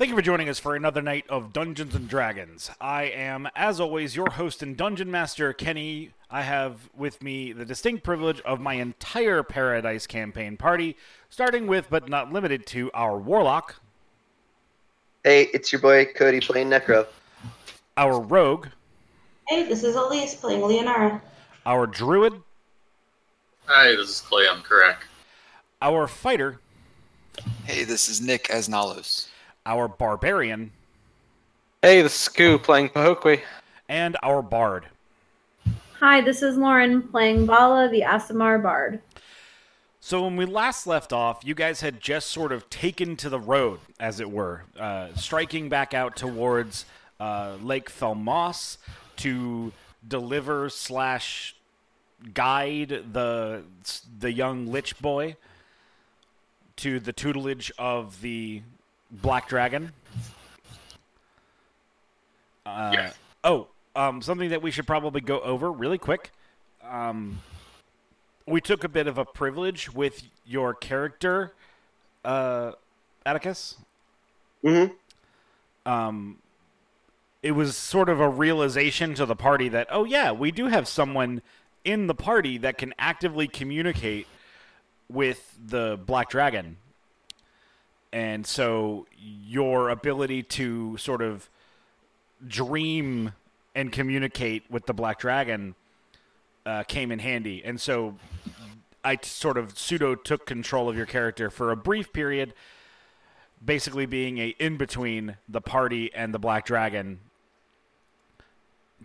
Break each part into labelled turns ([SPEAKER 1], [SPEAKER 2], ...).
[SPEAKER 1] Thank you for joining us for another night of Dungeons and Dragons. I am, as always, your host and dungeon master, Kenny. I have with me the distinct privilege of my entire Paradise campaign party, starting with, but not limited to, our Warlock,
[SPEAKER 2] Hey, it's your boy Cody playing Necro.
[SPEAKER 1] our Rogue,
[SPEAKER 3] Hey, this is Elise playing Leonara.
[SPEAKER 1] our Druid,
[SPEAKER 4] Hi, this is Clay. I'm correct.
[SPEAKER 1] our Fighter,
[SPEAKER 5] Hey, this is Nick as Nalos.
[SPEAKER 1] Our Barbarian,
[SPEAKER 6] Hey, this is Scoo playing Pahokwe.
[SPEAKER 1] and our Bard.
[SPEAKER 7] Hi, this is Lauren playing Bala, the Aasimar Bard.
[SPEAKER 1] So when we last left off, you guys had just sort of taken to the road, as it were, uh, striking back out towards uh, Lake Felmos to deliver slash guide the the young lich boy to the tutelage of the Black Dragon. Uh,
[SPEAKER 4] Yes.
[SPEAKER 1] Oh, um, something that we should probably go over really quick. Um, we took a bit of a privilege with your character, uh, Atticus.
[SPEAKER 2] Mm-hmm.
[SPEAKER 1] Um, it was sort of a realization to the party that, oh, yeah, we do have someone in the party that can actively communicate with the Black Dragon. And so your ability to sort of dream and communicate with the Black Dragon uh, came in handy. And so I t- sort of pseudo took control of your character for a brief period, basically being a in between the party and the Black Dragon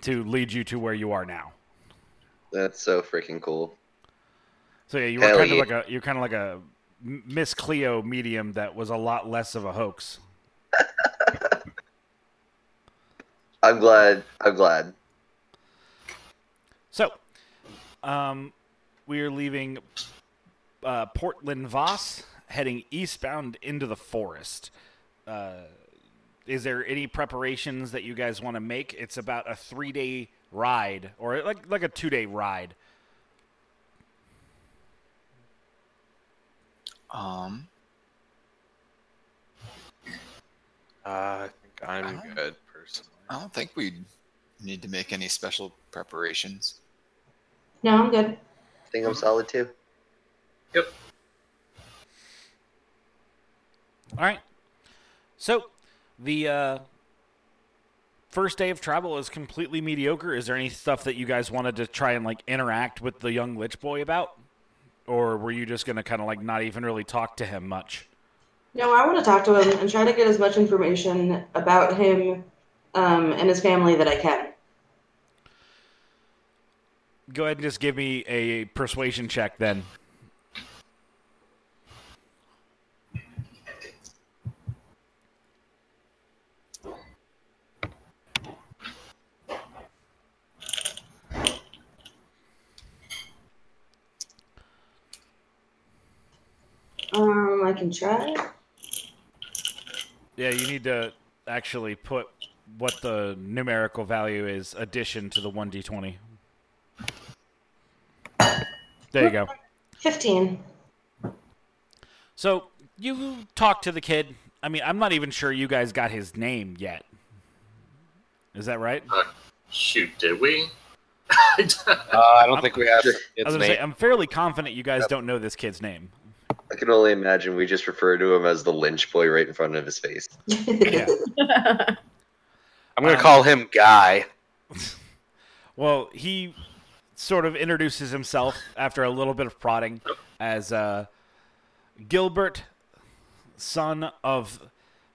[SPEAKER 1] to lead you to where you are now.
[SPEAKER 2] That's so freaking cool.
[SPEAKER 1] So yeah, you were
[SPEAKER 2] Hell
[SPEAKER 1] kind of like a you're kind of like a Miss Cleo medium that was a lot less of a hoax.
[SPEAKER 2] I'm glad. I'm glad.
[SPEAKER 1] So, um, we are leaving uh, Portland Voss, heading eastbound into the forest. Uh, is there any preparations that you guys want to make? It's about a three day ride, or like like a two day ride.
[SPEAKER 5] Um,
[SPEAKER 6] Uh, I think I'm
[SPEAKER 5] Oh.
[SPEAKER 6] good, personally.
[SPEAKER 5] I don't think we need to make any special preparations.
[SPEAKER 3] No, I'm good.
[SPEAKER 2] I think I'm solid too. Yep.
[SPEAKER 1] All right. So, the uh, first day of travel is completely mediocre. Is there any stuff that you guys wanted to try and like interact with the young lich boy about, or were you just gonna kind of like not even really talk to him much?
[SPEAKER 3] No, I want to talk to him and try to get as much information about him um, and his family that I can.
[SPEAKER 1] Go ahead and just give me a persuasion check then.
[SPEAKER 3] Um, I can try.
[SPEAKER 1] Yeah, you need to actually put what the numerical value is addition to the 1d20. There you go.
[SPEAKER 3] 15.
[SPEAKER 1] So you talk to the kid. I mean, I'm not even sure you guys got his name yet. Is that right?
[SPEAKER 4] Uh, shoot, did we?
[SPEAKER 6] Uh, I don't think we have
[SPEAKER 1] I was gonna say. I'm fairly confident you guys don't know this kid's name.
[SPEAKER 2] I can only imagine we just refer to him as the Lynch boy right in front of his face.
[SPEAKER 1] Yeah.
[SPEAKER 6] I'm going to
[SPEAKER 1] um,
[SPEAKER 6] call him Guy.
[SPEAKER 1] Well, he sort of introduces himself after a little bit of prodding as uh, Gilbert, son of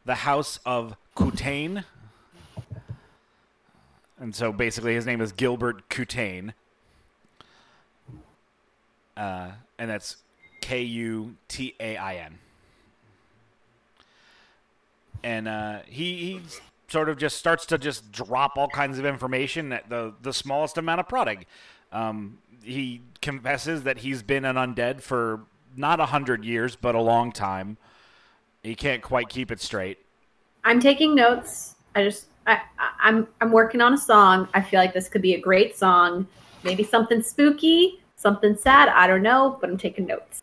[SPEAKER 1] the house of Kutain. And so basically his name is Gilbert Kutain. Uh, and that's K U T A I N. And uh, he, he sort of just starts to just drop all kinds of information at the, the smallest amount of prodding. Um, he confesses that he's been an undead for not a hundred years, but a long time. He can't quite keep it straight.
[SPEAKER 7] I'm taking notes. I just I, I'm I'm working on a song. I feel like this could be a great song. Maybe something spooky, something sad. I don't know, but I'm taking notes.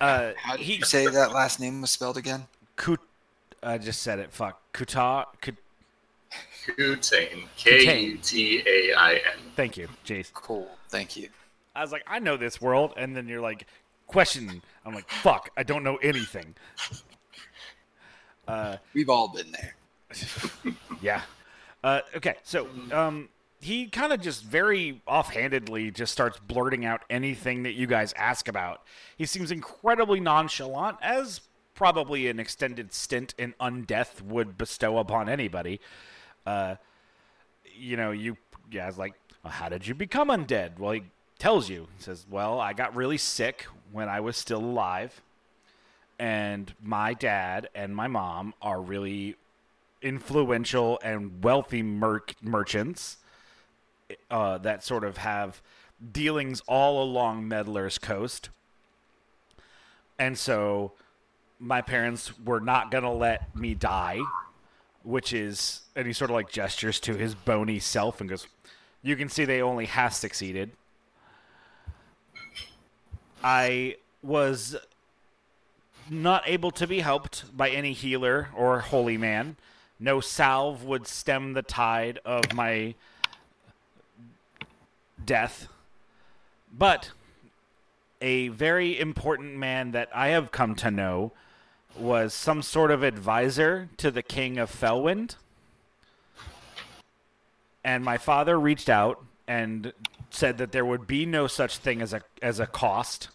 [SPEAKER 1] Uh,
[SPEAKER 5] How did
[SPEAKER 1] he
[SPEAKER 5] you say that last name was spelled again?
[SPEAKER 1] Cout, I just said it. Fuck. Kuta. Kut-
[SPEAKER 4] Kutain. K U T A I N.
[SPEAKER 1] Thank you, Jace.
[SPEAKER 5] Cool. Thank you.
[SPEAKER 1] I was like, I know this world, and then you're like, question. I'm like, fuck, I don't know anything. Uh,
[SPEAKER 5] We've all been there.
[SPEAKER 1] yeah. Uh, okay, so um, he kind of just very offhandedly just starts blurting out anything that you guys ask about. He seems incredibly nonchalant, as probably an extended stint in undeath would bestow upon anybody. Uh, you know, you guys like, well, how did you become undead? Well, he tells you. He says, well, I got really sick when I was still alive, and my dad and my mom are really influential and wealthy mer- merchants uh, that sort of have dealings all along Meddler's Coast. And so my parents were not going to let me die, which is, and he sort of like gestures to his bony self and goes, You can see they only half succeeded. I was not able to be helped by any healer or holy man. No salve would stem the tide of my death. But a very important man that I have come to know was some sort of advisor to the king of Felwind. And my father reached out and said that there would be no such thing as a as a cost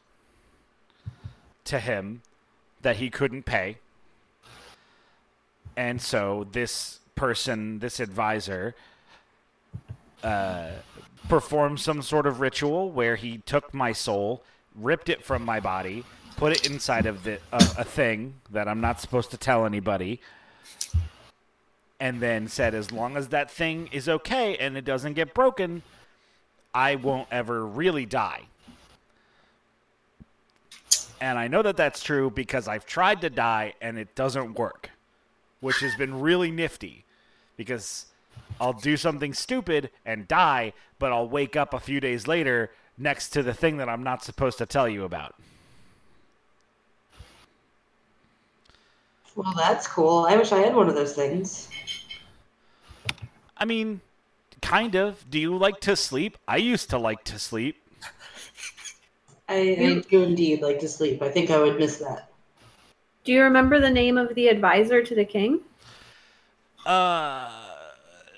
[SPEAKER 1] to him that he couldn't pay. And so this person, this advisor, uh, performed some sort of ritual where he took my soul, ripped it from my body, put it inside of the, a, a thing that I'm not supposed to tell anybody, and then said, as long as that thing is okay and it doesn't get broken, I won't ever really die. And I know that that's true because I've tried to die and it doesn't work, which has been really nifty because I'll do something stupid and die, but I'll wake up a few days later next to the thing that I'm not supposed to tell you about.
[SPEAKER 3] Well, that's cool. I wish I had one of those things.
[SPEAKER 1] I mean, kind of. Do you like to sleep? I used to like to sleep.
[SPEAKER 3] I, I do indeed like to sleep. I think I would miss that.
[SPEAKER 7] Do you remember the name of the advisor to the king?
[SPEAKER 1] Uh,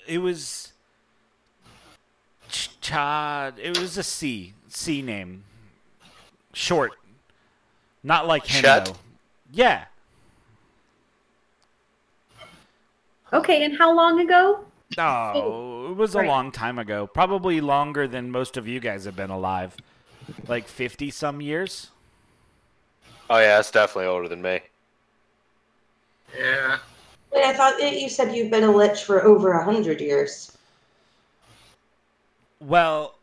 [SPEAKER 1] it was Chad. It was a C C name, short, not like him
[SPEAKER 6] Chet?
[SPEAKER 1] Yeah,
[SPEAKER 7] Okay, and how long ago?
[SPEAKER 1] Oh, it was a
[SPEAKER 7] Right.
[SPEAKER 1] long time ago. Probably longer than most of you guys have been alive. Like 50 some years?
[SPEAKER 6] Oh yeah, that's definitely older than me.
[SPEAKER 4] Yeah.
[SPEAKER 3] Wait, I thought that you said you've been a lich for over a hundred years.
[SPEAKER 1] Well,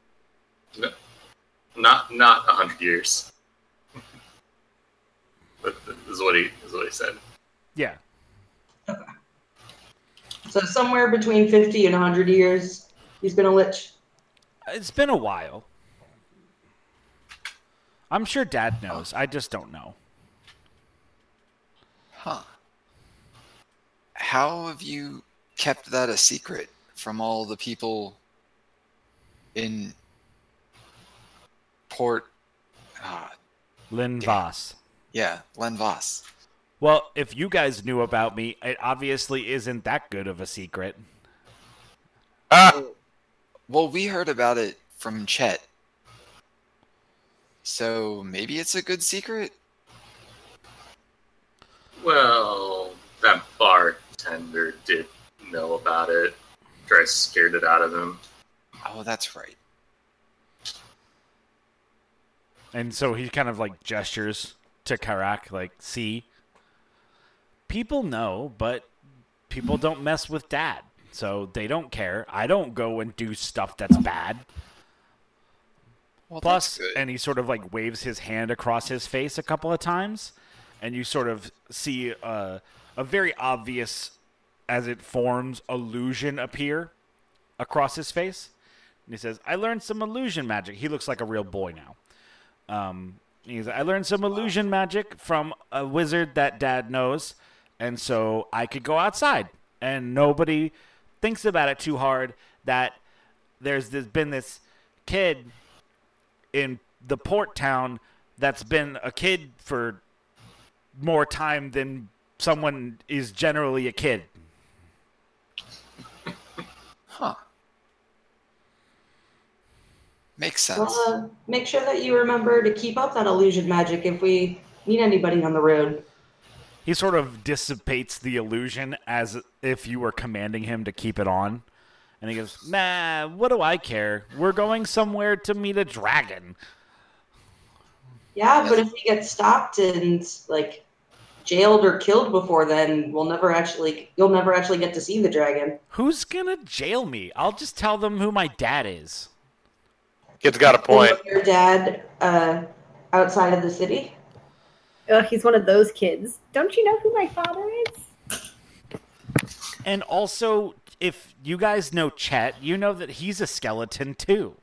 [SPEAKER 4] Not not a hundred years. but is what he is what he said.
[SPEAKER 1] yeah.
[SPEAKER 3] So somewhere between fifty and hundred years, he's been a lich.
[SPEAKER 1] It's been a while. I'm sure Dad knows. I just don't know.
[SPEAKER 5] Huh. How have you kept that a secret from all the people in Port? Ah,
[SPEAKER 1] Lynn
[SPEAKER 5] Damn.
[SPEAKER 1] Voss.
[SPEAKER 5] yeah, Len Voss.
[SPEAKER 1] Well, if you guys knew about me, it obviously isn't that good of a secret.
[SPEAKER 6] Ah,
[SPEAKER 5] Well, we heard about it from Chet. So maybe it's a good secret?
[SPEAKER 4] Well, that bartender did know about it. Dry scared it out of him.
[SPEAKER 5] Oh, that's right.
[SPEAKER 1] And so he kind of like gestures to Karak, like, see, people know, but people don't mess with dad. So they don't care. I don't go and do stuff that's bad.
[SPEAKER 5] Well,
[SPEAKER 1] Plus,
[SPEAKER 5] that's
[SPEAKER 1] and he sort of like waves his hand across his face a couple of times, and you sort of see a, a very obvious, as it forms, illusion appear across his face. And he says, I learned some illusion magic. He looks like a real boy now. Um, he's, I learned some illusion magic from a wizard that dad knows, and so I could go outside, and nobody thinks about it too hard. That there's this, been this kid in the port town that's been a kid for more time than someone is generally a kid.
[SPEAKER 5] Makes sense.
[SPEAKER 3] Well, uh, make sure that you remember to keep up that illusion magic if we meet anybody on the road.
[SPEAKER 1] He sort of dissipates the illusion as if you were commanding him to keep it on. And he goes, Nah, what do I care? We're going somewhere to meet a dragon.
[SPEAKER 3] Yeah, but if we get stopped and like jailed or killed before then, we'll never actually you'll never actually get to see the dragon.
[SPEAKER 1] Who's gonna jail me? I'll just tell them who my dad is.
[SPEAKER 6] Kid's got a point.
[SPEAKER 3] Your dad uh, outside of the city.
[SPEAKER 7] Ugh, he's one of those kids. Don't you know who my father is?
[SPEAKER 1] And also, if you guys know Chet, you know that he's a skeleton too.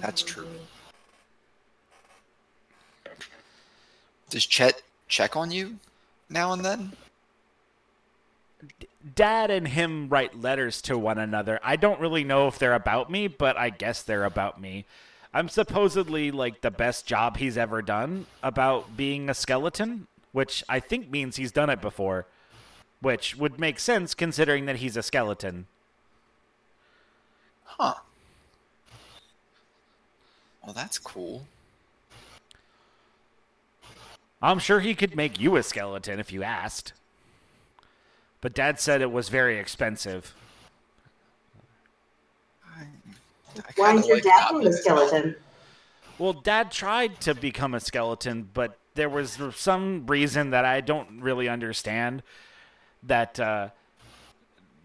[SPEAKER 5] That's true. Does Chet check on you now and then?
[SPEAKER 1] Dad and him write letters to one another. I don't really know if they're about me, but I guess they're about me. I'm supposedly like the best job he's ever done about being a skeleton, which I think means he's done it before, which would make sense considering that he's a skeleton.
[SPEAKER 5] Huh. Well, that's cool.
[SPEAKER 1] I'm sure he could make you a skeleton if you asked. But Dad said it was very expensive.
[SPEAKER 5] I, I
[SPEAKER 3] Why is your
[SPEAKER 5] like
[SPEAKER 3] dad
[SPEAKER 5] that
[SPEAKER 3] in
[SPEAKER 5] bit.
[SPEAKER 3] the skeleton?
[SPEAKER 1] Well, Dad tried to become a skeleton, but there was some reason that I don't really understand. That uh,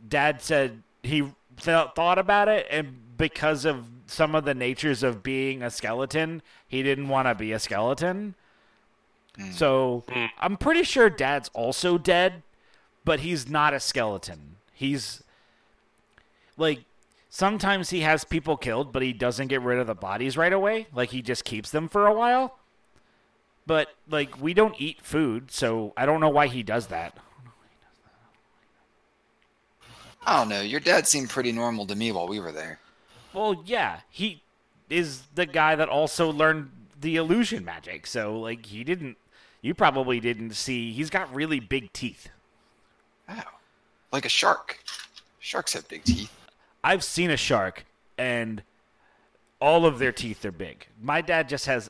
[SPEAKER 1] Dad said he th- thought about it, and because of some of the natures of being a skeleton, he didn't want to be a skeleton. So
[SPEAKER 6] Hmm.
[SPEAKER 1] I'm pretty sure Dad's also dead, but he's not a skeleton. He's like sometimes he has people killed, but he doesn't get rid of the bodies right away. Like he just keeps them for a while. But like we don't eat food, so I don't know why he does that.
[SPEAKER 5] I don't know. Your dad seemed pretty normal to me while we were there.
[SPEAKER 1] Well, yeah, he is the guy that also learned the illusion magic. So like he didn't you probably didn't see he's got really big teeth.
[SPEAKER 5] Wow. Like a shark. Sharks have big teeth.
[SPEAKER 1] I've seen a shark and all of their teeth are big. My dad just has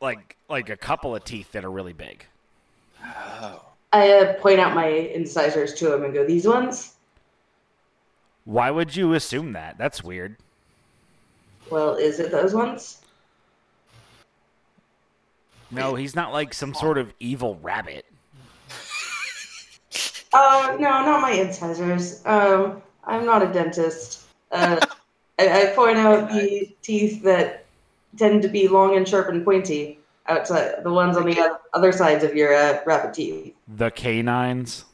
[SPEAKER 1] like like a couple of teeth that are really big.
[SPEAKER 5] Oh.
[SPEAKER 3] I uh, point out my incisors to him and go, "These ones."
[SPEAKER 1] Why would you assume that? That's weird.
[SPEAKER 3] Well, is it those ones?
[SPEAKER 1] No, he's not like some sort of evil rabbit.
[SPEAKER 3] Oh no, not my incisors. Um, I'm not a dentist. Uh, I, I point out the teeth that tend to be long and sharp and pointy outside the ones on the other sides of your uh, rabbit teeth.
[SPEAKER 1] The canines.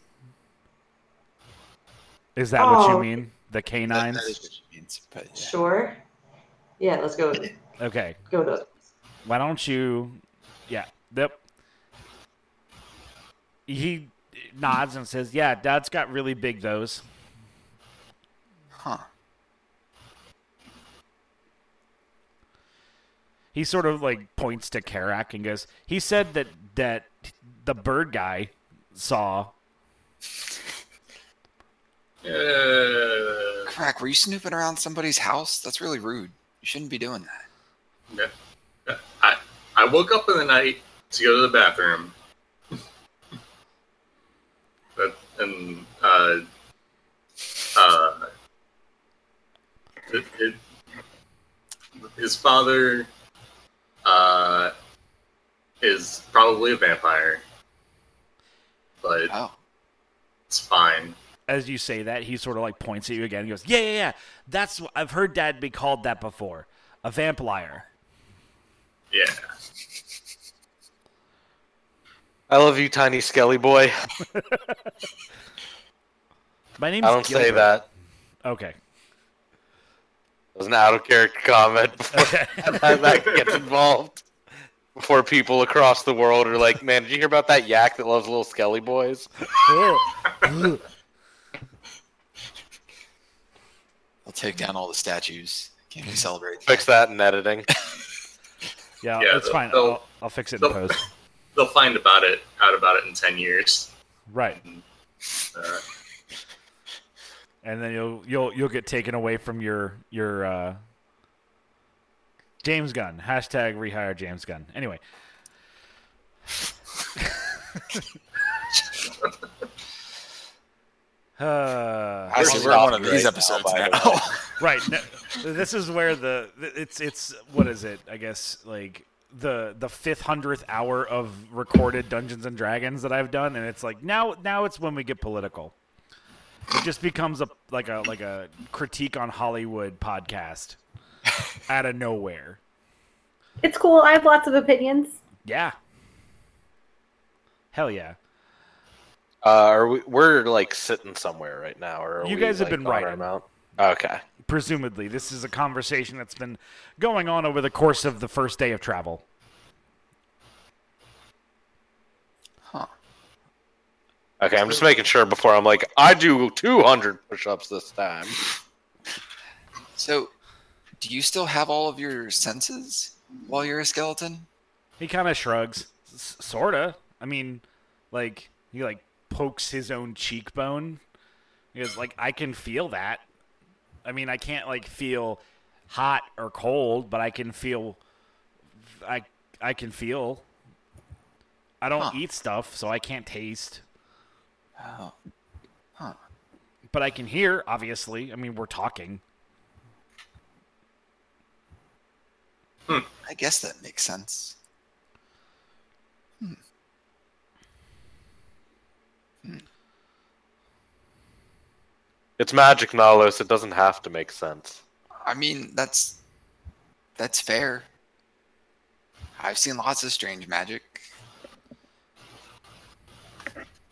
[SPEAKER 1] Is that what you
[SPEAKER 3] Oh.
[SPEAKER 1] mean? The canines?
[SPEAKER 5] that is what means. But yeah.
[SPEAKER 3] Sure. Yeah, let's go.
[SPEAKER 1] Okay.
[SPEAKER 3] Go with those.
[SPEAKER 1] Why don't you? Yeah. Yep. He nods and says, "Yeah, Dad's got really big those."
[SPEAKER 5] Huh.
[SPEAKER 1] He sort of like points to Karak and goes, "He said that that the bird guy saw."
[SPEAKER 4] Uh,
[SPEAKER 5] Karak, were you snooping around somebody's house? That's really rude. You shouldn't be doing that.
[SPEAKER 4] yeah. I I woke up in the night to go to the bathroom. but and uh uh it, it, his father uh is probably a vampire. But
[SPEAKER 5] Oh.
[SPEAKER 4] it's fine.
[SPEAKER 1] As you say that, he sort of like points at you again and goes, "Yeah, yeah, yeah. That's I've heard Dad be called that before. A vampire."
[SPEAKER 4] Yeah.
[SPEAKER 6] I love you, tiny skelly boy.
[SPEAKER 1] My name's
[SPEAKER 6] I don't say that.
[SPEAKER 1] Okay.
[SPEAKER 6] It was an out of character comment before
[SPEAKER 1] Okay.
[SPEAKER 6] that, that gets involved. before people across the world are like, "Man, did you hear about that yak that loves little skelly boys?"
[SPEAKER 5] I'll take down all the statues. Can't we celebrate?
[SPEAKER 6] Fix that in editing.
[SPEAKER 1] yeah,
[SPEAKER 4] Yeah,
[SPEAKER 1] it's
[SPEAKER 4] they'll-
[SPEAKER 1] fine.
[SPEAKER 4] they'll-
[SPEAKER 1] I'll, I'll fix it in post.
[SPEAKER 4] They'll find about it out about it in ten years.
[SPEAKER 1] Right.
[SPEAKER 4] Uh,
[SPEAKER 1] and then you'll you'll you'll get taken away from your your uh, James Gunn hashtag rehire James Gunn. Anyway, uh,
[SPEAKER 5] I see
[SPEAKER 6] We're
[SPEAKER 5] we're one of these
[SPEAKER 6] right
[SPEAKER 5] episodes
[SPEAKER 6] now,
[SPEAKER 5] now.
[SPEAKER 1] right. no- this is where the it's it's what is it? I guess like the the fifth hundredth hour of recorded Dungeons and Dragons that I've done, and it's like now now it's when we get political. It just becomes a like a like a critique on Hollywood podcast out of nowhere.
[SPEAKER 7] It's cool. I have lots of opinions.
[SPEAKER 1] Yeah. Hell yeah.
[SPEAKER 6] Uh, are we, we're like sitting somewhere right now, or are
[SPEAKER 1] You
[SPEAKER 6] we,
[SPEAKER 1] guys have
[SPEAKER 6] like,
[SPEAKER 1] been
[SPEAKER 6] on our
[SPEAKER 1] writing.
[SPEAKER 6] mount? Okay.
[SPEAKER 1] Presumably, this is a conversation that's been going on over the course of the first day of travel.
[SPEAKER 5] Huh.
[SPEAKER 6] Okay, I'm just making sure before I'm like, I do 200 push-ups this time.
[SPEAKER 5] So, do you still have all of your senses while you're a skeleton?
[SPEAKER 1] He kind of shrugs. S- sorta. I mean, like he like pokes his own cheekbone. He goes like, I can feel that. I mean, I can't like feel hot or cold, but I can feel. I I can feel. I don't
[SPEAKER 5] Huh.
[SPEAKER 1] eat stuff, so I can't taste.
[SPEAKER 5] Oh, Huh.
[SPEAKER 1] But I can hear. Obviously, I mean, we're talking.
[SPEAKER 5] I guess that makes sense. Hmm. Hmm.
[SPEAKER 6] It's magic, Nalos. It doesn't have to make sense.
[SPEAKER 5] I mean, that's that's fair. I've seen lots of strange magic.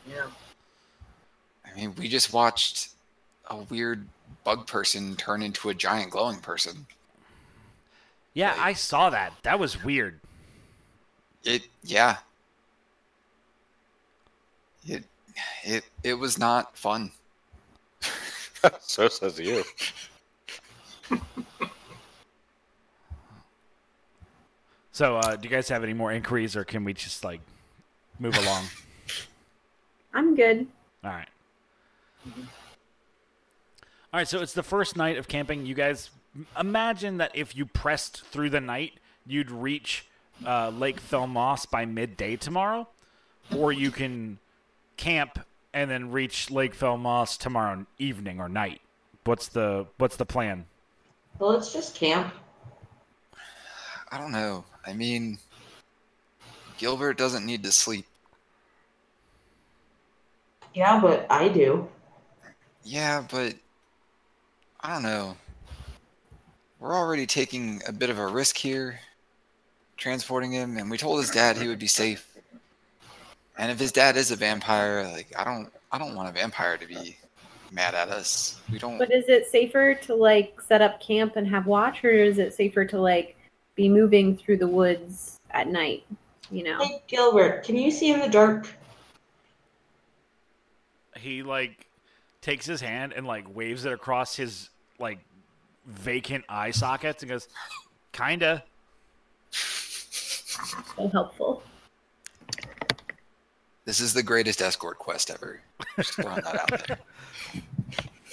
[SPEAKER 4] yeah.
[SPEAKER 5] I mean, we just watched a weird bug person turn into a giant glowing person.
[SPEAKER 1] Yeah,
[SPEAKER 5] Like-
[SPEAKER 1] I saw that. That was weird.
[SPEAKER 5] It, yeah. It, it, it was not fun.
[SPEAKER 6] so says you.
[SPEAKER 1] So, uh, do you guys have any more inquiries, or can we just like move along?
[SPEAKER 7] I'm good.
[SPEAKER 1] All right. All right, so it's the first night of camping. You guys imagine that if you pressed through the night, you'd reach uh, Lake Felmos by midday tomorrow, or you can camp and then reach Lake Felmos tomorrow evening or night. What's the what's the plan?
[SPEAKER 3] Well, let's just camp.
[SPEAKER 5] I don't know. I mean, Gilbert doesn't need to sleep.
[SPEAKER 3] Yeah, but I do.
[SPEAKER 5] Yeah, but I don't know. We're already taking a bit of a risk here, transporting him, and we told his dad he would be safe. And if his dad is a vampire, like I don't, I don't want a vampire to be mad at us. We don't.
[SPEAKER 7] But is it safer to like set up camp and have watch, or is it safer to like be moving through the woods at night? You know.
[SPEAKER 3] Hey, Gilbert, can you see in the dark?
[SPEAKER 1] He like takes his hand and like waves it across his like vacant eye sockets and goes, "Kinda."
[SPEAKER 7] So helpful.
[SPEAKER 5] This is the greatest escort quest ever. Just throwing that out there.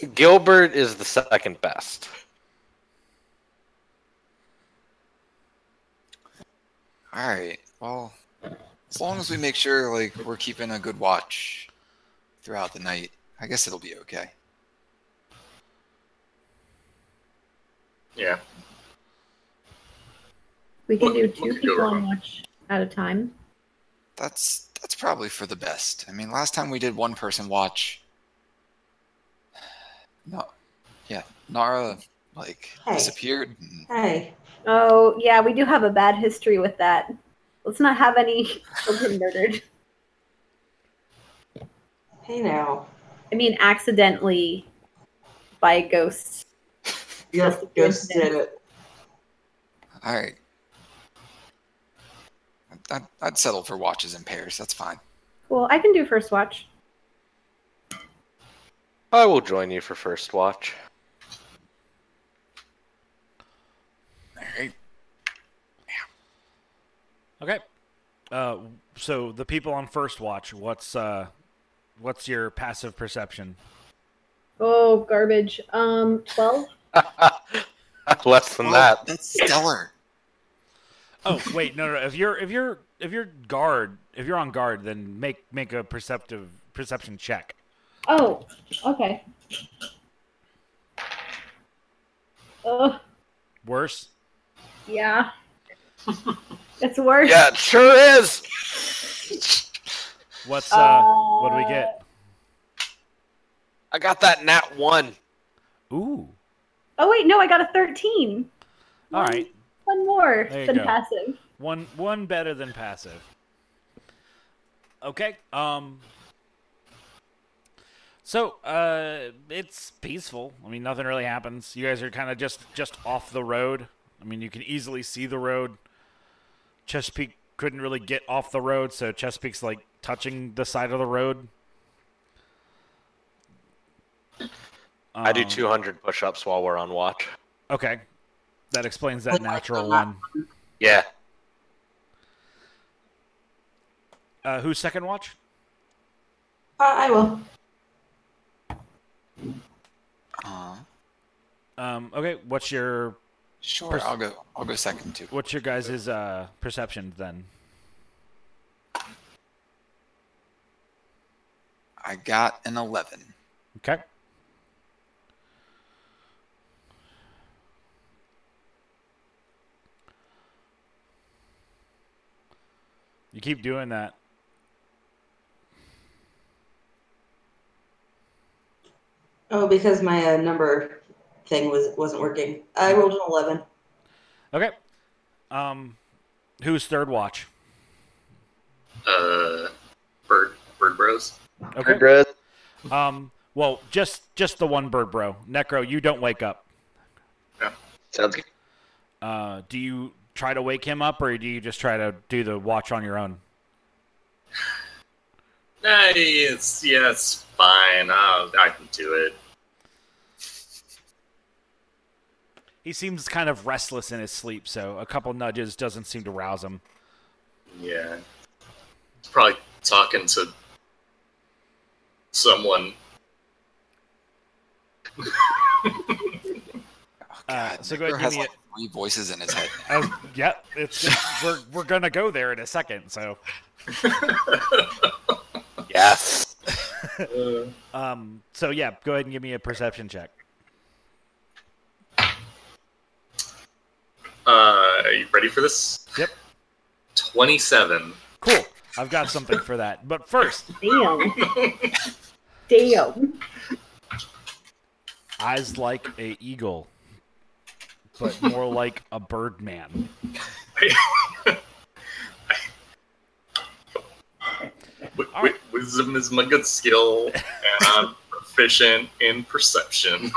[SPEAKER 6] Gilbert is the second best.
[SPEAKER 5] All right. Well, as long as we make sure like we're keeping a good watch throughout the night, I guess it'll be okay.
[SPEAKER 4] Yeah.
[SPEAKER 7] We can
[SPEAKER 4] What-
[SPEAKER 7] do two people on watch at a time.
[SPEAKER 5] That's that's probably for the best. I mean, last time we did one person watch. No, yeah, Nara like
[SPEAKER 3] Hey.
[SPEAKER 5] disappeared. and-
[SPEAKER 3] Hey,
[SPEAKER 7] Oh yeah, we do have a bad history with that. Let's not have any children murdered.
[SPEAKER 3] hey now.
[SPEAKER 7] I mean, accidentally by a ghost.
[SPEAKER 3] Yep, ghost did it.
[SPEAKER 5] All right. I'd, I'd settle for watches in pairs. That's fine.
[SPEAKER 7] Cool. I can do first watch.
[SPEAKER 6] I will join you for first watch.
[SPEAKER 5] All right.
[SPEAKER 1] Okay. Uh, so the people on first watch, what's uh, what's your passive perception?
[SPEAKER 7] Oh, garbage. Um, twelve.
[SPEAKER 6] Less than
[SPEAKER 5] Oh,
[SPEAKER 6] that.
[SPEAKER 5] That's stellar.
[SPEAKER 1] Oh wait, no, no. If you're if you're if you're guard, if you're on guard, then make make a perceptive perception check.
[SPEAKER 7] Oh, okay. Oh,
[SPEAKER 1] Worse.
[SPEAKER 7] yeah. it's worse.
[SPEAKER 6] Yeah, it sure is.
[SPEAKER 1] What's uh, what do we get?
[SPEAKER 6] I got that nat one.
[SPEAKER 1] Ooh.
[SPEAKER 7] Oh wait, no, I got a thirteen.
[SPEAKER 1] All right.
[SPEAKER 7] One more
[SPEAKER 1] There
[SPEAKER 7] than
[SPEAKER 1] go.
[SPEAKER 7] passive.
[SPEAKER 1] One one better than passive. Okay. Um So, uh it's peaceful. I mean, nothing really happens. You guys are kind of just just off the road. I mean, you can easily see the road. Chesapeake couldn't really get off the road, so Chesapeake's like touching the side of the road.
[SPEAKER 6] I do
[SPEAKER 1] Um,
[SPEAKER 6] 200 push-ups while we're on watch.
[SPEAKER 1] Okay. That explains that natural one.
[SPEAKER 6] Yeah.
[SPEAKER 1] Uh, who's second watch?
[SPEAKER 3] Uh, I will.
[SPEAKER 5] Uh,
[SPEAKER 1] Um, okay, what's your
[SPEAKER 5] sure,
[SPEAKER 1] Pers-
[SPEAKER 5] I'll go. I'll go second too.
[SPEAKER 1] what's your guys' uh perception then?
[SPEAKER 5] I got an eleven.
[SPEAKER 1] Okay. You keep doing that.
[SPEAKER 3] Oh, because my uh, number thing was wasn't working. I rolled an eleven.
[SPEAKER 1] Okay. Um, who's third watch?
[SPEAKER 4] Uh, bird, bird bros.
[SPEAKER 1] Okay.
[SPEAKER 2] Bros.
[SPEAKER 1] Um, well, just just the one bird, bro. Necro, you don't wake up. Yeah.
[SPEAKER 2] Sounds good.
[SPEAKER 1] Uh, do you try to wake him up, or do you just try to do the watch on your own?
[SPEAKER 4] Nah, it's yeah, it's fine. I'll, I can do it.
[SPEAKER 1] He seems kind of restless in his sleep, so a couple nudges doesn't seem to rouse him.
[SPEAKER 4] Yeah, He's probably talking to someone.
[SPEAKER 5] Oh,
[SPEAKER 1] Uh, so go ahead, give me
[SPEAKER 5] like three voices in his head.
[SPEAKER 1] I was, yeah, it's we're we're gonna go there in a second. So,
[SPEAKER 6] Yes.
[SPEAKER 4] Uh,
[SPEAKER 1] um, so yeah, go ahead and give me a perception check.
[SPEAKER 4] uh, are you ready for this?
[SPEAKER 1] Yep.
[SPEAKER 4] Twenty-seven.
[SPEAKER 1] Cool. I've got something for that. But first,
[SPEAKER 7] Damn. Damn.
[SPEAKER 1] eyes like a eagle, but more like a bird man.
[SPEAKER 4] Wi-
[SPEAKER 1] All right.
[SPEAKER 4] wi- Wisdom is my good skill, and I'm proficient in perception.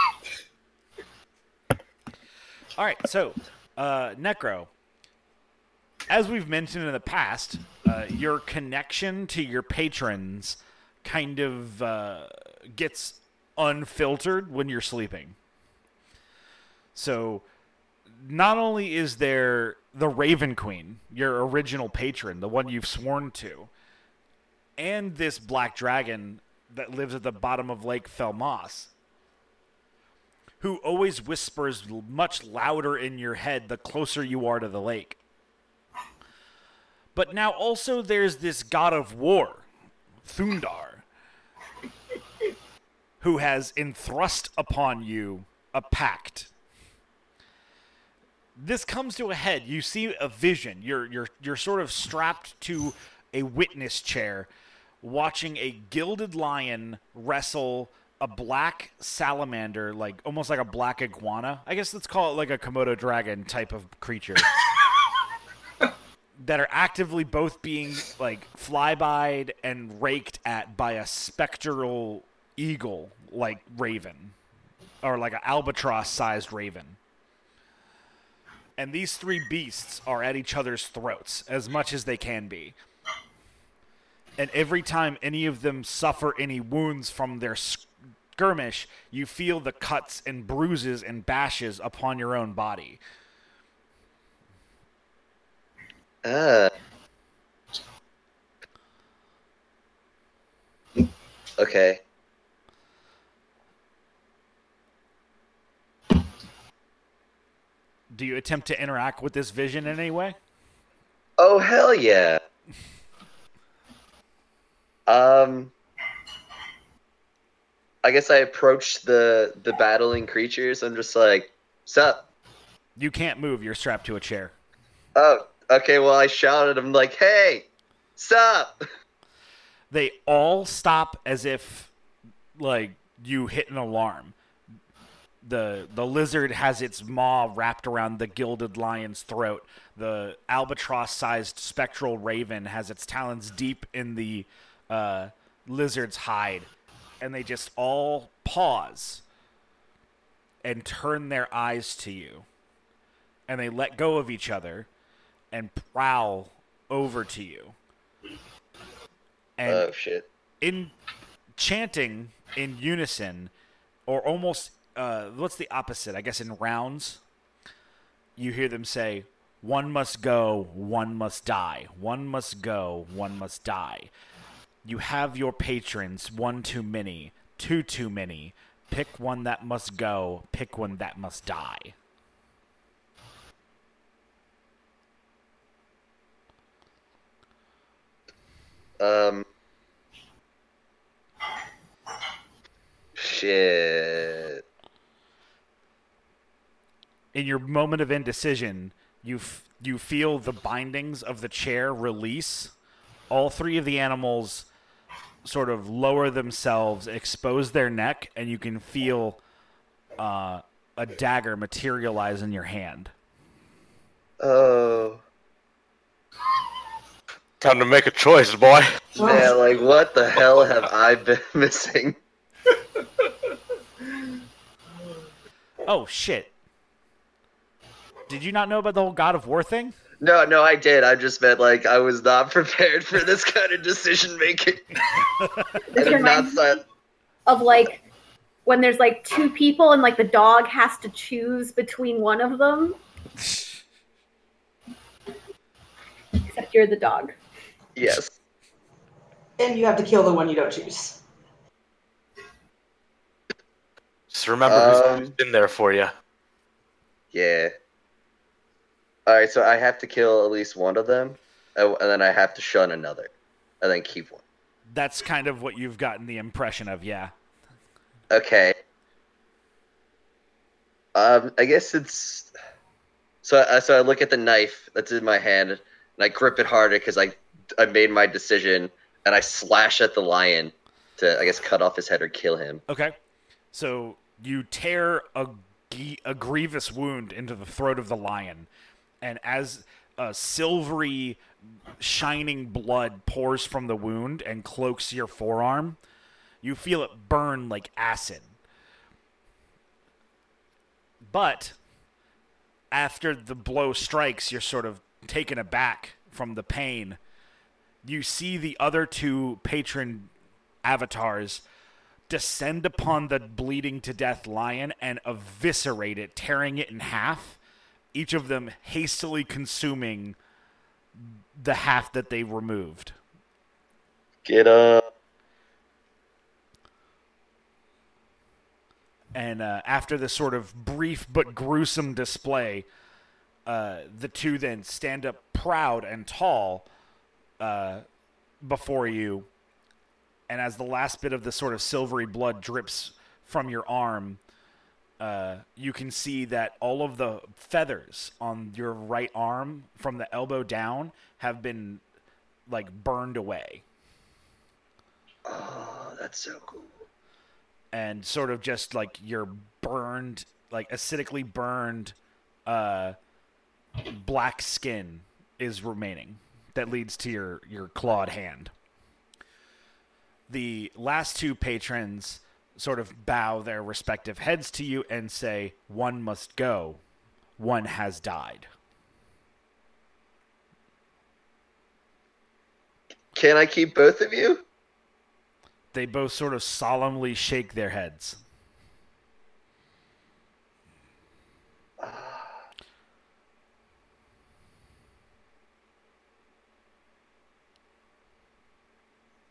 [SPEAKER 1] All right, so uh, Necro, as we've mentioned in the past, uh, your connection to your patrons kind of uh, gets unfiltered when you're sleeping. So, not only is there the Raven Queen, your original patron, the one you've sworn to, and this black dragon that lives at the bottom of Lake Felmos, who always whispers much louder in your head the closer you are to the lake. But now also there's this god of war, Thundar, who has enthrust upon you a pact. This comes to a head. You see a vision. You're you're you're sort of strapped to a witness chair watching a gilded lion wrestle a black salamander, like almost like a black iguana. I guess let's call it like a Komodo dragon type of creature. that are actively both being like flybyed and raked at by a spectral eagle like raven or like an albatross sized raven and these three beasts are at each other's throats as much as they can be. And every time any of them suffer any wounds from their skirmish, you feel the cuts and bruises and bashes upon your own body.
[SPEAKER 2] Ah. Okay.
[SPEAKER 1] Do you attempt to interact with this vision in any way?
[SPEAKER 2] Oh hell yeah. Um I guess I approach the the battling creatures. I'm just like, "Sup?"
[SPEAKER 1] You can't move. You're strapped to a chair.
[SPEAKER 2] Oh, okay. Well, I shouted. I'm like, "Hey, sup?"
[SPEAKER 1] They all stop as if, like, you hit an alarm. The The lizard has its maw wrapped around the gilded lion's throat. The albatross-sized spectral raven has its talons deep in the uh, lizard's hide, and they just all pause and turn their eyes to you, and they let go of each other and prowl over to you. And
[SPEAKER 2] Oh shit.
[SPEAKER 1] in chanting in unison or almost uh, what's the opposite i guess in rounds you hear them say one must go one must die one must go one must die you have your patrons one too many two too many pick one that must go pick one that must die
[SPEAKER 2] Um. Shit.
[SPEAKER 1] In your moment of indecision, you f- you feel the bindings of the chair release. All three of the animals sort of lower themselves, expose their neck, and you can feel uh, a dagger materialize in your hand.
[SPEAKER 2] Oh.
[SPEAKER 6] Time to make a choice, boy.
[SPEAKER 2] Man, like, what the hell have I been missing?
[SPEAKER 1] Oh shit! Did you not know about the whole God of War thing?
[SPEAKER 2] No, no, I did. I just meant like I was not prepared for this kind of decision making.
[SPEAKER 7] This
[SPEAKER 2] I did not
[SPEAKER 7] reminds
[SPEAKER 2] sign.
[SPEAKER 7] me of like when there's like two people and like the dog has to choose between one of them. Except you're the dog.
[SPEAKER 2] Yes.
[SPEAKER 3] And you have to kill the one you don't choose.
[SPEAKER 6] Just remember who's
[SPEAKER 2] Um,
[SPEAKER 6] always been there for you.
[SPEAKER 2] Yeah. All right, so I have to kill at least one of them, and then I have to shun another, and then keep one.
[SPEAKER 1] That's kind of what you've gotten the impression of, yeah.
[SPEAKER 2] Okay. Um, I guess it's so. I, so I look at the knife that's in my hand, and I grip it harder because I I made my decision, and I slash at the lion to I guess cut off his head or kill him.
[SPEAKER 1] Okay. So you tear a, a grievous wound into the throat of the lion, and as a silvery, shining blood pours from the wound and cloaks your forearm, you feel it burn like acid. But after the blow strikes, you're sort of taken aback from the pain. You see the other two patron avatars descend upon the bleeding to death lion and eviscerate it, tearing it in half, each of them hastily consuming the half that they removed.
[SPEAKER 2] Get up.
[SPEAKER 1] And uh, after this sort of brief but gruesome display, uh, the two then stand up proud and tall uh, before you. And as the last bit of the sort of silvery blood drips from your arm, uh, you can see that all of the feathers on your right arm from the elbow down have been like burned away.
[SPEAKER 2] Oh, that's so cool.
[SPEAKER 1] and sort of just like your burned, like acidically burned, uh, black skin is remaining. That leads to your your clawed hand. The last two patrons sort of bow their respective heads to you and say, "One must go, one has died.
[SPEAKER 2] Can I keep both of you?
[SPEAKER 1] They both sort of solemnly shake their heads.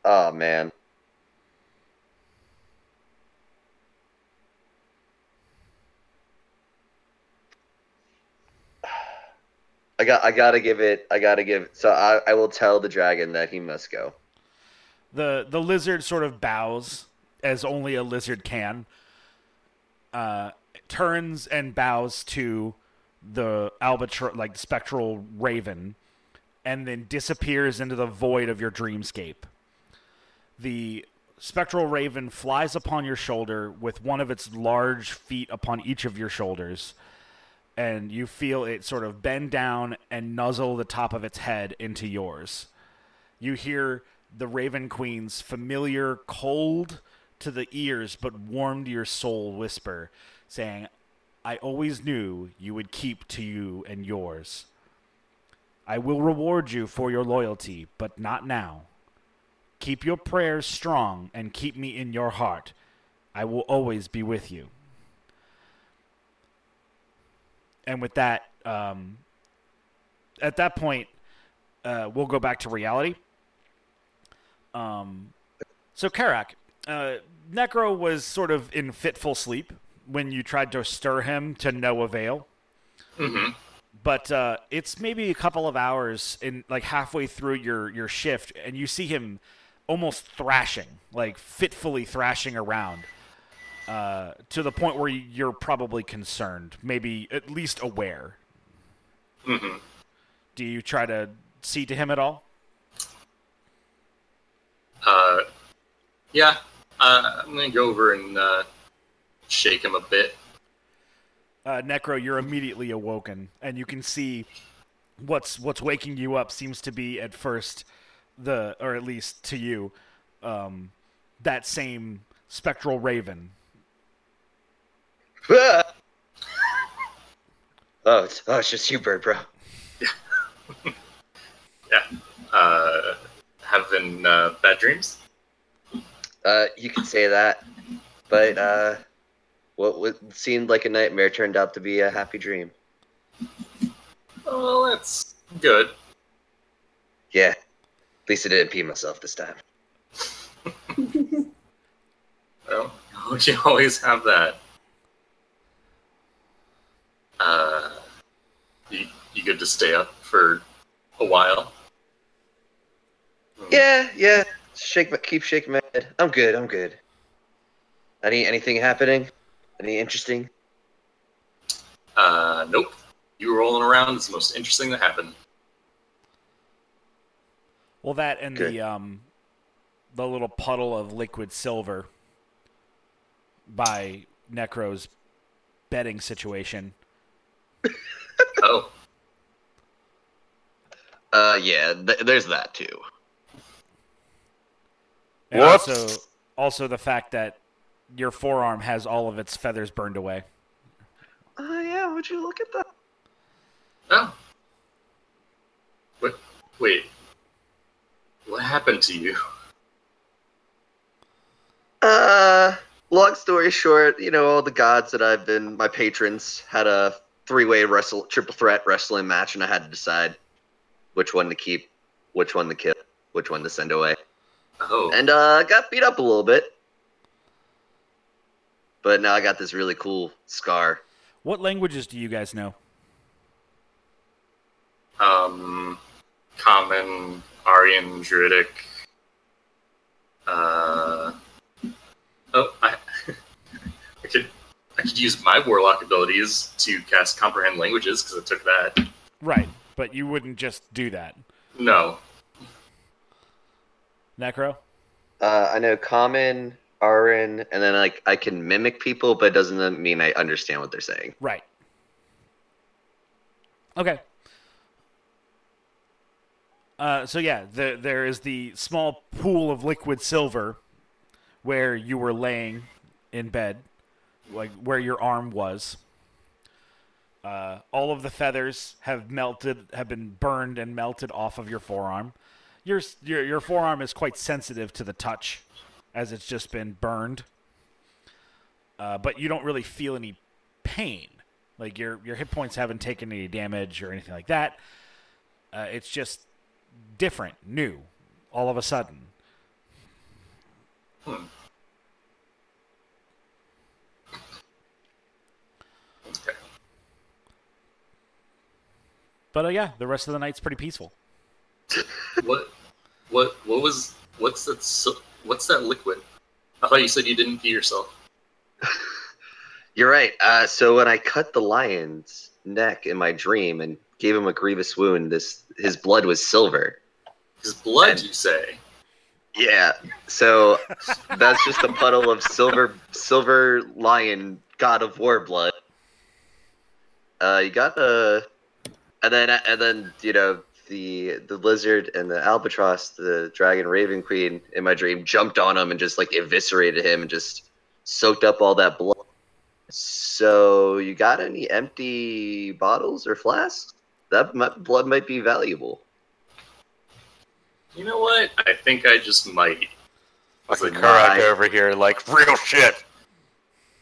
[SPEAKER 2] Oh man. I got I gotta give it I gotta give so I, I will tell the dragon that he must go.
[SPEAKER 1] The the lizard sort of bows as only a lizard can. Uh, turns and bows to the albatross, like spectral raven, and then disappears into the void of your dreamscape. The spectral raven flies upon your shoulder with one of its large feet upon each of your shoulders, and you feel it sort of bend down and nuzzle the top of its head into yours. You hear the Raven Queen's familiar, cold to the ears but warm to your soul whisper, saying, I always knew you would keep to you and yours. I will reward you for your loyalty, but not now. Keep your prayers strong and keep me in your heart. I will always be with you. And with that, um, at that point, uh, we'll go back to reality. Um, so Karak, uh, Necro was sort of in fitful sleep when you tried to stir him to no avail.
[SPEAKER 4] Mm-hmm.
[SPEAKER 1] But uh, it's maybe a couple of hours in, like halfway through your your shift, and you see him almost thrashing, like fitfully thrashing around, uh, to the point where you're probably concerned, maybe at least aware.
[SPEAKER 4] Mm-hmm.
[SPEAKER 1] Do you try to see to him at all?
[SPEAKER 4] Uh, yeah, uh, I'm gonna go over and uh, shake him a bit.
[SPEAKER 1] uh, Necro, you're immediately awoken, and you can see what's what's waking you up seems to be at first the, or at least to you, um, that same spectral raven.
[SPEAKER 2] oh, it's oh, it's just you, bird, bro.
[SPEAKER 4] Yeah. Uh, having uh, bad dreams.
[SPEAKER 2] Uh, you could say that, but uh, what, what seemed like a nightmare turned out to be a happy dream.
[SPEAKER 4] Oh, that's good.
[SPEAKER 2] Yeah, at least I didn't pee myself this time.
[SPEAKER 4] Well, you always have that. Uh, you, you good to stay up for a while?
[SPEAKER 2] Yeah, yeah. Shake my, keep shaking my head. I'm good. I'm good. Any anything happening? Any interesting?
[SPEAKER 4] Uh, nope. You were rolling around It's the most interesting that happened.
[SPEAKER 1] Well, that and
[SPEAKER 2] Good.
[SPEAKER 1] the um, the little puddle of liquid silver by Necro's betting situation.
[SPEAKER 4] Oh,
[SPEAKER 2] Uh, yeah. Th- there's that too.
[SPEAKER 1] And
[SPEAKER 6] Whoops.
[SPEAKER 1] also, also the fact that your forearm has all of its feathers burned away.
[SPEAKER 2] Oh yeah. Would you look at that?
[SPEAKER 4] oh. What? Wait. What happened to you?
[SPEAKER 2] Uh, long story short, you know, all the gods that I've been, my patrons had a three-way wrestle, triple threat wrestling match, and I had to decide which one to keep, which one to kill, which one to send away,
[SPEAKER 4] Oh,
[SPEAKER 2] and uh, got beat up a little bit. But now I got this really cool scar.
[SPEAKER 1] What languages do you guys know?
[SPEAKER 4] um, common, Auran, Druidic. Uh, oh, I, I could, I could use my warlock abilities to cast comprehend languages because I took that.
[SPEAKER 1] Right, but you wouldn't just do that.
[SPEAKER 4] No,
[SPEAKER 1] Necro?
[SPEAKER 2] Uh, I know common, Auran, and then like I can mimic people, but it doesn't mean I understand what they're saying.
[SPEAKER 1] Right. Okay. Uh, so yeah, the, there is the small pool of liquid silver where you were laying in bed, like where your arm was. Uh, all of the feathers have melted, have been burned and melted off of your forearm. Your your your forearm is quite sensitive to the touch, as it's just been burned. Uh, but you don't really feel any pain. Like your your hit points haven't taken any damage or anything like that. Uh, it's just different, new, all of a sudden.
[SPEAKER 4] Hmm.
[SPEAKER 1] But uh, yeah, the rest of the night's pretty peaceful.
[SPEAKER 4] What? What? What was? What's that? So, what's that liquid? I thought you said you didn't pee yourself.
[SPEAKER 2] You're right. Uh, so when I cut the lion's neck in my dream and gave him a grievous wound, this his blood was silver.
[SPEAKER 4] His blood,
[SPEAKER 2] And-
[SPEAKER 4] you say?
[SPEAKER 2] Yeah. So that's just a puddle of silver silver lion god of war blood. Uh, you got the, and then and then you know the the lizard and the albatross, the dragon raven queen in my dream jumped on him and just like eviscerated him and just soaked up all that blood. So you got any empty bottles or flasks? That might, blood might be valuable.
[SPEAKER 4] You know what? I think I just might.
[SPEAKER 6] Fucking
[SPEAKER 4] Like,
[SPEAKER 6] Karak over here, like real shit.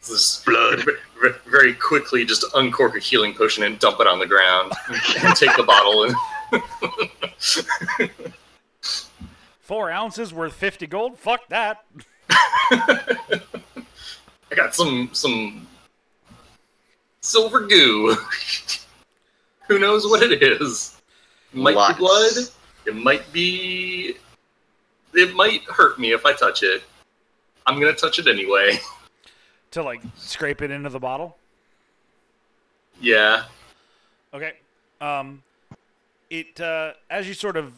[SPEAKER 4] Just
[SPEAKER 2] Blood.
[SPEAKER 4] v- v- very quickly just uncork a healing potion and dump it on the ground and take the bottle and
[SPEAKER 1] Four ounces worth fifty gold. Fuck that.
[SPEAKER 4] I got some some silver goo. Who knows what it is? It might
[SPEAKER 2] Lots.
[SPEAKER 4] be blood. It might be. It might hurt me if I touch it. I'm gonna touch it anyway.
[SPEAKER 1] To like scrape it into the bottle.
[SPEAKER 4] Yeah.
[SPEAKER 1] Okay. Um, it uh, as you sort of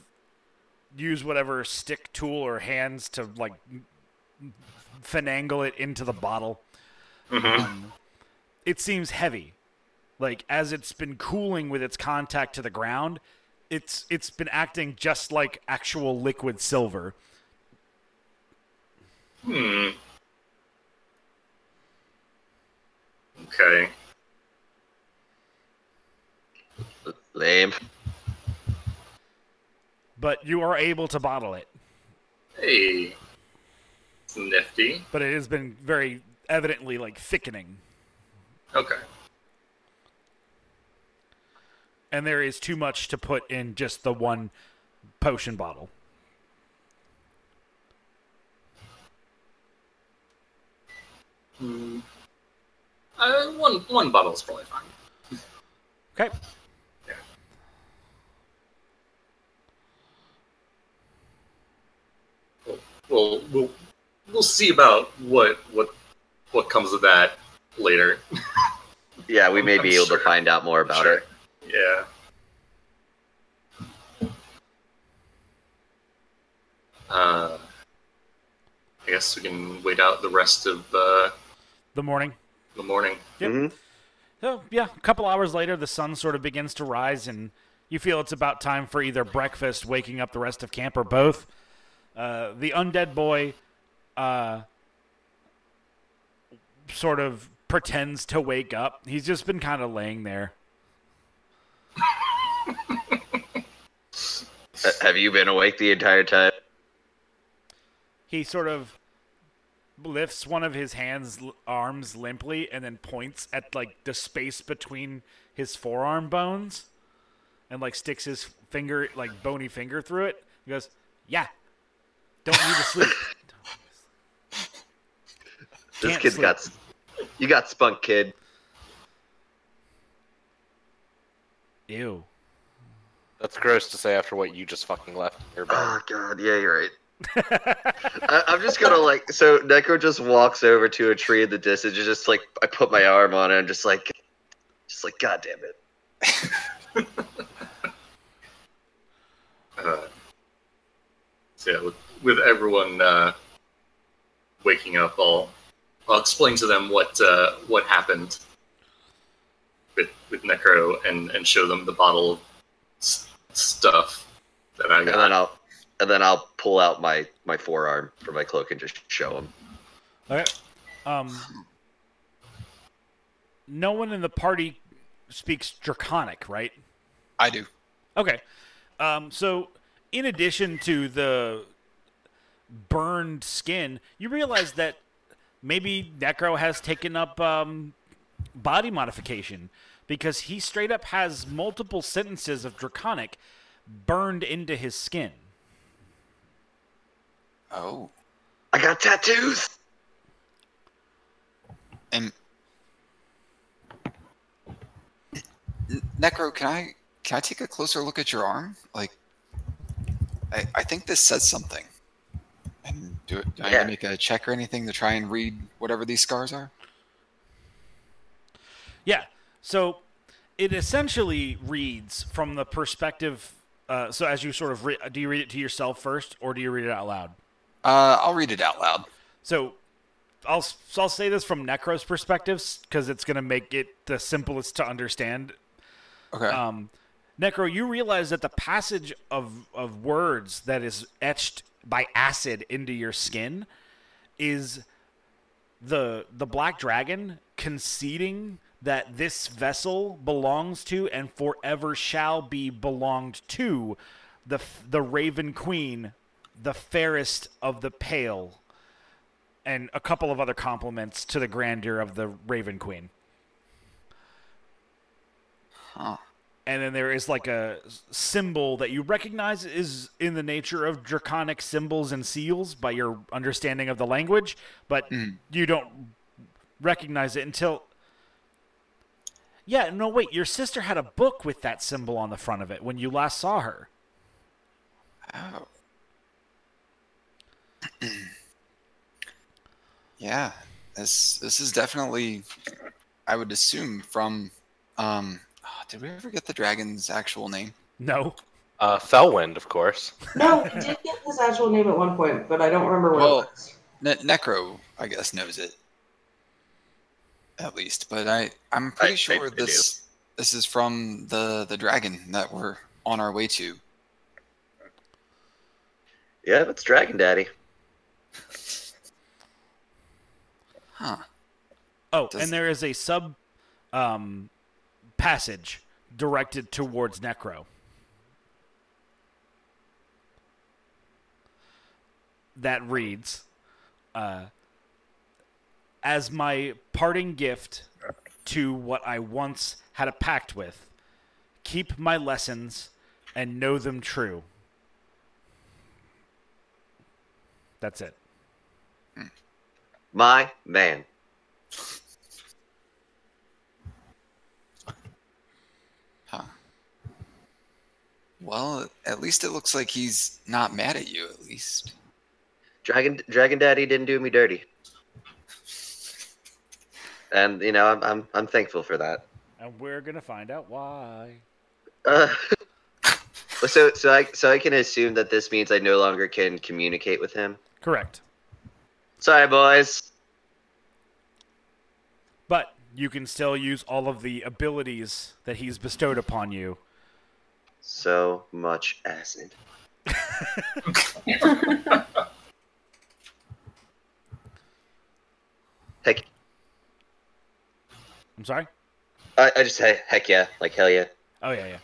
[SPEAKER 1] use whatever stick tool or hands to like finagle it into the bottle.
[SPEAKER 4] hmm
[SPEAKER 1] Um, it seems heavy. Like as it's been cooling with its contact to the ground, it's it's been acting just like actual liquid silver.
[SPEAKER 4] Hmm. Okay.
[SPEAKER 2] Lame.
[SPEAKER 1] But you are able to bottle it.
[SPEAKER 4] Hey. It's nifty.
[SPEAKER 1] But it has been very evidently like thickening.
[SPEAKER 4] Okay.
[SPEAKER 1] and there is too much to put in just the one potion bottle.
[SPEAKER 4] Hmm. Uh, one one bottle is probably fine.
[SPEAKER 1] Okay.
[SPEAKER 4] Yeah. We'll, we'll we'll we'll see about what what what comes of that later.
[SPEAKER 2] Yeah, we may
[SPEAKER 4] I'm
[SPEAKER 2] be able
[SPEAKER 4] sure.
[SPEAKER 2] to find out more about
[SPEAKER 4] Sure.
[SPEAKER 2] it.
[SPEAKER 4] Yeah. Uh, I guess we can wait out the rest of uh,
[SPEAKER 1] The morning.
[SPEAKER 4] The morning.
[SPEAKER 1] Yep.
[SPEAKER 2] Mhm.
[SPEAKER 1] So yeah, a couple hours later, the sun sort of begins to rise, and you feel it's about time for either breakfast, waking up the rest of camp, or both. Uh, the undead boy, uh, sort of pretends to wake up. He's just been kind of laying there.
[SPEAKER 2] Have you been awake the entire time?
[SPEAKER 1] He sort of lifts one of his hands arms limply and then points at like the space between his forearm bones and like sticks his finger like bony finger through it he goes yeah don't need to sleep
[SPEAKER 2] This
[SPEAKER 1] Can't
[SPEAKER 2] kid's
[SPEAKER 1] sleep.
[SPEAKER 2] got. You got spunk, kid.
[SPEAKER 1] ew
[SPEAKER 6] That's gross to say after what you just fucking left in your bed.
[SPEAKER 2] Oh god, yeah, you're right. I, I'm just gonna like. So Necro just walks over to a tree in the distance. Just like I put my arm on it. and just like, just like, god damn it.
[SPEAKER 4] Uh, so yeah, with, with everyone uh, waking up, I'll I'll explain to them what uh, what happened with with Necro and and show them the bottle of s- stuff that I
[SPEAKER 2] And then
[SPEAKER 4] got.
[SPEAKER 2] I'll, and then I'll pull out my my forearm for my cloak and just show him.
[SPEAKER 1] okay um no one in the party speaks Draconic, right?
[SPEAKER 5] I do.
[SPEAKER 1] Okay. Um, so, in addition to the burned skin, you realize that maybe Necro has taken up um, body modification because he straight up has multiple sentences of Draconic burned into his skin.
[SPEAKER 5] Oh.
[SPEAKER 2] I got tattoos.
[SPEAKER 5] And Necro, can I can I take a closer look at your arm? Like, I I think this says something. And do, it, do I need to make a check or anything to try and read whatever these scars are?
[SPEAKER 1] Yeah. So it essentially reads from the perspective. Uh, so as you sort of re- do you read it to yourself first, or do you read it out loud?
[SPEAKER 5] Uh, I'll read it out loud.
[SPEAKER 1] So I'll so I'll say this from Necro's perspectives because it's going to make it the simplest to understand.
[SPEAKER 5] Okay.
[SPEAKER 1] Um, Necro, you realize that the passage of of words that is etched by acid into your skin is the the black dragon conceding that this vessel belongs to and forever shall be belonged to the the Raven Queen, the fairest of the pale, and a couple of other compliments to the grandeur of the Raven Queen.
[SPEAKER 5] huh.
[SPEAKER 1] and then there is like a symbol that you recognize is in the nature of draconic symbols and seals by your understanding of the language, but
[SPEAKER 5] Mm.
[SPEAKER 1] you don't recognize it until. Yeah, no, wait. Your sister had a book with that symbol on the front of it when you last saw her.
[SPEAKER 5] Oh. yeah, this this is definitely, I would assume from, um, oh, did we ever get the dragon's actual name?
[SPEAKER 1] No.
[SPEAKER 6] Uh, Felwind, of course.
[SPEAKER 3] No, we did get his actual name at one point, but I don't remember what
[SPEAKER 5] Well-
[SPEAKER 3] it was.
[SPEAKER 5] Ne- Necro, I guess, knows it. At least, but I I'm pretty
[SPEAKER 2] I
[SPEAKER 5] sure
[SPEAKER 2] think they
[SPEAKER 5] this this is from the the dragon that we're on our way to.
[SPEAKER 2] Yeah, that's Dragon Daddy.
[SPEAKER 5] Huh.
[SPEAKER 1] Oh,
[SPEAKER 5] Does-
[SPEAKER 1] and there is a sub um, passage directed towards Necro. That reads, uh, "As my parting gift to what I once had a pact with, keep my lessons and know them true." That's it.
[SPEAKER 2] My man.
[SPEAKER 5] Huh. Well, at least it looks like he's not mad at you. At least.
[SPEAKER 2] Dragon Dragon Daddy didn't do me dirty. And you know, I'm I'm I'm thankful for that.
[SPEAKER 1] And we're gonna find out why.
[SPEAKER 2] Uh, so so I so I can assume that this means I no longer can communicate with him.
[SPEAKER 1] Correct.
[SPEAKER 2] Sorry, boys.
[SPEAKER 1] But you can still use all of the abilities that he's bestowed upon you.
[SPEAKER 2] So much acid. Heck,
[SPEAKER 1] I'm sorry?
[SPEAKER 2] I, I just say heck yeah, like hell yeah.
[SPEAKER 1] Oh yeah, yeah.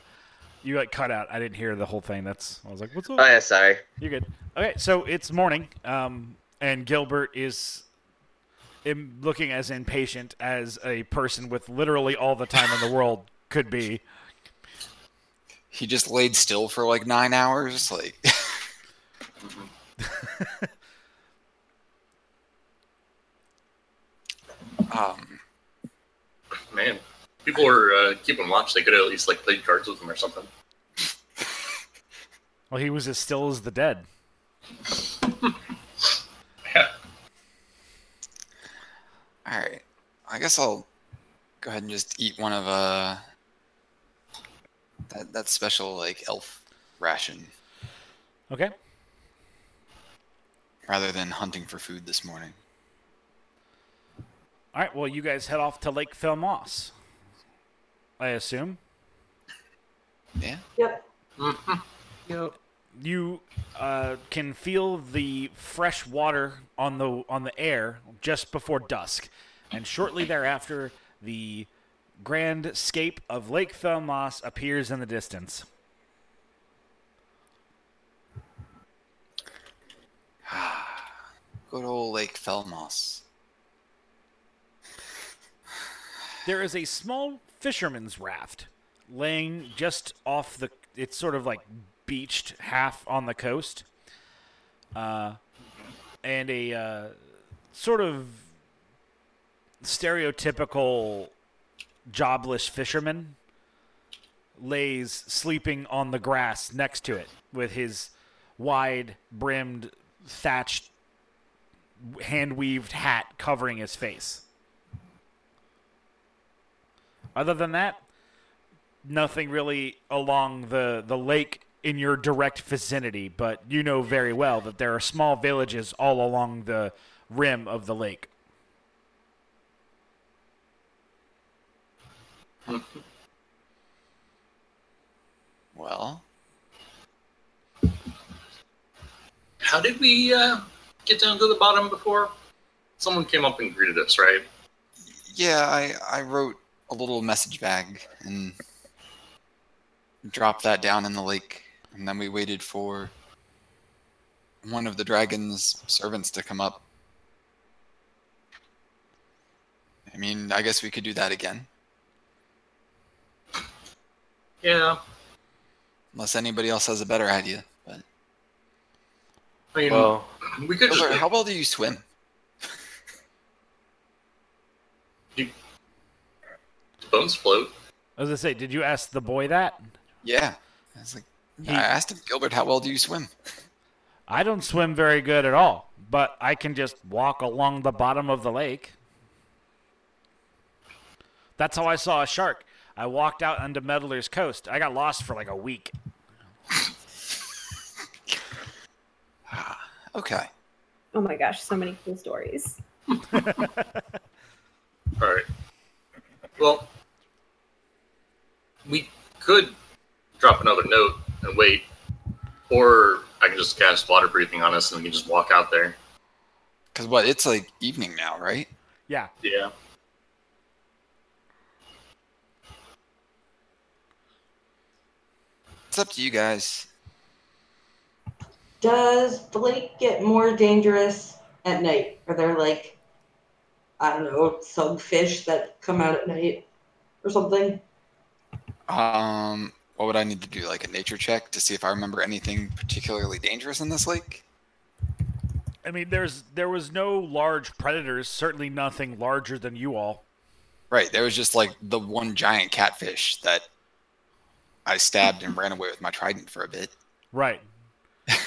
[SPEAKER 1] You like cut out. I didn't hear the whole thing. That's I was like, what's up?
[SPEAKER 2] Oh yeah, sorry.
[SPEAKER 1] You're good. Okay, so it's morning, um, and Gilbert is im- looking as impatient as a person with literally all the time in the world could be.
[SPEAKER 5] He just laid still for like nine hours. Like, um,
[SPEAKER 4] Man, people were uh, keeping watch. They could have at least like played cards with him or something.
[SPEAKER 1] Well, he was as still as the dead.
[SPEAKER 5] all right. I guess I'll go ahead and just eat one of uh that that special like elf ration
[SPEAKER 1] Okay.
[SPEAKER 5] rather than hunting for food this morning.
[SPEAKER 1] All right. Well, you guys head off to Lake Felmos. I assume.
[SPEAKER 5] Yeah.
[SPEAKER 3] Yep.
[SPEAKER 1] You uh, can feel the fresh water on the on the air just before dusk, and shortly thereafter, the grand scape of Lake Felmos appears in the distance.
[SPEAKER 5] Good old Lake Felmos.
[SPEAKER 1] There is a small fisherman's raft laying just off the. It's sort of like beached half on the coast. Uh, and a uh, sort of stereotypical jobless fisherman lays sleeping on the grass next to it with his wide brimmed thatched hand weaved hat covering his face. Other than that, nothing really along the, the lake in your direct vicinity, but you know very well that there are small villages all along the rim of the lake.
[SPEAKER 5] Well,
[SPEAKER 4] How did we uh, get down to the bottom before? Someone came up and greeted us, right?
[SPEAKER 5] yeah, I, I wrote a little message bag and dropped that down in the lake. And then we waited for one of the dragon's servants to come up. I mean, I guess we could do that again.
[SPEAKER 4] Yeah.
[SPEAKER 5] Unless anybody else has a better idea. But
[SPEAKER 4] I mean,
[SPEAKER 6] Well,
[SPEAKER 4] we could just.
[SPEAKER 5] How well do you swim?
[SPEAKER 4] bones float.
[SPEAKER 1] I was gonna say, did you ask the boy that?
[SPEAKER 5] Yeah. I was like,
[SPEAKER 1] He-
[SPEAKER 5] I asked him, Gilbert, how well do you swim?
[SPEAKER 1] I don't swim very good at all, but I can just walk along the bottom of the lake. That's how I saw a shark. I walked out onto Meddler's Coast. I got lost for like a week.
[SPEAKER 5] Okay.
[SPEAKER 7] Oh my gosh, so many cool stories.
[SPEAKER 4] All right. Well, we could drop another note and wait, or I can just cast water breathing on us and we can just walk out there.
[SPEAKER 5] Because what? It's like evening now, right?
[SPEAKER 1] Yeah.
[SPEAKER 4] Yeah.
[SPEAKER 5] It's up to you guys.
[SPEAKER 3] Does the lake get more dangerous at night? Are there like, I don't know, some fish that come out at night or something?
[SPEAKER 5] Um, what would I need to do? Like a nature check to see if I remember anything particularly dangerous in this lake?
[SPEAKER 1] I mean, there's there was no large predators. Certainly nothing larger than you all.
[SPEAKER 5] Right. There was just like the one giant catfish that I stabbed and ran away with my trident for a bit.
[SPEAKER 1] Right.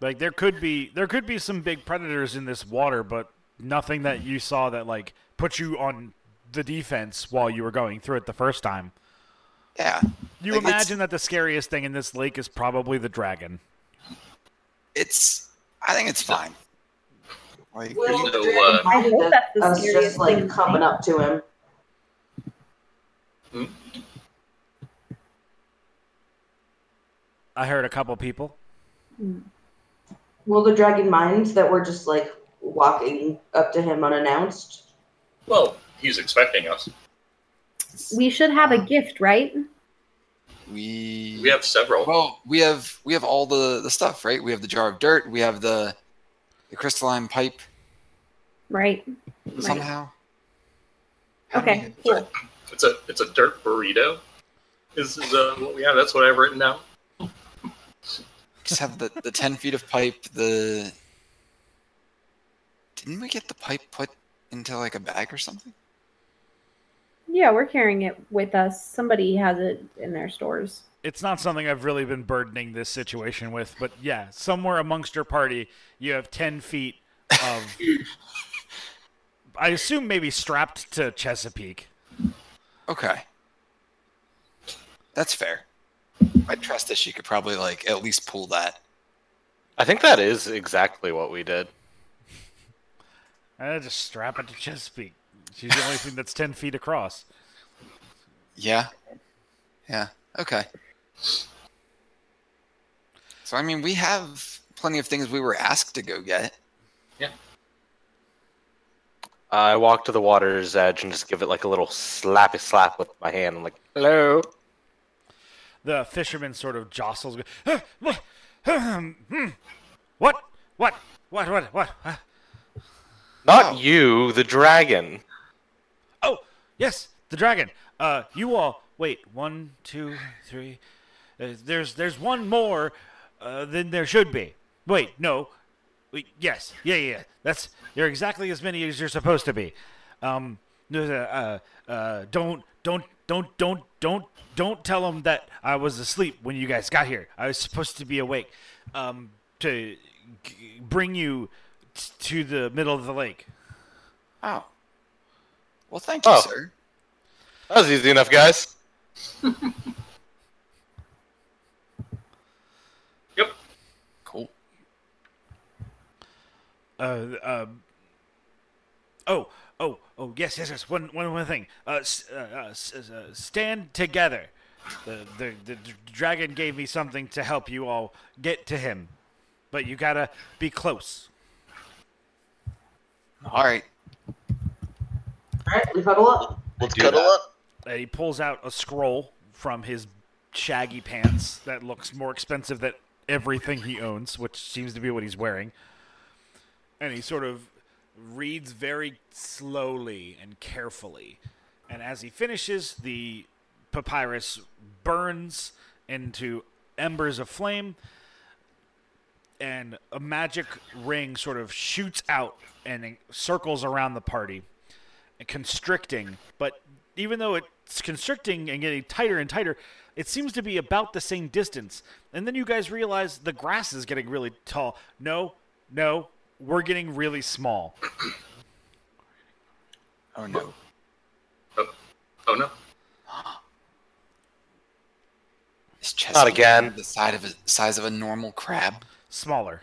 [SPEAKER 1] like there could be there could be some big predators in this water, but nothing that you saw that like put you on the defense while you were going through it the first time.
[SPEAKER 5] Yeah.
[SPEAKER 1] You
[SPEAKER 5] Like,
[SPEAKER 1] imagine that the scariest thing in this lake is probably the dragon.
[SPEAKER 5] It's. I think it's fine. Like,
[SPEAKER 3] Will
[SPEAKER 4] you
[SPEAKER 3] the
[SPEAKER 4] know,
[SPEAKER 3] dragon
[SPEAKER 4] uh,
[SPEAKER 7] I
[SPEAKER 3] mind
[SPEAKER 7] hope that's the
[SPEAKER 3] us
[SPEAKER 7] scariest
[SPEAKER 3] just like coming up to him?
[SPEAKER 1] I heard a couple people.
[SPEAKER 3] Will the dragon mind that we're just like walking up to him unannounced?
[SPEAKER 4] Well, he's expecting us.
[SPEAKER 7] We should have a gift, right?
[SPEAKER 5] we.
[SPEAKER 4] We have several.
[SPEAKER 5] Well, we have we have all the the stuff, right? We have the jar of dirt. We have the the crystalline pipe
[SPEAKER 7] Right.
[SPEAKER 5] somehow. How do
[SPEAKER 7] Okay, cool.
[SPEAKER 4] It's a it's a dirt burrito. Is, is uh, what we have? That's what I've written down.
[SPEAKER 5] Just have the the ten feet of pipe. The didn't we get the pipe put into like a bag or something?
[SPEAKER 7] Yeah, we're carrying it with us. Somebody has it in their stores.
[SPEAKER 1] It's not something I've really been burdening this situation with, but yeah, somewhere amongst your party, you have 10 feet of. I assume maybe strapped to Chesapeake.
[SPEAKER 5] Okay, that's fair. I trust that she could probably like at least pull that.
[SPEAKER 6] I think that is exactly what we did.
[SPEAKER 1] I just strap it to Chesapeake. She's the only thing that's 10 feet across.
[SPEAKER 5] Yeah, yeah. Okay. So I mean, we have plenty of things we were asked to go get. Yeah.
[SPEAKER 6] I walk to the water's edge and just give it like a little slappy slap with my hand. I'm like, hello.
[SPEAKER 1] The fisherman sort of jostles. "Huh, what? What? What? What? What? What?
[SPEAKER 6] Not
[SPEAKER 5] Oh.
[SPEAKER 6] you, the dragon.
[SPEAKER 1] Yes, the dragon. Uh, you all. Wait, one, two, three. Uh, there's there's one more uh, than there should be. Wait, no. Wait, yes, yeah, yeah. That's you're exactly as many as you're supposed to be. Um, uh, uh, uh, don't don't don't don't don't don't tell them that I was asleep when you guys got here. I was supposed to be awake. Um, to g- bring you t- to the middle of the lake.
[SPEAKER 5] Oh. Well, thank you,
[SPEAKER 6] Oh.
[SPEAKER 5] sir.
[SPEAKER 6] That was easy enough, guys.
[SPEAKER 4] Yep.
[SPEAKER 5] Cool.
[SPEAKER 1] uh, um, oh, oh, oh, yes, yes, yes. One, one, one thing. Uh, s- uh, uh, uh, stand together. The, the the dragon gave me something to help you all get to him, but you gotta be close.
[SPEAKER 5] All right.
[SPEAKER 3] All right, we huddle up.
[SPEAKER 2] Let's
[SPEAKER 6] do
[SPEAKER 2] cuddle
[SPEAKER 6] that.
[SPEAKER 2] up.
[SPEAKER 1] And he pulls out a scroll from his shaggy pants that looks more expensive than everything he owns, which seems to be what he's wearing. And he sort of reads very slowly and carefully. And as he finishes, the papyrus burns into embers of flame, and a magic ring sort of shoots out and circles around the party constricting, but even though it's constricting and getting tighter and tighter, it seems to be about the same distance. And then you guys realize the grass is getting really tall. No, no, we're getting really small.
[SPEAKER 5] Oh no.
[SPEAKER 4] Oh, oh no.
[SPEAKER 5] His chest
[SPEAKER 6] Not again.
[SPEAKER 5] The side of a, size of a normal crab.
[SPEAKER 1] Smaller.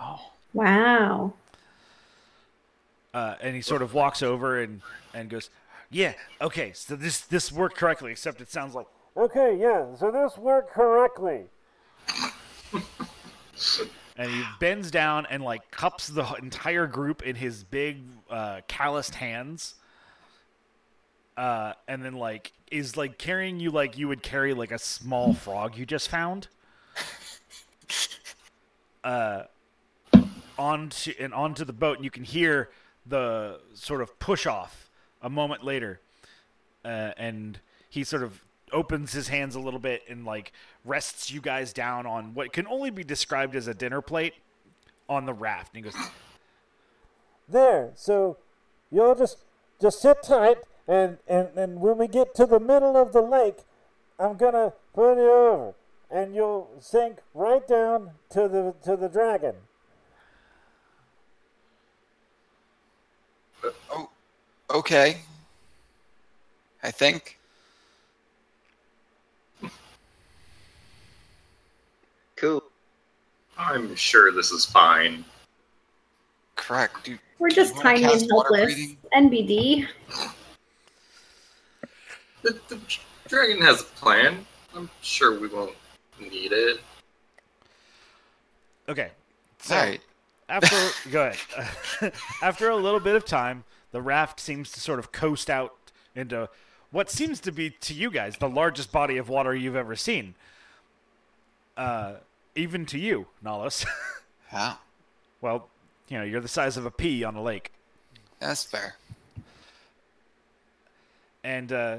[SPEAKER 5] Oh.
[SPEAKER 7] Wow.
[SPEAKER 1] Uh, and he sort of walks over and, and goes, Yeah, okay, so this this worked correctly, except it sounds like Okay, yeah, so this worked correctly. and he bends down and like cups the entire group in his big uh, calloused hands. Uh, and then like is like carrying you like you would carry like a small frog you just found. Uh, onto and onto the boat, and you can hear the sort of push off a moment later, uh, and he sort of opens his hands a little bit and like rests you guys down on what can only be described as a dinner plate on the raft, and he goes,
[SPEAKER 8] There, so y'all just just sit tight, and, and, and when we get to the middle of the lake, I'm gonna put you over, and you'll sink right down to the to the dragon.
[SPEAKER 5] Oh. Okay. I think.
[SPEAKER 2] Cool.
[SPEAKER 4] I'm sure this is fine.
[SPEAKER 5] Correct. Dude,
[SPEAKER 7] We're just
[SPEAKER 5] You
[SPEAKER 7] tiny and helpless. NBD.
[SPEAKER 4] The, the dragon has a plan. I'm sure we won't need it.
[SPEAKER 1] "Okay." So,
[SPEAKER 5] all right.
[SPEAKER 1] After go ahead. after a little bit of time, the raft seems to sort of coast out into what seems to be to you guys the largest body of water you've ever seen. Uh, even to you, Nalos.
[SPEAKER 5] Yeah.
[SPEAKER 1] well, you know, you're the size of a pea on a lake.
[SPEAKER 5] That's fair.
[SPEAKER 1] And uh,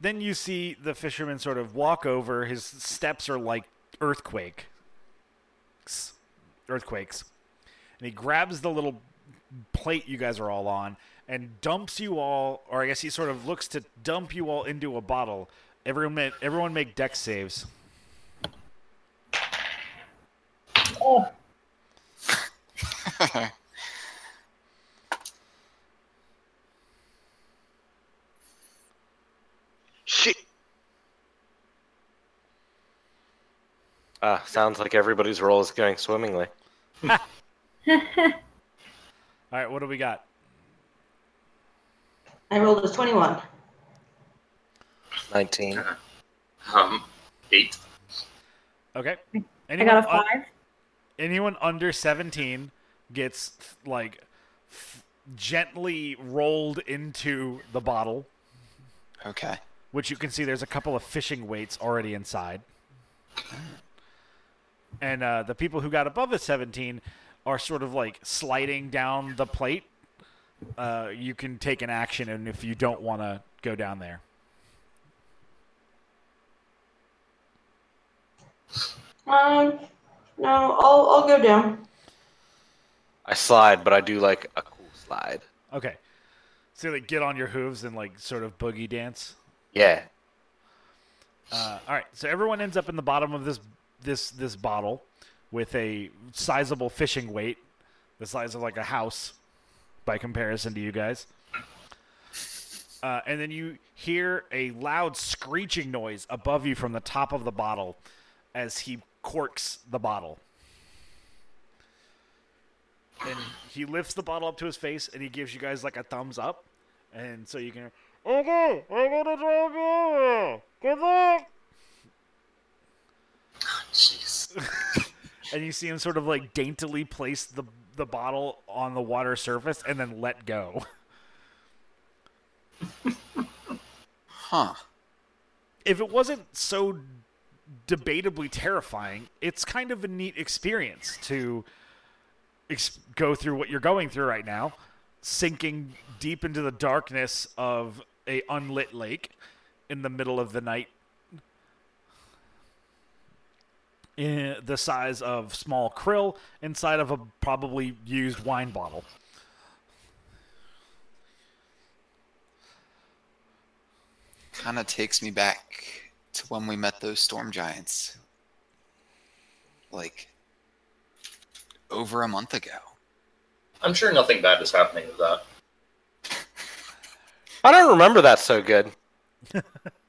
[SPEAKER 1] then you see the fisherman sort of walk over. His steps are like earthquake. Earthquakes. And he grabs the little plate you guys are all on and dumps you all, or I guess he sort of looks to dump you all into a bottle. Everyone, ma- everyone make dex saves. Oh.
[SPEAKER 2] Shit.
[SPEAKER 6] Ah, sounds like everybody's roll is going swimmingly.
[SPEAKER 1] All right, what do we got?
[SPEAKER 3] I rolled a 21.
[SPEAKER 6] 19.
[SPEAKER 4] Um, eight.
[SPEAKER 1] Okay.
[SPEAKER 7] I
[SPEAKER 1] Anyone
[SPEAKER 7] got a
[SPEAKER 1] un-
[SPEAKER 7] five.
[SPEAKER 1] anyone under 17 gets like f- gently rolled into the bottle,
[SPEAKER 5] Okay.
[SPEAKER 1] which you can see there's a couple of fishing weights already inside. And uh, the people who got above a 17 are sort of like sliding down the plate. Uh, you can take an action, and if you don't want to go down there.
[SPEAKER 3] Um, no, I'll I'll go down.
[SPEAKER 6] I slide, but I do like a cool slide.
[SPEAKER 1] Okay. So like get on your hooves and like sort of boogie dance.
[SPEAKER 6] Yeah.
[SPEAKER 1] Uh, all right. So everyone ends up in the bottom of this this this bottle with a sizable fishing weight, the size of like a house, by comparison to you guys. Uh, and then you hear a loud screeching noise above you from the top of the bottle as he corks the bottle. And he lifts the bottle up to his face and he gives you guys like a thumbs up. And so you can. Okay, I'm gonna drive you over. Good luck.
[SPEAKER 4] Jeez.
[SPEAKER 1] and you see him sort of like daintily place the the bottle on the water surface and then let go.
[SPEAKER 5] Huh.
[SPEAKER 1] If it wasn't so debatably terrifying, it's kind of a neat experience to ex- go through what you're going through right now, sinking deep into the darkness of a unlit lake in the middle of the night. In the size of small krill inside of a probably used wine bottle.
[SPEAKER 5] Kind of takes me back to when we met those storm giants. Like over a month ago.
[SPEAKER 4] I'm sure nothing bad is happening with that.
[SPEAKER 6] I don't remember that so good.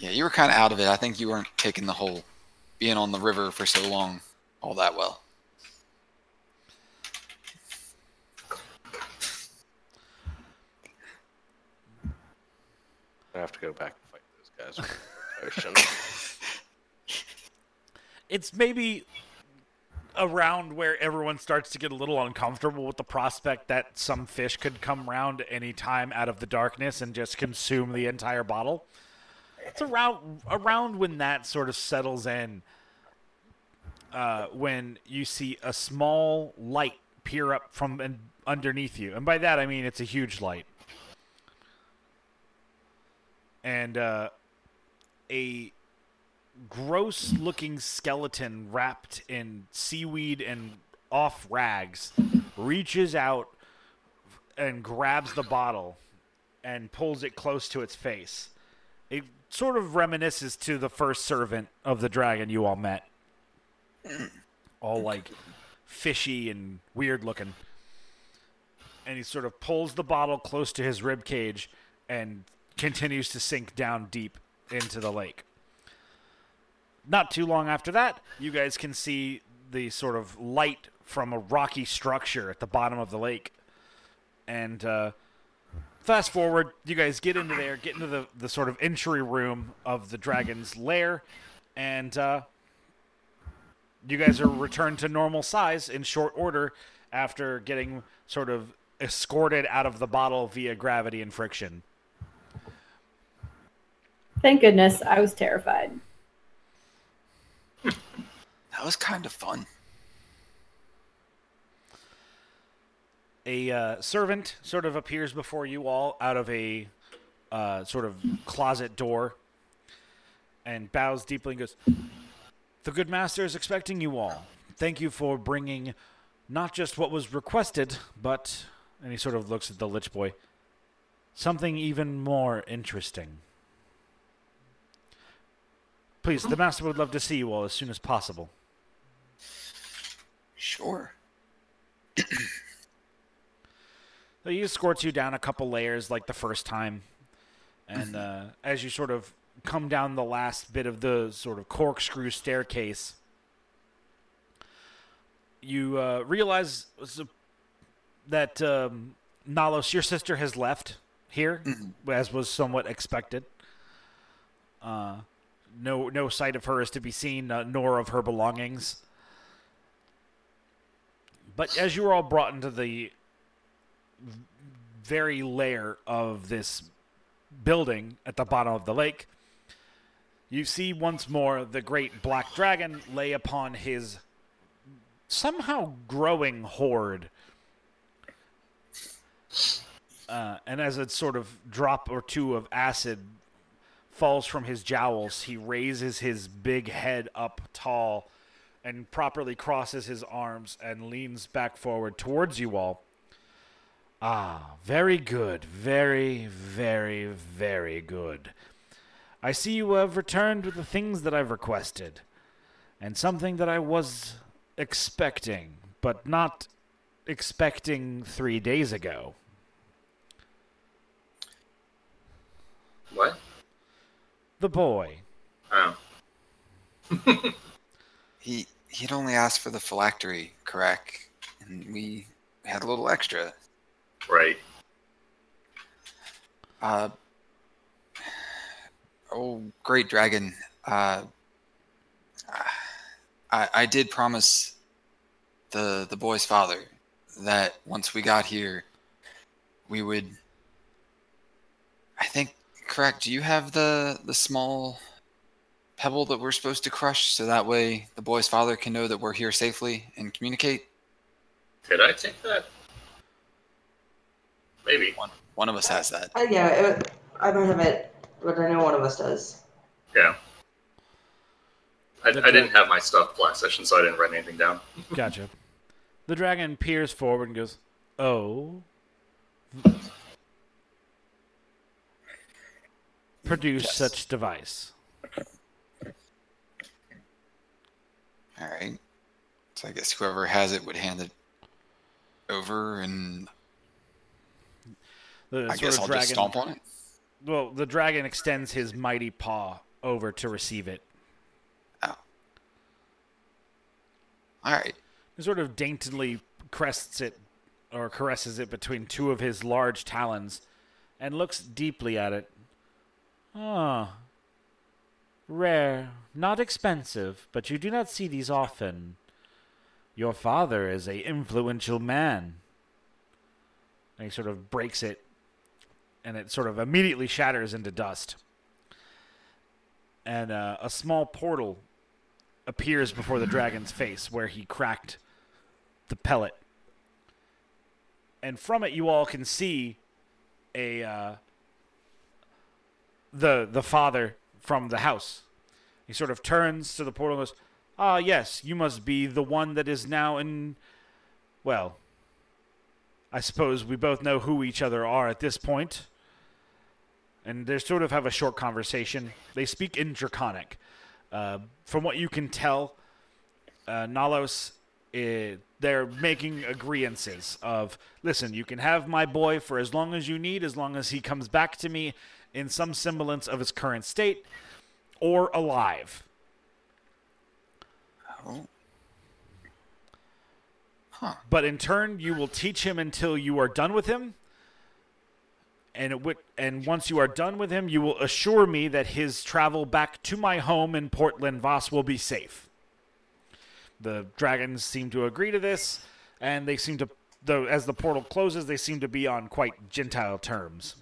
[SPEAKER 5] Yeah, you were kind of out of it. I think you weren't taking the whole being on the river for so long all that well.
[SPEAKER 6] I have to go back and fight those guys with
[SPEAKER 1] it's maybe around where everyone starts to get a little uncomfortable with the prospect that some fish could come round any time out of the darkness and just consume the entire bottle. It's around around when that sort of settles in. Uh, when you see a small light peer up from an, underneath you, and by that I mean it's a huge light, and uh, a gross looking skeleton wrapped in seaweed and off rags reaches out and grabs the bottle and pulls it close to its face. It sort of reminisces to the first servant of the dragon you all met. All like fishy and weird looking. And he sort of pulls the bottle close to his rib cage and continues to sink down deep into the lake not too long after that, you guys can see the sort of light from a rocky structure at the bottom of the lake. And uh, fast forward, you guys get into there, get into the, the sort of entry room of the dragon's lair, and uh, you guys are returned to normal size in short order after getting sort of escorted out of the bottle via gravity and friction.
[SPEAKER 7] Thank goodness, I was terrified.
[SPEAKER 5] That was kind of fun.
[SPEAKER 1] A uh, servant sort of appears before you all out of a uh, sort of closet door and bows deeply and goes, The good master is expecting you all. Thank you for bringing not just what was requested, but, and he sort of looks at the Lich Boy, something even more interesting. Please, the master would love to see you all as soon as possible.
[SPEAKER 5] Sure.
[SPEAKER 1] So he escorts you down a couple layers like the first time. And uh, as you sort of come down the last bit of the sort of corkscrew staircase, you uh, realize that um, Nalos, your sister, has left here, as was somewhat expected. Uh, no, no sight of her is to be seen, uh, nor of her belongings. But as you are all brought into the very layer of this building at the bottom of the lake, you see once more the great black dragon lay upon his somehow growing hoard. Uh, and as a sort of drop or two of acid falls from his jowls, he raises his big head up tall and properly crosses his arms and leans back forward towards you all. Ah, very good. Very, very, very good. I see you have returned with the things that I've requested, and something that I was expecting, but not expecting three days ago.
[SPEAKER 4] What?
[SPEAKER 1] The boy.
[SPEAKER 4] Oh.
[SPEAKER 5] He he'd only asked for the phylactery, correct? And we had a little extra.
[SPEAKER 4] Right.
[SPEAKER 5] Uh, oh, great dragon. Uh, I I did promise the the boy's father that once we got here, we would. I think correct. Do you have the the small pebble that we're supposed to crush so that way the boy's father can know that we're here safely and communicate?
[SPEAKER 4] Did I take that? Maybe.
[SPEAKER 5] One one of us has that.
[SPEAKER 3] Uh, yeah, it, I don't have it, but I know one of us does.
[SPEAKER 4] Yeah. I, I didn't have my stuff last session, so I didn't write anything down.
[SPEAKER 1] Gotcha. The dragon peers forward and goes, Oh. Produce
[SPEAKER 5] Yes.
[SPEAKER 1] such device.
[SPEAKER 5] All right. So I guess whoever has it would hand it over, and
[SPEAKER 1] The
[SPEAKER 5] I
[SPEAKER 1] sort
[SPEAKER 5] guess
[SPEAKER 1] of
[SPEAKER 5] I'll
[SPEAKER 1] dragon,
[SPEAKER 5] just stomp on it.
[SPEAKER 1] Well, the dragon extends his mighty paw over to receive it.
[SPEAKER 5] Oh. All right.
[SPEAKER 1] He sort of daintily crests it or caresses it between two of his large talons and looks deeply at it. Ah. Rare, not expensive, but you do not see these often. Your father is a influential man. And he sort of breaks it and it sort of immediately shatters into dust. And uh, a small portal appears before the dragon's face where he cracked the pellet. And from it you all can see a uh, the the father from the house. He sort of turns to the portal and goes, "Ah, yes, you must be the one that is now in well, I suppose we both know who each other are at this point." And they sort of have a short conversation. They speak in Draconic. Uh, from what you can tell, uh, Nalos, eh, they're making agreements of, listen, you can have my boy for as long as you need, as long as he comes back to me in some semblance of his current state, or alive.
[SPEAKER 5] Oh. Huh.
[SPEAKER 1] But in turn, you will teach him until you are done with him. And would, and once you are done with him, you will assure me that his travel back to my home in Portland Voss will be safe. The dragons seem to agree to this, and they seem to, though, as the portal closes, they seem to be on quite gentile terms.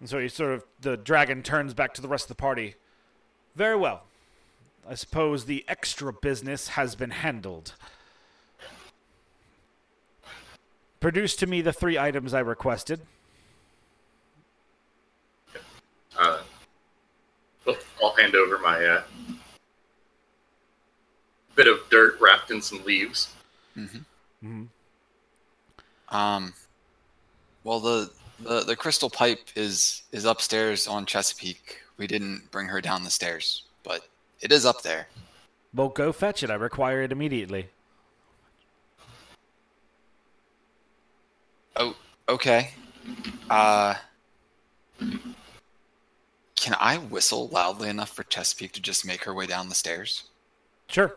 [SPEAKER 1] And so he sort of, the dragon turns back to the rest of the party. Very well. I suppose the extra business has been handled. Produce to me the three items I requested.
[SPEAKER 4] Uh, I'll hand over my uh, bit of dirt wrapped in some leaves.
[SPEAKER 5] Um. Well, the, the the crystal pipe is is upstairs on Chesapeake. We didn't bring her down the stairs, but it is up there.
[SPEAKER 1] Well, go fetch it. I require it immediately.
[SPEAKER 5] Oh, okay. Uh, can I whistle loudly enough for Chesapeake to just make her way down the stairs?
[SPEAKER 1] Sure.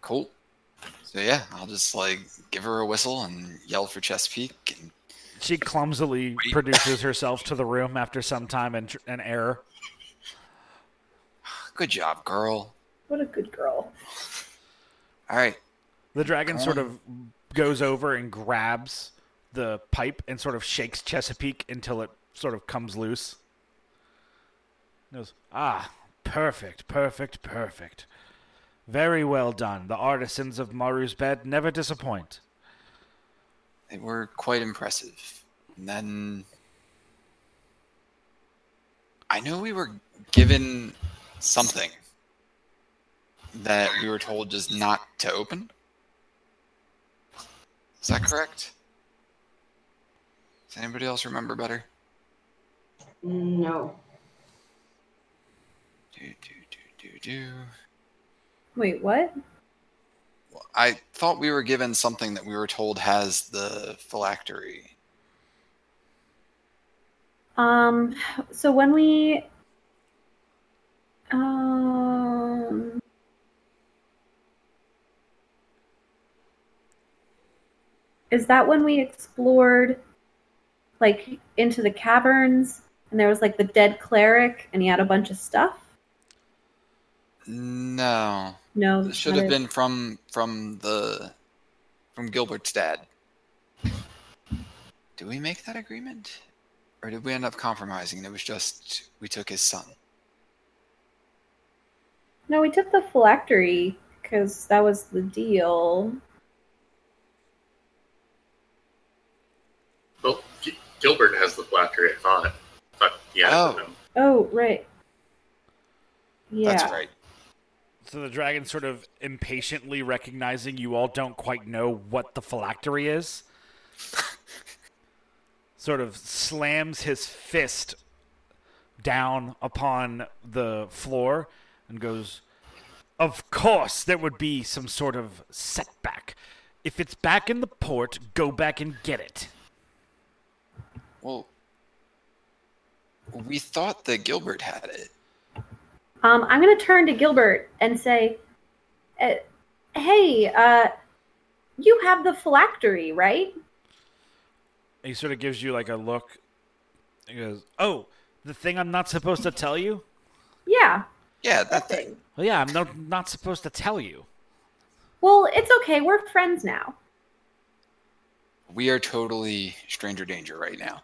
[SPEAKER 5] Cool. So yeah, I'll just like give her a whistle and yell for Chesapeake. And
[SPEAKER 1] She clumsily
[SPEAKER 5] Wait.
[SPEAKER 1] produces herself to the room after some time and, and error.
[SPEAKER 5] good job, girl.
[SPEAKER 7] What a good girl.
[SPEAKER 5] All right.
[SPEAKER 1] The dragon
[SPEAKER 5] Come
[SPEAKER 1] sort
[SPEAKER 5] on.
[SPEAKER 1] of goes over and grabs the pipe and sort of shakes Chesapeake until it sort of comes loose. Goes, ah, perfect, perfect, perfect. Very well done. The artisans of Maru's bed never disappoint.
[SPEAKER 5] They were quite impressive. And then I know we were given something that we were told just not to open. Is that correct? Does anybody else remember better?
[SPEAKER 3] No.
[SPEAKER 5] Do, do, do, do, do.
[SPEAKER 7] Wait, what?
[SPEAKER 5] Well, I thought we were given something that we were told has the phylactery.
[SPEAKER 7] Um, so when we, um, is that when we explored, like, into the caverns, and there was like the dead cleric, and he had a bunch of stuff?
[SPEAKER 5] No.
[SPEAKER 7] No,
[SPEAKER 5] It should have
[SPEAKER 7] it.
[SPEAKER 5] been from from the from Gilbert's dad. Did we make that agreement? Or did we end up compromising and it was just we took his son?
[SPEAKER 7] No, we took the phylactery because that was the deal.
[SPEAKER 4] Well, G- Gilbert has the phylactery, I thought. I thought he had
[SPEAKER 5] Oh.
[SPEAKER 4] it with him.
[SPEAKER 7] Oh, right. Yeah.
[SPEAKER 5] That's right.
[SPEAKER 1] So the dragon sort of impatiently recognizing you all don't quite know what the phylactery is, sort of slams his fist down upon the floor and goes, Of course, there would be some sort of setback. If it's back in the port, go back and get it.
[SPEAKER 5] Well we thought that Gilbert had it.
[SPEAKER 7] Um, I'm going to turn to Gilbert and say, uh, "Hey, uh, you have the phylactery, right?"
[SPEAKER 1] He sort of gives you like a look. He goes, Oh, the thing I'm not supposed to tell you?
[SPEAKER 7] Yeah,
[SPEAKER 5] Yeah,
[SPEAKER 7] that
[SPEAKER 5] that thing.
[SPEAKER 7] thing.
[SPEAKER 1] Well, yeah, I'm not, not supposed to tell you.
[SPEAKER 7] Well, it's okay. We're friends now.
[SPEAKER 5] We are totally stranger danger right now.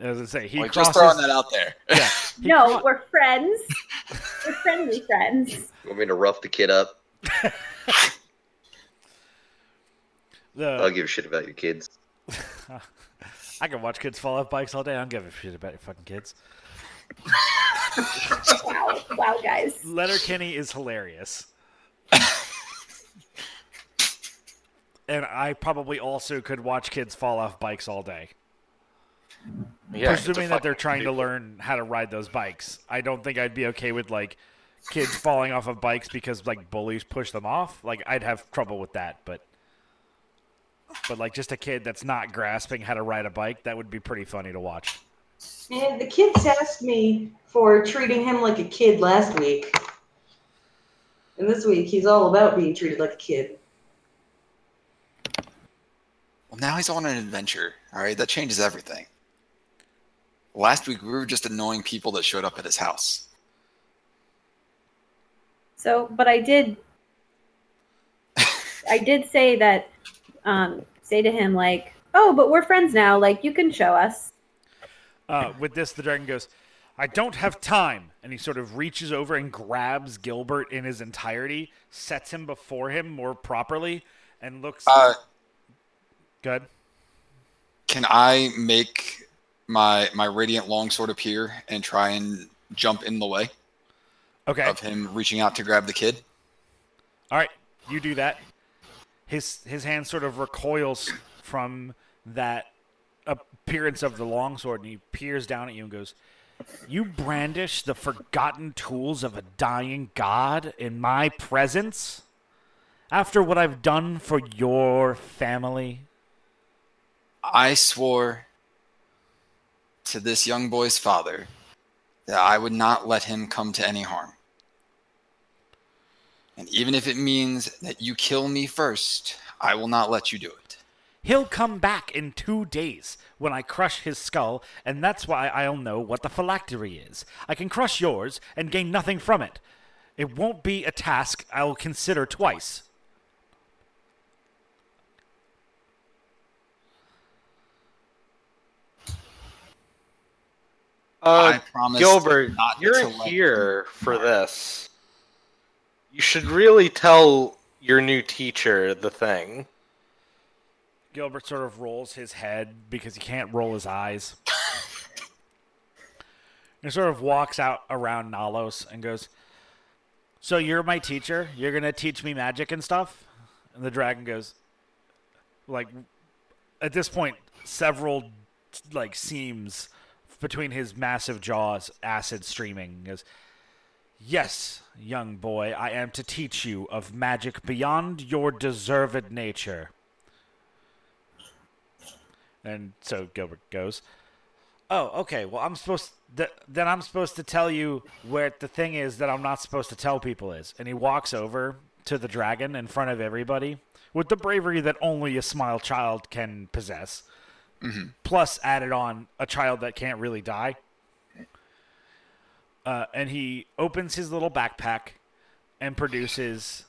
[SPEAKER 1] As I say, he
[SPEAKER 5] like
[SPEAKER 1] crosses.
[SPEAKER 5] just throwing that out there.
[SPEAKER 1] Yeah,
[SPEAKER 7] no,
[SPEAKER 1] cro-
[SPEAKER 7] we're friends. we're friendly friends.
[SPEAKER 2] You want me to rough the kid up? I don't give a shit about your kids.
[SPEAKER 1] I can watch kids fall off bikes all day. I don't give a shit about your fucking kids.
[SPEAKER 7] Wow, wow, guys.
[SPEAKER 1] Letterkenny is hilarious. and I probably also could watch kids fall off bikes all day.
[SPEAKER 6] Yeah,
[SPEAKER 1] Presuming that they're
[SPEAKER 6] fucking
[SPEAKER 1] trying to learn how to ride those bikes. I don't think I'd be okay with like kids falling off of bikes because like bullies push them off. Like I'd have trouble with that, but but like just a kid that's not grasping how to ride a bike, that would be pretty funny to watch.
[SPEAKER 3] And the kids asked me for treating him like a kid last week. And this week, he's all about being treated like a kid.
[SPEAKER 5] Well, now he's on an adventure. All right, that changes everything. Last week we were just annoying people that showed up at his house.
[SPEAKER 7] So, but I did, I did say that, um, say to him like, "Oh, but we're friends now. Like, you can show us."
[SPEAKER 1] Uh, with this, the dragon goes, I don't have time. And he sort of reaches over and grabs Gilbert in his entirety, sets him before him more properly, and looks.
[SPEAKER 5] Uh,
[SPEAKER 1] good.
[SPEAKER 5] can I make my my radiant longsword appear and try and jump in the way
[SPEAKER 1] Okay.
[SPEAKER 5] of him reaching out to grab the kid?
[SPEAKER 1] All right. You do that. His his hand sort of recoils from that appearance of the longsword, and he peers down at you and goes, "You brandish the forgotten tools of a dying god in my presence, after what I've done for your family."
[SPEAKER 5] I swore to this young boy's father that I would not let him come to any harm. And even if it means that you kill me first, I will not let you do it.
[SPEAKER 1] He'll come back in two days when I crush his skull, and that's why I'll know what the phylactery is. I can crush yours and gain nothing from it. It won't be a task I'll consider twice.
[SPEAKER 6] Uh,
[SPEAKER 5] I promise
[SPEAKER 6] Gilbert,
[SPEAKER 5] not
[SPEAKER 6] you're here for this. You should really tell your new teacher the thing.
[SPEAKER 1] Gilbert sort of rolls his head because he can't roll his eyes. and sort of walks out around Nalos and goes, So you're my teacher? You're going to teach me magic and stuff? And the dragon goes, like, at this point, several, like, seams between his massive jaws, acid streaming. He goes, Yes, young boy, I am to teach you of magic beyond your deserved nature. And so Gilbert goes, "Oh, okay. Well, I'm supposed th- then I'm supposed to tell you where the thing is that I'm not supposed to tell people is." And he walks over to the dragon in front of everybody with the bravery that only a smile child can possess. Plus, added on a child that can't really die. Uh, and he opens his little backpack and produces.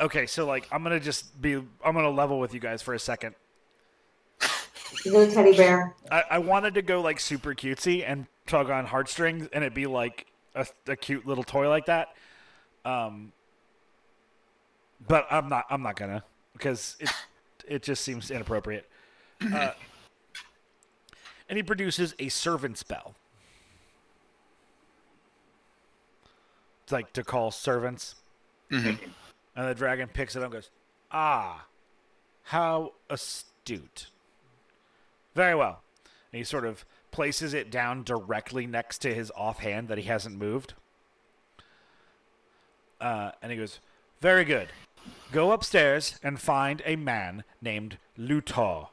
[SPEAKER 1] Okay, so like I'm gonna just be I'm gonna level with you guys for a second.
[SPEAKER 3] He's a teddy bear.
[SPEAKER 1] I, I wanted to go like super cutesy and tug on heartstrings and it be like a, a cute little toy like that. Um, but I'm not. I'm not gonna because it it just seems inappropriate. Uh, and he produces a servant's bell. It's like to call servants.
[SPEAKER 5] Mhm.
[SPEAKER 1] And the dragon picks it up and goes, Ah, how astute. Very well. And he sort of places it down directly next to his offhand that he hasn't moved. Uh, and he goes, Very good. Go upstairs and find a man named Lutar.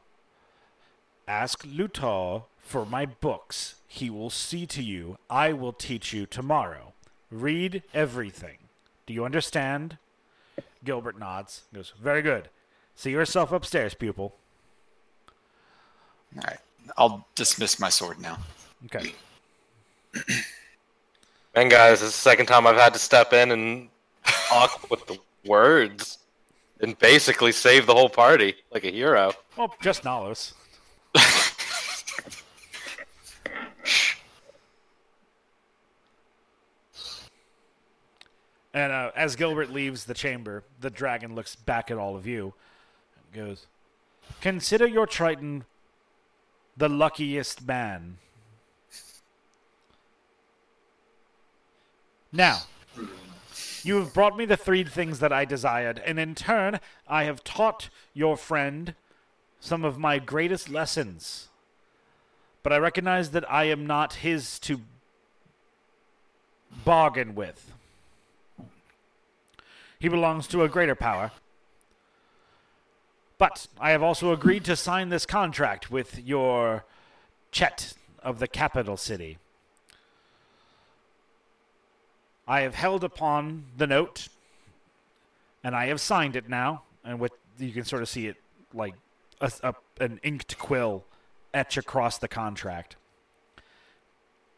[SPEAKER 1] Ask Lutar for my books. He will see to you. I will teach you tomorrow. Read everything. Do you understand? Gilbert nods. Goes, Very good. See yourself upstairs, pupil.
[SPEAKER 5] All right. I'll dismiss my sword now.
[SPEAKER 1] Okay.
[SPEAKER 6] And guys, this is the second time I've had to step in and talk with the words and basically save the whole party like a hero.
[SPEAKER 1] Well, just Nalos. and uh, as Gilbert leaves the chamber, the dragon looks back at all of you and goes, Consider your Triton the luckiest man. Now, you have brought me the three things that I desired, and in turn, I have taught your friend some of my greatest lessons. But I recognize that I am not his to bargain with. He belongs to a greater power. But I have also agreed to sign this contract with your Chet of the capital city. I have held upon the note, and I have signed it now. And with you can sort of see it like a, a, an inked quill etch across the contract,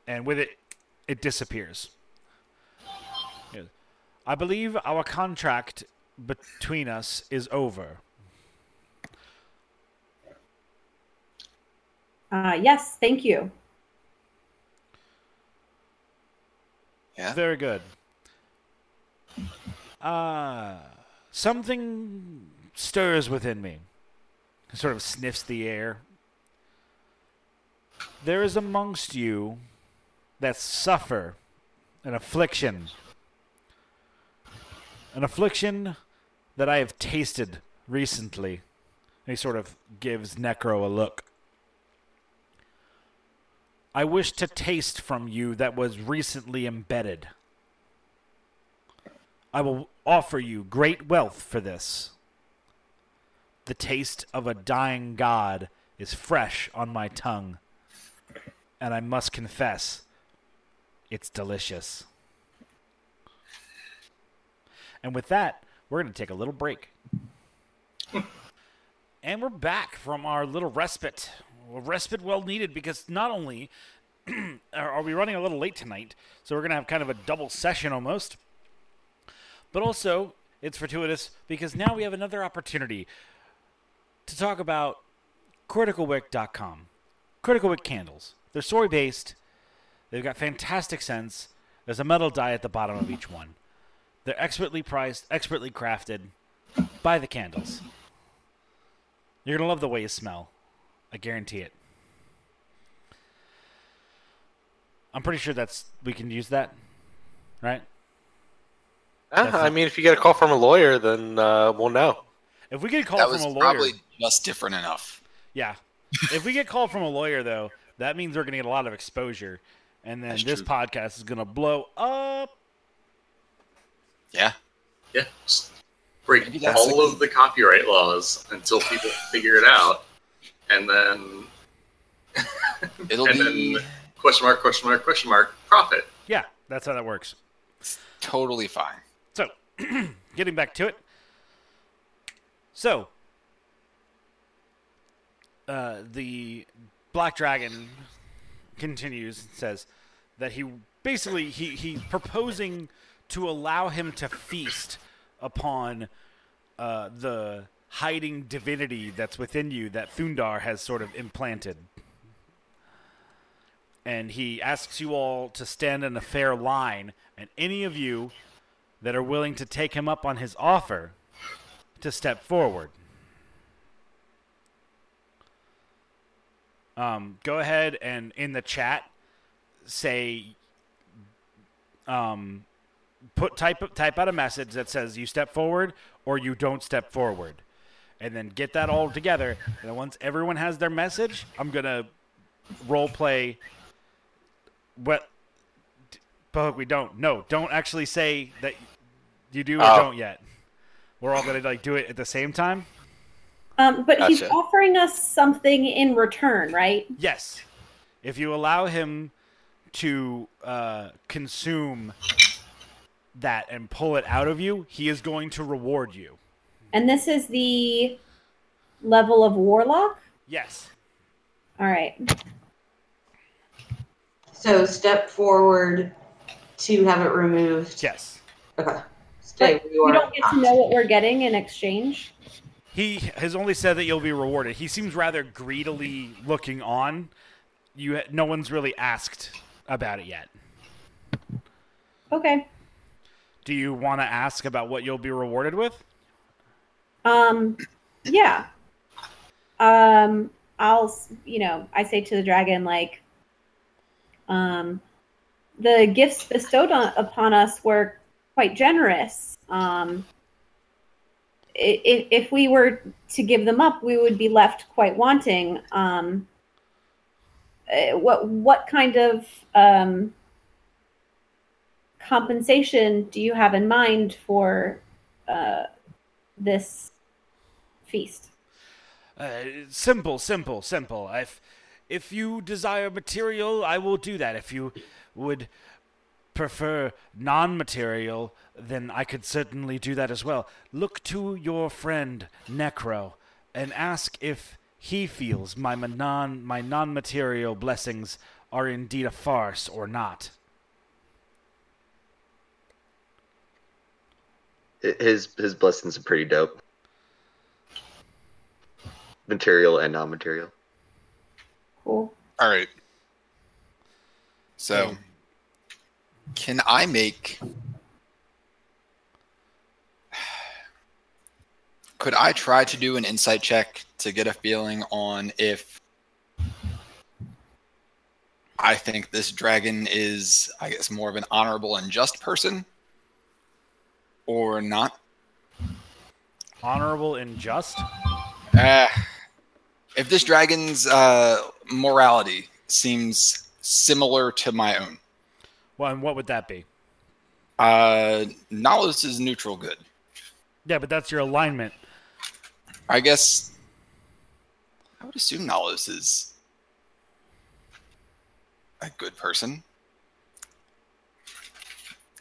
[SPEAKER 1] and with it, it disappears. I believe our contract between us is over.
[SPEAKER 7] Uh, yes, thank you.
[SPEAKER 5] Yeah.
[SPEAKER 1] Very good. Uh, something stirs within me. Sort of sniffs the air. There is amongst you that suffer an affliction. An affliction that I have tasted recently. And he sort of gives Necro a look. I wish to taste from you that was recently embedded. I will offer you great wealth for this. The taste of a dying god is fresh on my tongue, and I must confess, it's delicious. And with that, we're going to take a little break. and we're back from our little respite. A respite well needed because not only are we running a little late tonight? So we're gonna have kind of a double session almost. But also, it's fortuitous because now we have another opportunity to talk about criticalwick.com. Critical Wick candles. They're soy based. They've got fantastic scents. There's a metal die at the bottom of each one. They're expertly priced, expertly crafted. Buy the candles. You're gonna love the way you smell. I guarantee it. I'm pretty sure that's we can use that, right?
[SPEAKER 6] Yeah, I mean, if you get a call from a lawyer, then uh, we'll know.
[SPEAKER 1] If we get a call
[SPEAKER 5] that
[SPEAKER 1] from
[SPEAKER 5] was
[SPEAKER 1] a lawyer,
[SPEAKER 5] probably just different enough.
[SPEAKER 1] yeah. if we get called from a lawyer, though, that means we're gonna get a lot of exposure, and then
[SPEAKER 5] That's
[SPEAKER 1] this
[SPEAKER 5] true.
[SPEAKER 1] podcast is gonna blow up.
[SPEAKER 5] Yeah.
[SPEAKER 4] Yeah. just break all
[SPEAKER 5] the-
[SPEAKER 4] of the copyright laws until people figure it out, and then
[SPEAKER 5] It'll
[SPEAKER 4] and
[SPEAKER 5] be
[SPEAKER 4] then question mark question mark question mark profit.
[SPEAKER 1] Yeah, that's how that works.
[SPEAKER 5] totally fine.
[SPEAKER 1] So, getting back to it. So, uh, the Black Dragon continues and says that he basically he he's proposing to allow him to feast upon uh, the hiding divinity that's within you that Thundar has sort of implanted. And he asks you all to stand in a fair line, and any of you that are willing to take him up on his offer to step forward. Um, go ahead and in the chat say um, put type type out a message that says you step forward or you don't step forward, and then get that all together. And then once everyone has their message, I'm gonna role play. What? But we don't. No, don't actually say that you do or
[SPEAKER 6] Oh.
[SPEAKER 1] don't yet. We're all gonna like do it at the same time.
[SPEAKER 7] Um, but he's offering us something in return, right?
[SPEAKER 1] Yes. If you allow him to uh, consume that and pull it out of you, he is going to reward you.
[SPEAKER 7] And this is the level of warlock.
[SPEAKER 1] Yes.
[SPEAKER 7] All right.
[SPEAKER 3] So step forward to have it removed.
[SPEAKER 1] Yes.
[SPEAKER 3] Okay. Stay
[SPEAKER 7] But
[SPEAKER 3] where you
[SPEAKER 7] we
[SPEAKER 3] are.
[SPEAKER 7] don't get to know what we're getting in exchange.
[SPEAKER 1] He has only said that you'll be rewarded. He seems rather greedily looking on. You, no one's really asked about it yet.
[SPEAKER 7] Okay.
[SPEAKER 1] Do you want to ask about what you'll be rewarded with?
[SPEAKER 7] Um, yeah. Um, I'll, you know, I say to the dragon, like, um, the gifts bestowed on, upon us were quite generous. Um, i- i- if we were to give them up, we would be left quite wanting. Um, eh, what what kind of um, compensation do you have in mind for uh, this feast?
[SPEAKER 1] Uh, simple, simple, simple. If if you desire material, I will do that. If you would prefer non-material, then I could certainly do that as well. Look to your friend Necro and ask if he feels my non my non-material blessings are indeed a farce or not.
[SPEAKER 2] His his blessings are pretty dope. Material and non-material.
[SPEAKER 7] Cool.
[SPEAKER 5] All right. So, can I make? Could I try to do an insight check to get a feeling on if I think this dragon is, I guess, more of an honorable and just person, or not?
[SPEAKER 1] Honorable and just.
[SPEAKER 5] Uh, if this dragon's uh, morality seems similar to my own,
[SPEAKER 1] Well, and what would that be?
[SPEAKER 5] uh, Nihilus is neutral good.
[SPEAKER 1] Yeah, but that's your alignment.
[SPEAKER 5] I guess I would assume Nihilus is a good person.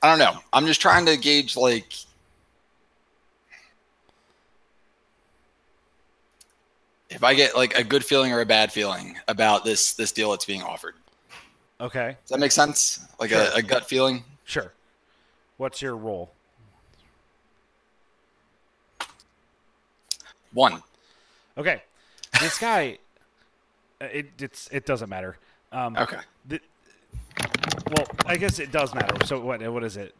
[SPEAKER 5] I don't know. I'm just trying to gauge like if I get like a good feeling or a bad feeling about this this deal that's being offered.
[SPEAKER 1] Okay,
[SPEAKER 5] Does that make sense? Like a, a gut feeling?
[SPEAKER 1] sure. What's your role?
[SPEAKER 5] One.
[SPEAKER 1] Okay, this guy. uh, It it's it doesn't matter. Um,
[SPEAKER 5] Okay.
[SPEAKER 1] the- well, I guess it does matter. So what? What is it?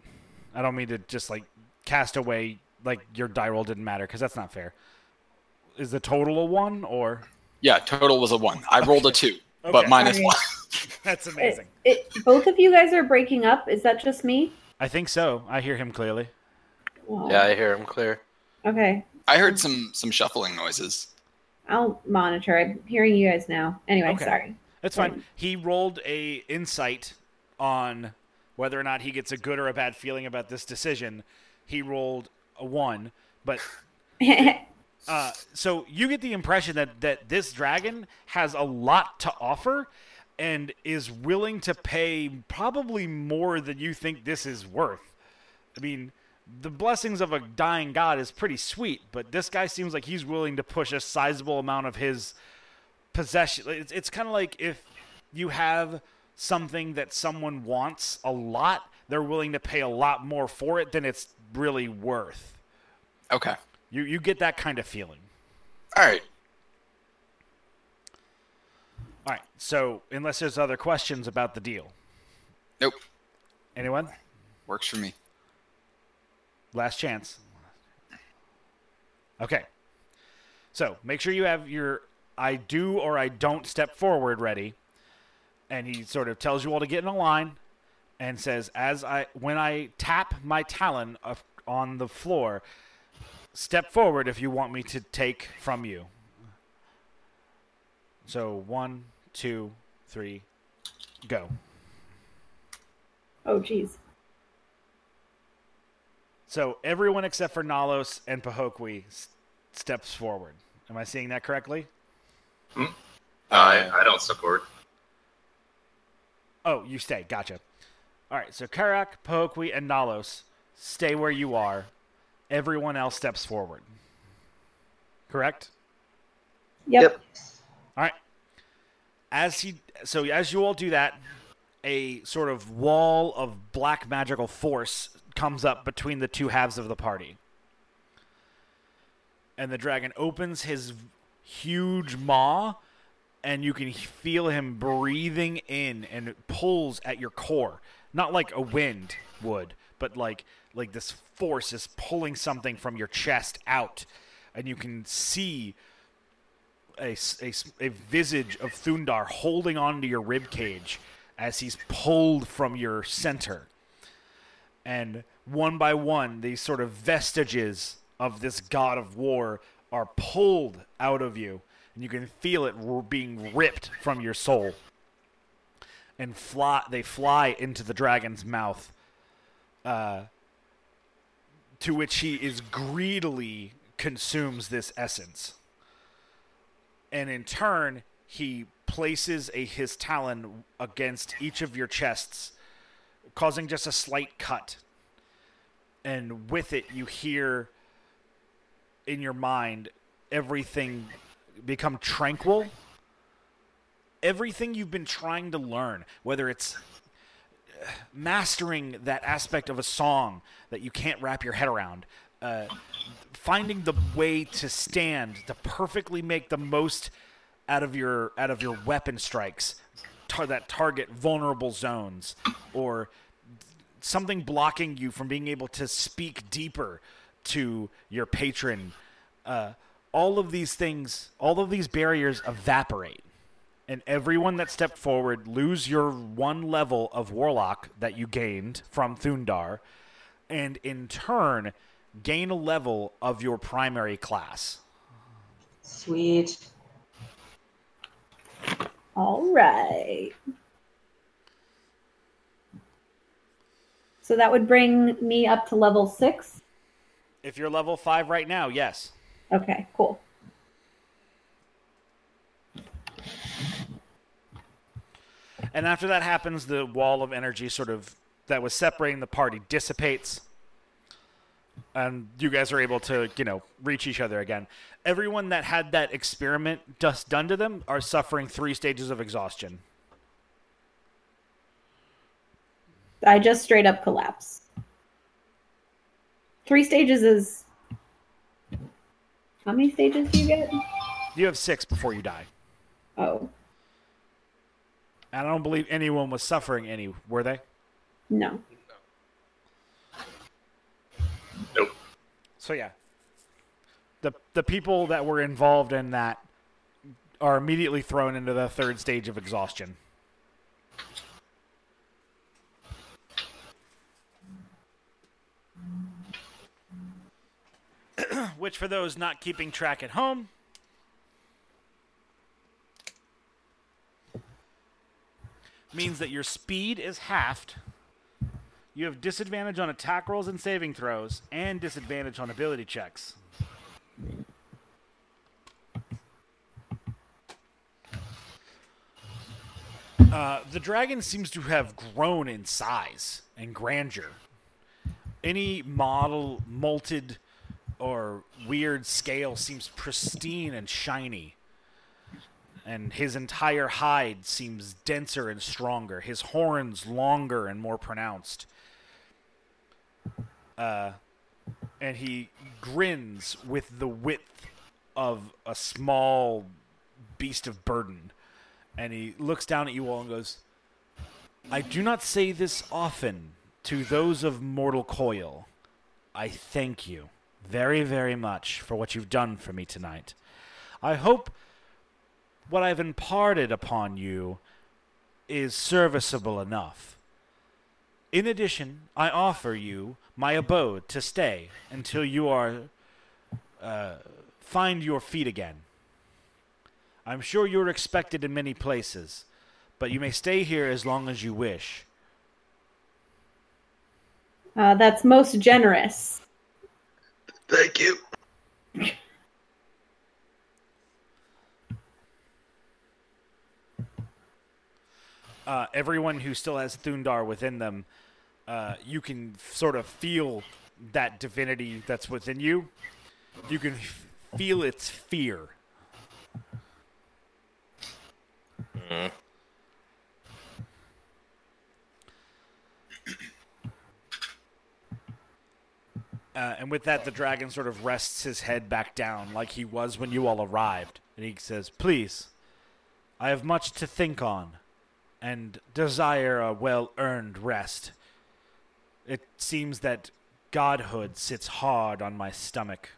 [SPEAKER 1] I don't mean to just like cast away like your die roll didn't matter because that's not fair. Is the total a one or?
[SPEAKER 5] Yeah, total was a one. I rolled a two,
[SPEAKER 1] Okay.
[SPEAKER 5] but minus
[SPEAKER 7] Sorry.
[SPEAKER 5] one.
[SPEAKER 1] That's amazing.
[SPEAKER 7] it, both of you guys are breaking up. Is that just me?
[SPEAKER 1] I think so. I hear him clearly.
[SPEAKER 7] Well,
[SPEAKER 6] Yeah, I hear him clear.
[SPEAKER 7] Okay.
[SPEAKER 5] I heard some some shuffling noises.
[SPEAKER 7] I'll monitor. I'm hearing you guys now. Anyway,
[SPEAKER 1] Okay.
[SPEAKER 7] sorry.
[SPEAKER 1] That's fine. He rolled a insight on whether or not he gets a good or a bad feeling about this decision. He rolled a one, but uh, so you get the impression that that this dragon has a lot to offer and is willing to pay probably more than you think this is worth. I mean, the blessings of a dying god is pretty sweet, but this guy seems like he's willing to push a sizable amount of his possession. It's, it's kind of like if you have something that someone wants a lot, they're willing to pay a lot more for it than it's really worth.
[SPEAKER 5] Okay.
[SPEAKER 1] You you get that kind of feeling.
[SPEAKER 5] All right.
[SPEAKER 1] All right. So unless there's other questions about the deal,
[SPEAKER 5] Nope.
[SPEAKER 1] anyone?
[SPEAKER 5] Works for me.
[SPEAKER 1] Last chance. Okay. So make sure you have your I do or I don't step forward ready. And he sort of tells you all to get in a line and says, as I when I tap my talon on the floor, step forward if you want me to take from you. So one, two, three, go.
[SPEAKER 7] oh, geez.
[SPEAKER 1] So everyone except for Nalos and Pahokwi s- steps forward. Am I seeing that correctly? Hmm.
[SPEAKER 4] I, I don't support.
[SPEAKER 1] Oh, you stay. Gotcha. All right. So Karak, Pahokwi, and Nalos stay where you are. Everyone else steps forward. Correct.
[SPEAKER 7] Yep.
[SPEAKER 2] Yep.
[SPEAKER 1] All right. As he, so as you all do that, a sort of wall of black magical force comes up between the two halves of the party. And the dragon opens his huge maw, and you can feel him breathing in, and it pulls at your core, not like a wind would, but like like this force is pulling something from your chest out, and you can see a a visage of Thundar holding onto your rib cage as he's pulled from your center. And one by one, these sort of vestiges of this god of war are pulled out of you, and you can feel it being ripped from your soul. And fly, they fly into the dragon's mouth, uh, to which he is greedily consumes this essence. And in turn he places a his talon against each of your chests causing just a slight cut. And with it you hear in your mind everything become tranquil. Everything you've been trying to learn whether it's mastering that aspect of a song that you can't wrap your head around uh, finding the way to stand to perfectly make the most out of your out of your weapon strikes tar- that target vulnerable zones or something blocking you from being able to speak deeper to your patron. Uh, all of these things all of these barriers evaporate and everyone that stepped forward lose your one level of warlock that you gained from Thundar, and in turn gain a level of your primary class.
[SPEAKER 3] Sweet.
[SPEAKER 7] All right. So that would bring me up to level six.
[SPEAKER 1] If you're level five right now, yes.
[SPEAKER 7] Okay, cool.
[SPEAKER 1] And after that happens, the wall of energy sort of that was separating the party dissipates. And you guys are able to, you know, reach each other again. Everyone that had that experiment just done to them are suffering three stages of exhaustion.
[SPEAKER 7] I just straight up collapse. Three stages is. How many stages do you get?
[SPEAKER 1] You have six before you die.
[SPEAKER 7] Oh,
[SPEAKER 1] I don't believe anyone was suffering any, were they?
[SPEAKER 7] no.
[SPEAKER 4] Nope.
[SPEAKER 1] So yeah, the the people that were involved in that are immediately thrown into the third stage of exhaustion. Which, for those not keeping track at home, means that your speed is halved. You have disadvantage on attack rolls and saving throws, and disadvantage on ability checks. Uh, the dragon seems to have grown in size and grandeur. Any model, molted, or weird scale seems pristine and shiny. And his entire hide seems denser and stronger. His horns longer and more pronounced. Uh, and he grins with the width of a small beast of burden. And he looks down at you all and goes, I do not say this often to those of mortal coil. I thank you very, very much for what you've done for me tonight. I hope what I've imparted upon you is serviceable enough. In addition, I offer you my abode to stay until you are uh, find your feet again. I'm sure you're expected in many places, but you may stay here as long as you wish.
[SPEAKER 7] Uh, that's most generous.
[SPEAKER 2] Thank you.
[SPEAKER 1] Uh, everyone who still has Thundar within them, uh, you can sort of feel that divinity that's within you. You can f- feel its fear. Uh, and with that, the dragon sort of rests his head back down like he was when you all arrived. And he says, Please, I have much to think on and desire a well earned rest. It seems that godhood sits hard on my stomach.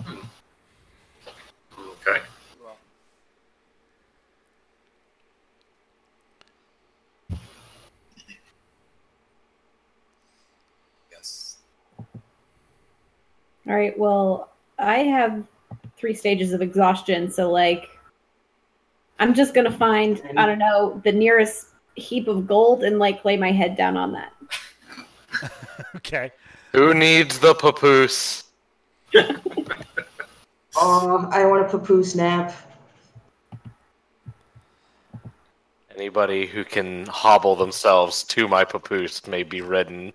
[SPEAKER 4] Okay.
[SPEAKER 5] Yes.
[SPEAKER 7] All right. Well, I have three stages of exhaustion, so like, I'm just gonna find I don't know the nearest heap of gold and like lay my head down on that.
[SPEAKER 1] Okay.
[SPEAKER 6] Who needs the papoose?
[SPEAKER 3] Oh, I want a papoose nap.
[SPEAKER 6] Anybody who can hobble themselves to my papoose may be ridden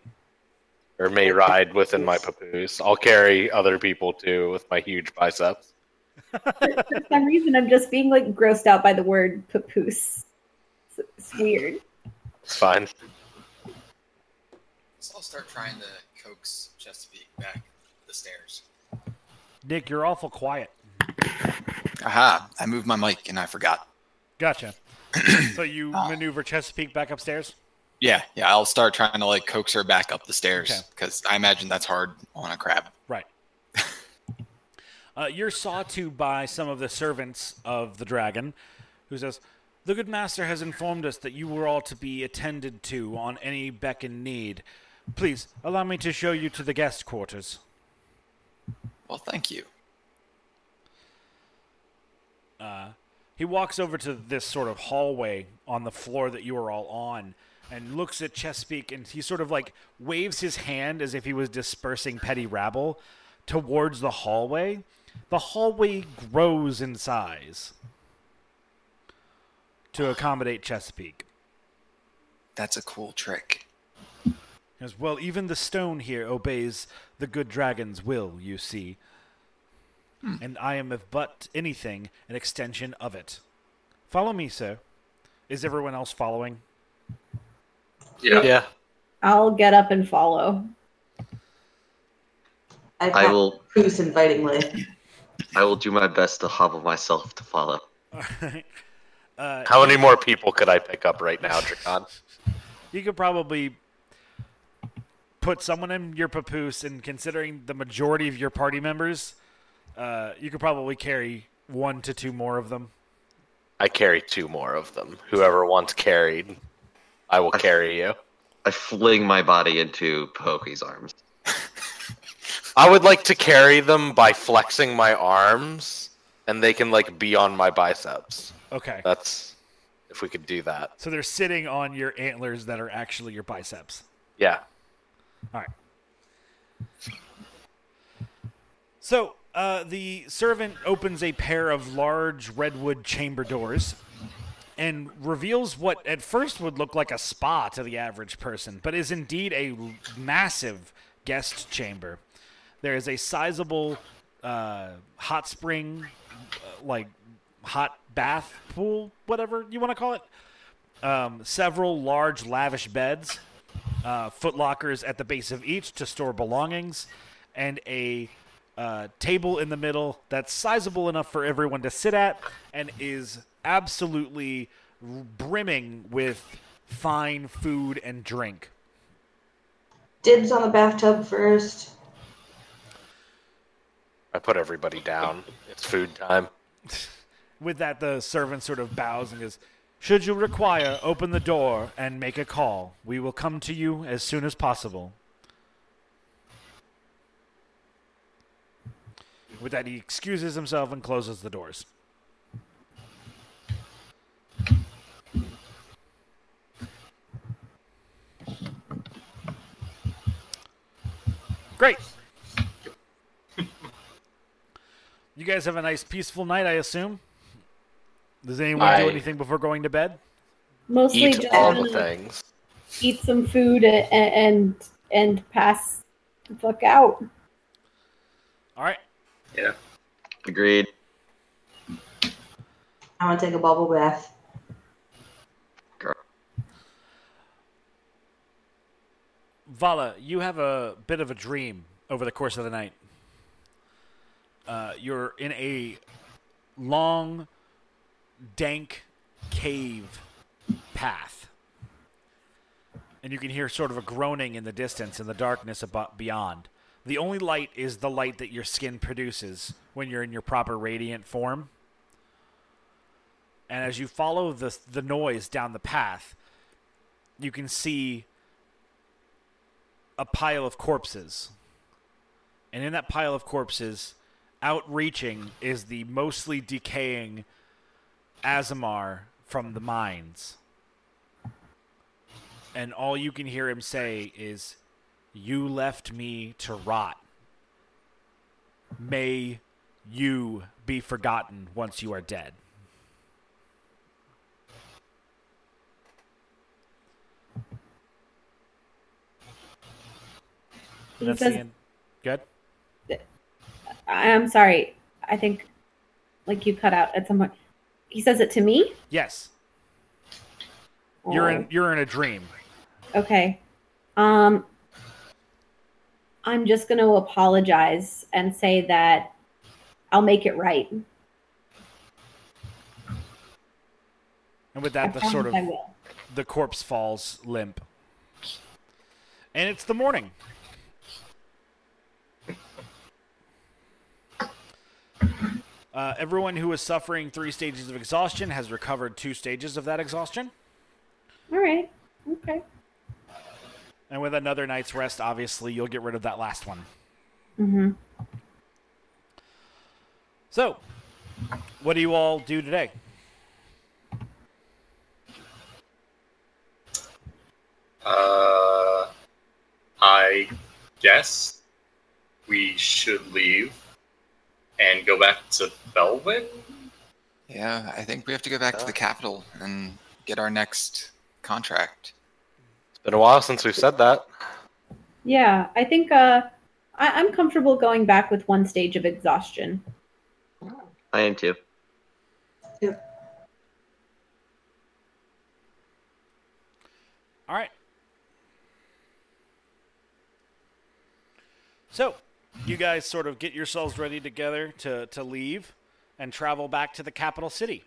[SPEAKER 6] or may ride within my papoose. I'll carry other people too with my huge biceps.
[SPEAKER 7] For some reason, I'm just being like grossed out by the word papoose. It's, it's weird.
[SPEAKER 6] It's fine.
[SPEAKER 5] So I'll start trying to coax Chesapeake back the stairs.
[SPEAKER 1] Nick, you're awful quiet.
[SPEAKER 5] Aha! I moved my mic and I forgot.
[SPEAKER 1] Gotcha. so you ah. maneuver Chesapeake back upstairs?
[SPEAKER 5] Yeah, yeah. I'll start trying to like coax her back up the stairs
[SPEAKER 1] Okay.
[SPEAKER 5] because I imagine that's hard on a crab.
[SPEAKER 1] Uh, you're saw to by some of the servants of the dragon, who says, The good master has informed us that you were all to be attended to on any beck and need. Please, allow me to show you to the guest quarters.
[SPEAKER 5] Well, thank you.
[SPEAKER 1] He walks over to this sort of hallway on the floor that you are all on and looks at Chesapeake and he sort of like waves his hand as if he was dispersing petty rabble towards the hallway. The hallway grows in size to accommodate Chesapeake.
[SPEAKER 5] That's a cool trick.
[SPEAKER 1] As well, even the stone here obeys the good dragon's will, you see. Hmm. And I am, if but anything, an extension of it. Follow me, sir, Is everyone else following?
[SPEAKER 4] Yeah.
[SPEAKER 6] Yeah.
[SPEAKER 7] I'll get up and follow.
[SPEAKER 3] I,
[SPEAKER 2] I will.
[SPEAKER 3] Papoose invitingly.
[SPEAKER 2] I will do my best to hobble myself to follow.
[SPEAKER 1] uh,
[SPEAKER 6] How many more people could I pick up right now, Dracon?
[SPEAKER 1] You could probably put someone in your papoose, and considering the majority of your party members, uh, you could probably carry one to two more of them.
[SPEAKER 6] I carry two more of them. Whoever wants carried, I will carry you.
[SPEAKER 2] I fling my body into Pokey's arms.
[SPEAKER 6] I would like to carry them by flexing my arms, and they can like be on my biceps.
[SPEAKER 1] Okay.
[SPEAKER 6] That's if we could do that.
[SPEAKER 1] So they're sitting on your antlers that are actually your biceps.
[SPEAKER 6] Yeah.
[SPEAKER 1] All right. So uh, the servant opens a pair of large redwood chamber doors and reveals what at first would look like a spa to the average person, but is indeed a massive guest chamber. There is a sizable uh, hot spring, uh, like hot bath pool, whatever you want to call it. Um, several large, lavish beds, uh, footlockers at the base of each to store belongings, and a uh, table in the middle that's sizable enough for everyone to sit at and is absolutely brimming with fine food and drink.
[SPEAKER 3] Dibs on the bathtub first.
[SPEAKER 6] I put everybody down. It's food time.
[SPEAKER 1] With that, the servant sort of bows and goes, Should you require, open the door and make a call. We will come to you as soon as possible. With that, he excuses himself and closes the doors. Great. You guys have a nice, peaceful night, I assume. Does anyone do anything before going to bed?
[SPEAKER 7] Mostly
[SPEAKER 6] Eat
[SPEAKER 7] just
[SPEAKER 6] all the things.
[SPEAKER 7] eat some food and and, and pass the fuck out.
[SPEAKER 1] All right.
[SPEAKER 4] Yeah.
[SPEAKER 2] Agreed.
[SPEAKER 3] I want to take a bubble bath.
[SPEAKER 1] Vala, you have a bit of a dream over the course of the night. Uh, you're in a long, dank cave path. And you can hear sort of a groaning in the distance in the darkness beyond. The only light is the light that your skin produces when you're in your proper radiant form. And as you follow the, the noise down the path, you can see a pile of corpses. And in that pile of corpses, outreaching is the mostly decaying Aasimar from the mines. And all you can hear him say is, You left me to rot. May you be forgotten once you are dead.
[SPEAKER 7] He
[SPEAKER 1] That's
[SPEAKER 7] says,
[SPEAKER 1] the end. Good?
[SPEAKER 7] I'm sorry. I think like you cut out at some point. He says it to me.
[SPEAKER 1] Yes. You're
[SPEAKER 7] Oh,
[SPEAKER 1] in you're in a dream.
[SPEAKER 7] Okay. Um, I'm just going to apologize and say that I'll make it right.
[SPEAKER 1] And with
[SPEAKER 7] I
[SPEAKER 1] that the sort of the corpse falls limp. And it's the morning. Uh, everyone who is suffering three stages of exhaustion has recovered two stages of that exhaustion.
[SPEAKER 7] All right. Okay.
[SPEAKER 1] And with another night's rest, obviously, you'll get rid of that last one.
[SPEAKER 7] Mm-hmm.
[SPEAKER 1] So, what do you all do today?
[SPEAKER 4] Uh, I guess we should leave and go back to Belwyn.
[SPEAKER 5] Yeah, I think we have to go back to the capital and get our next contract.
[SPEAKER 6] It's been a while since we've said that.
[SPEAKER 7] Yeah, I think uh, I- I'm comfortable going back with one stage of exhaustion.
[SPEAKER 2] I am too. Yep.
[SPEAKER 1] All right. So, you guys sort of get yourselves ready together to, to leave and travel back to the capital city.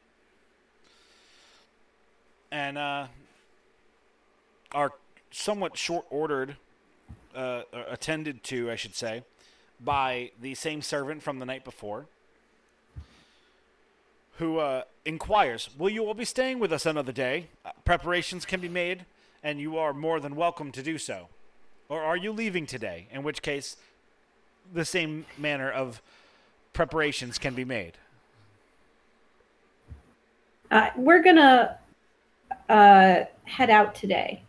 [SPEAKER 1] And uh, are somewhat short ordered, uh, attended to, I should say, by the same servant from the night before, who uh, inquires, Will you all be staying with us another day? Uh, preparations can be made, and you are more than welcome to do so. Or are you leaving today? In which case, the same manner of preparations can be made.
[SPEAKER 7] Uh, we're gonna uh, head out today.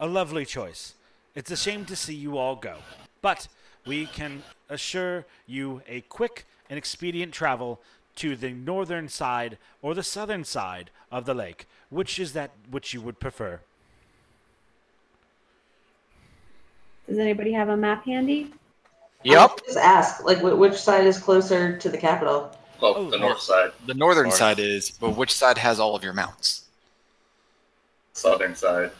[SPEAKER 1] A lovely choice. It's a shame to see you all go, but we can assure you a quick and expedient travel to the northern side or the southern side of the lake. Which is that which you would prefer?
[SPEAKER 7] Does anybody have a map handy?
[SPEAKER 6] Yep.
[SPEAKER 3] Just ask, like, which side is closer to the capital?
[SPEAKER 4] Well,
[SPEAKER 1] Oh,
[SPEAKER 4] the north side,
[SPEAKER 5] The northern
[SPEAKER 6] North.
[SPEAKER 5] side is, but which side has all of your mounts?
[SPEAKER 4] southern side.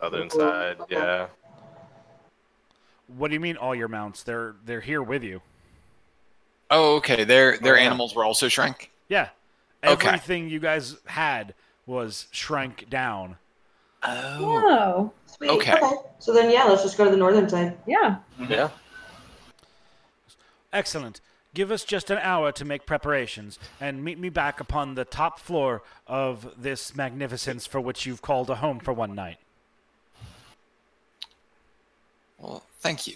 [SPEAKER 6] Southern side, yeah.
[SPEAKER 1] What do you mean all your mounts? They're they're here with you.
[SPEAKER 5] Oh, okay. Their oh, their
[SPEAKER 1] Oh, yeah.
[SPEAKER 5] animals were also shrank.
[SPEAKER 1] Yeah.
[SPEAKER 5] Okay.
[SPEAKER 1] Everything you guys had was shrank down.
[SPEAKER 5] Oh.
[SPEAKER 7] Oh,
[SPEAKER 3] Sweet.
[SPEAKER 5] Okay.
[SPEAKER 3] So then, yeah, let's just go to the northern side.
[SPEAKER 7] yeah.
[SPEAKER 6] Yeah.
[SPEAKER 1] Excellent. Give us just an hour to make preparations and meet me back upon the top floor of this magnificence for which you've called a home for one night.
[SPEAKER 5] Well, thank you.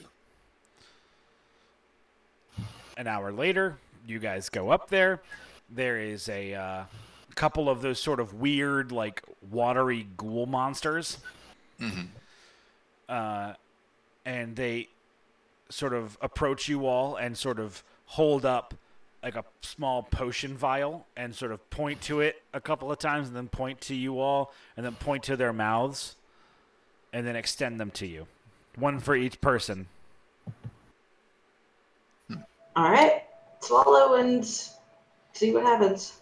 [SPEAKER 1] An hour later, you guys go up there. There is a uh, couple of those sort of weird, like watery ghoul monsters.
[SPEAKER 5] hmm
[SPEAKER 1] uh, and they sort of approach you all and sort of hold up like a small potion vial and sort of point to it a couple of times and then point to you all and then point to their mouths and then extend them to you. One for each person.
[SPEAKER 3] All right. Swallow and see what happens.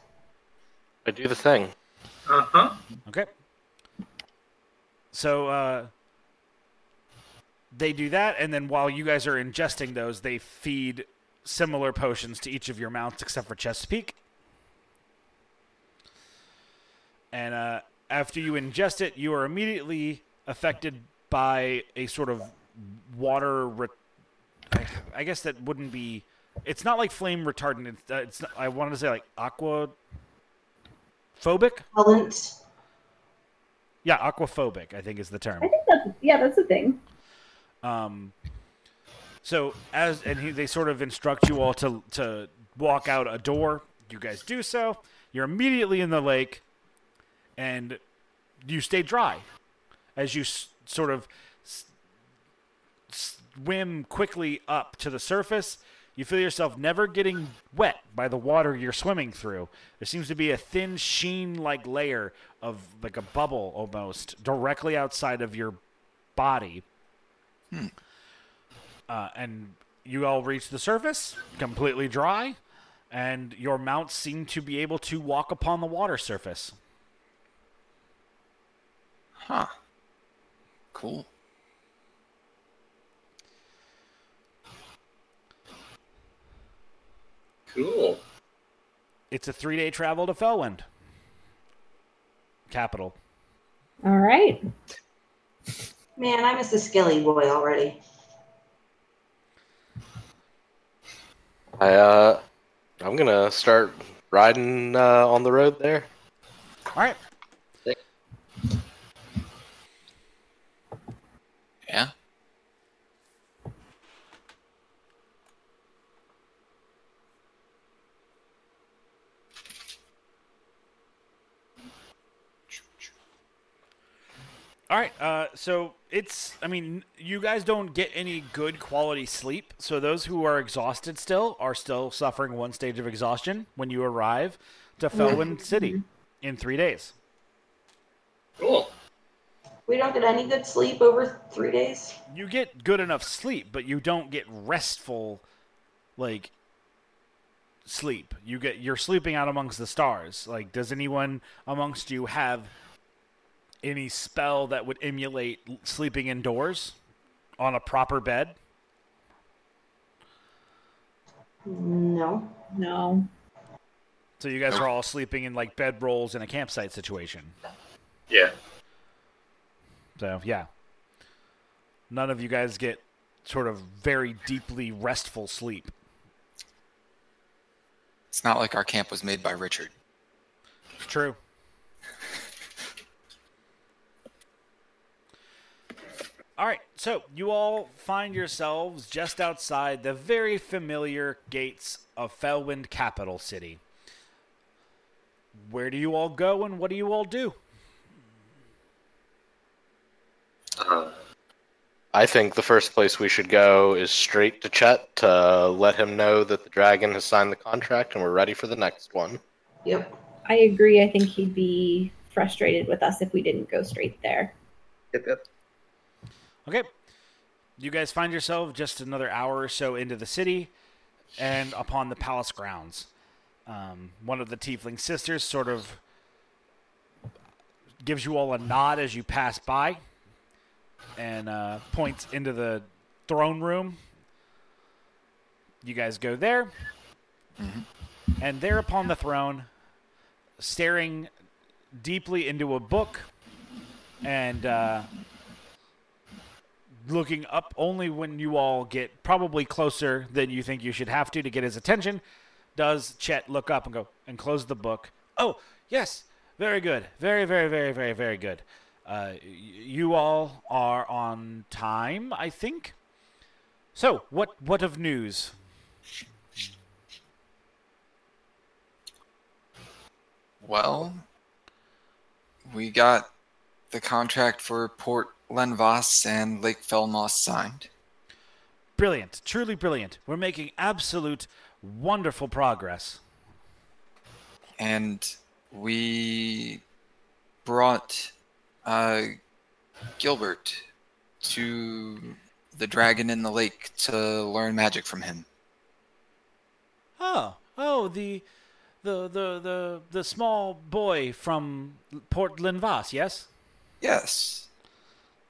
[SPEAKER 6] I do the thing.
[SPEAKER 4] Uh huh.
[SPEAKER 1] Okay. So uh, they do that, and then while you guys are ingesting those, they feed similar potions to each of your mounts except for Chesapeake. And uh, after you ingest it, you are immediately affected by a sort of water. Re- I, I guess that wouldn't be. It's not like flame retardant. It's, uh, it's not, I wanted to say like aqua phobic.
[SPEAKER 3] Repellent.
[SPEAKER 1] Yeah, aquaphobic, I think is the term.
[SPEAKER 7] I think that's yeah, that's the thing.
[SPEAKER 1] Um, so as and he, they sort of instruct you all to to walk out a door. You guys do so. You're immediately in the lake, and you stay dry as you s- sort of s- swim quickly up to the surface. You feel yourself never getting wet by the water you're swimming through. There seems to be a thin sheen-like layer of like a bubble almost directly outside of your body. Uh, and you all reach the surface, completely dry, and your mounts seem to be able to walk upon the water surface.
[SPEAKER 5] Huh. Cool.
[SPEAKER 4] Cool.
[SPEAKER 1] It's a three-day travel to Felwind, capital.
[SPEAKER 7] All right.
[SPEAKER 3] Man, I miss the Skelly boy already.
[SPEAKER 6] I uh, I'm gonna start riding uh, on the road there.
[SPEAKER 1] All right.
[SPEAKER 5] Yeah.
[SPEAKER 1] All right. Uh, so it's, I mean, you guys don't get any good quality sleep. So those who are exhausted still are still suffering one stage of exhaustion when you arrive to Felwind City in three days.
[SPEAKER 4] Cool.
[SPEAKER 3] We don't get any good sleep over three days.
[SPEAKER 1] You get good enough sleep, but you don't get restful, like, sleep. You get, you're sleeping out amongst the stars. Like, does anyone amongst you have any spell that would emulate sleeping indoors on a proper bed?
[SPEAKER 3] No.
[SPEAKER 7] No.
[SPEAKER 1] So you guys are all sleeping in like bed rolls in a campsite situation.
[SPEAKER 4] Yeah.
[SPEAKER 1] So yeah, none of you guys get sort of very deeply restful sleep.
[SPEAKER 5] It's not like our camp was made by Richard.
[SPEAKER 1] It's true. All right, so you all find yourselves just outside the very familiar gates of Felwind Capital City. Where do you all go and what do you all do?
[SPEAKER 4] Uh,
[SPEAKER 6] I think the first place we should go is straight to Chet to let him know that the dragon has signed the contract and we're ready for the next one.
[SPEAKER 3] Yep.
[SPEAKER 7] I agree. I think he'd be frustrated with us if we didn't go straight there.
[SPEAKER 2] Yep, yep.
[SPEAKER 1] Okay. You guys find yourself just another hour or so into the city and upon the palace grounds. Um, one of the tiefling sisters sort of gives you all a nod as you pass by and uh, points into the throne room. You guys go there. And there upon the throne, staring deeply into a book and uh, looking up only when you all get probably closer than you think you should have to to get his attention, does Chet look up and go and close the book. Oh, yes, very good, very, very, very, very, very good. Uh, y- you all are on time, I think. So, what what of news?
[SPEAKER 5] Well, we got the contract for Port Lenvas and Lake Felmos signed.
[SPEAKER 1] Brilliant, truly brilliant. We're making absolute wonderful progress.
[SPEAKER 5] And we brought uh, Gilbert to the dragon in the lake to learn magic from him.
[SPEAKER 1] Oh, oh, the, the, the, the, the small boy from Port Linvas, yes?
[SPEAKER 5] Yes,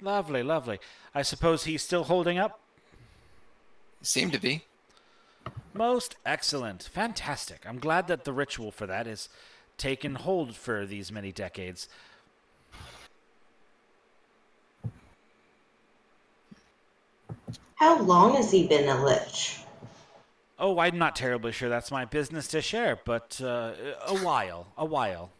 [SPEAKER 1] Lovely, lovely. I suppose he's still holding up?
[SPEAKER 5] seemed to be.
[SPEAKER 1] Most excellent. Fantastic. I'm glad that the ritual for that has taken hold for these many decades.
[SPEAKER 3] How long has he been a lich?
[SPEAKER 1] Oh, I'm not terribly sure that's my business to share, but uh, a while, a while.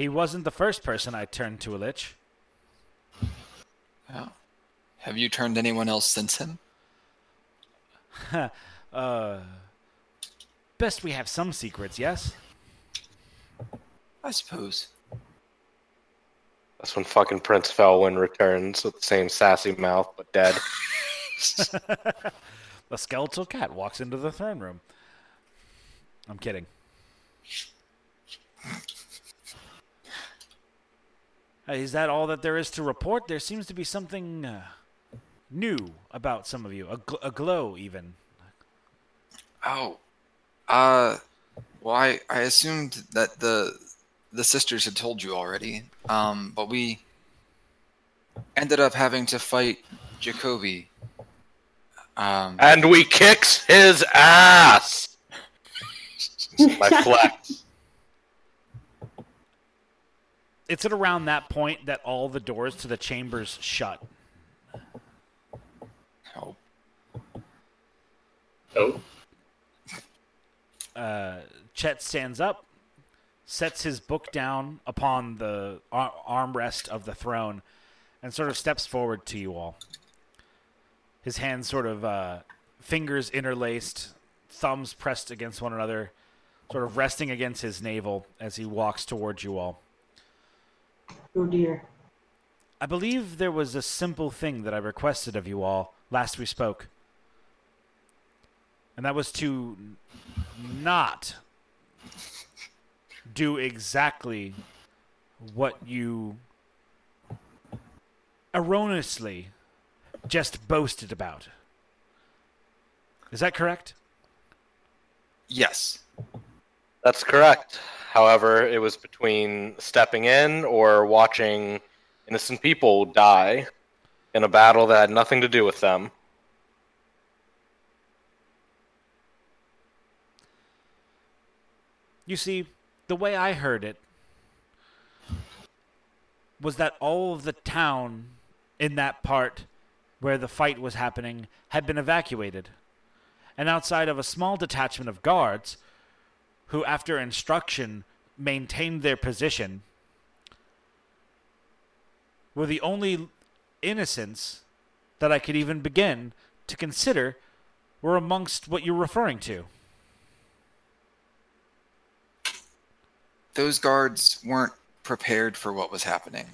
[SPEAKER 1] He wasn't the first person I turned to a lich.
[SPEAKER 5] Oh. Have you turned anyone else since him?
[SPEAKER 1] uh, best we have some secrets, yes?
[SPEAKER 5] I suppose.
[SPEAKER 6] That's when fucking Prince Felwyn returns with the same sassy mouth but dead.
[SPEAKER 1] The skeletal cat walks into the throne room. I'm kidding. Uh, Is that all that there is to report? There seems to be something uh, new about some of you, a, gl- a glow even.
[SPEAKER 5] Oh, uh, well, I, I assumed that the the sisters had told you already. Um, but we ended up having to fight Jacoby. Um,
[SPEAKER 6] and we kicks his ass! My flex.
[SPEAKER 1] It's at around that point that all the doors to the chambers shut.
[SPEAKER 5] oh,
[SPEAKER 4] oh,
[SPEAKER 1] uh, Chet stands up, sets his book down upon the ar- armrest of the throne, and sort of steps forward to you all. His hands sort of uh, fingers interlaced, thumbs pressed against one another, sort of resting against his navel as he walks towards you all.
[SPEAKER 3] Oh dear.
[SPEAKER 1] I believe there was a simple thing that I requested of you all last we spoke. And that was to not do exactly what you erroneously just boasted about. Is that correct?
[SPEAKER 5] yes.
[SPEAKER 6] That's correct. However, it was between stepping in or watching innocent people die in a battle that had nothing to do with them.
[SPEAKER 1] You see, the way I heard it was that all of the town in that part where the fight was happening had been evacuated. And outside of a small detachment of guards, who, after instruction, maintained their position, were the only innocents that I could even begin to consider were amongst what you're referring to.
[SPEAKER 5] Those guards weren't prepared for what was happening.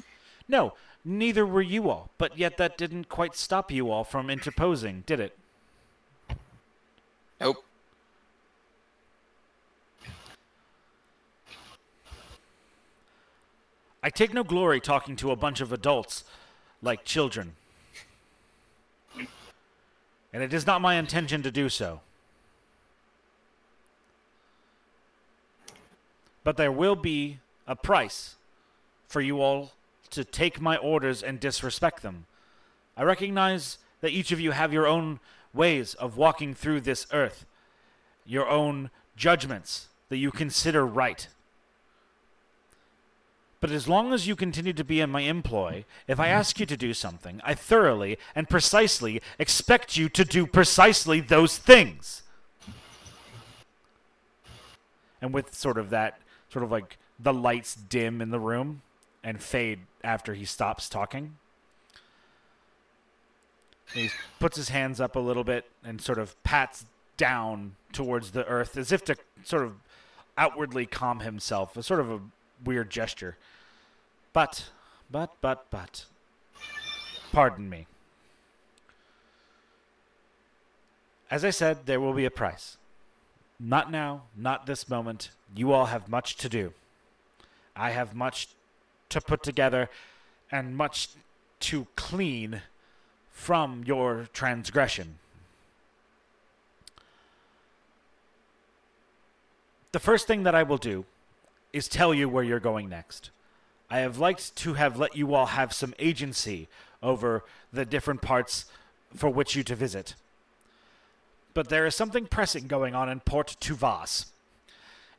[SPEAKER 1] No, neither were you all, but yet that didn't quite stop you all from interposing, did it?
[SPEAKER 5] Nope.
[SPEAKER 1] I take no glory talking to a bunch of adults like children. And it is not my intention to do so. But there will be a price for you all to take my orders and disrespect them. I recognize that each of you have your own ways of walking through this earth, your own judgments that you consider right. But as long as you continue to be in my employ, if I ask you to do something, I thoroughly and precisely expect you to do precisely those things. And with sort of that, sort of like the lights dim in the room and fade after he stops talking. He puts his hands up a little bit and sort of pats down towards the earth as if to sort of outwardly calm himself, a sort of a weird gesture. But, but, but, but, pardon me. As I said, there will be a price. Not now, not this moment. You all have much to do. I have much to put together and much to clean from your transgression. The first thing that I will do is tell you where you're going next. I have liked to have let you all have some agency over the different parts for which you to visit. But there is something pressing going on in Port Tuvas,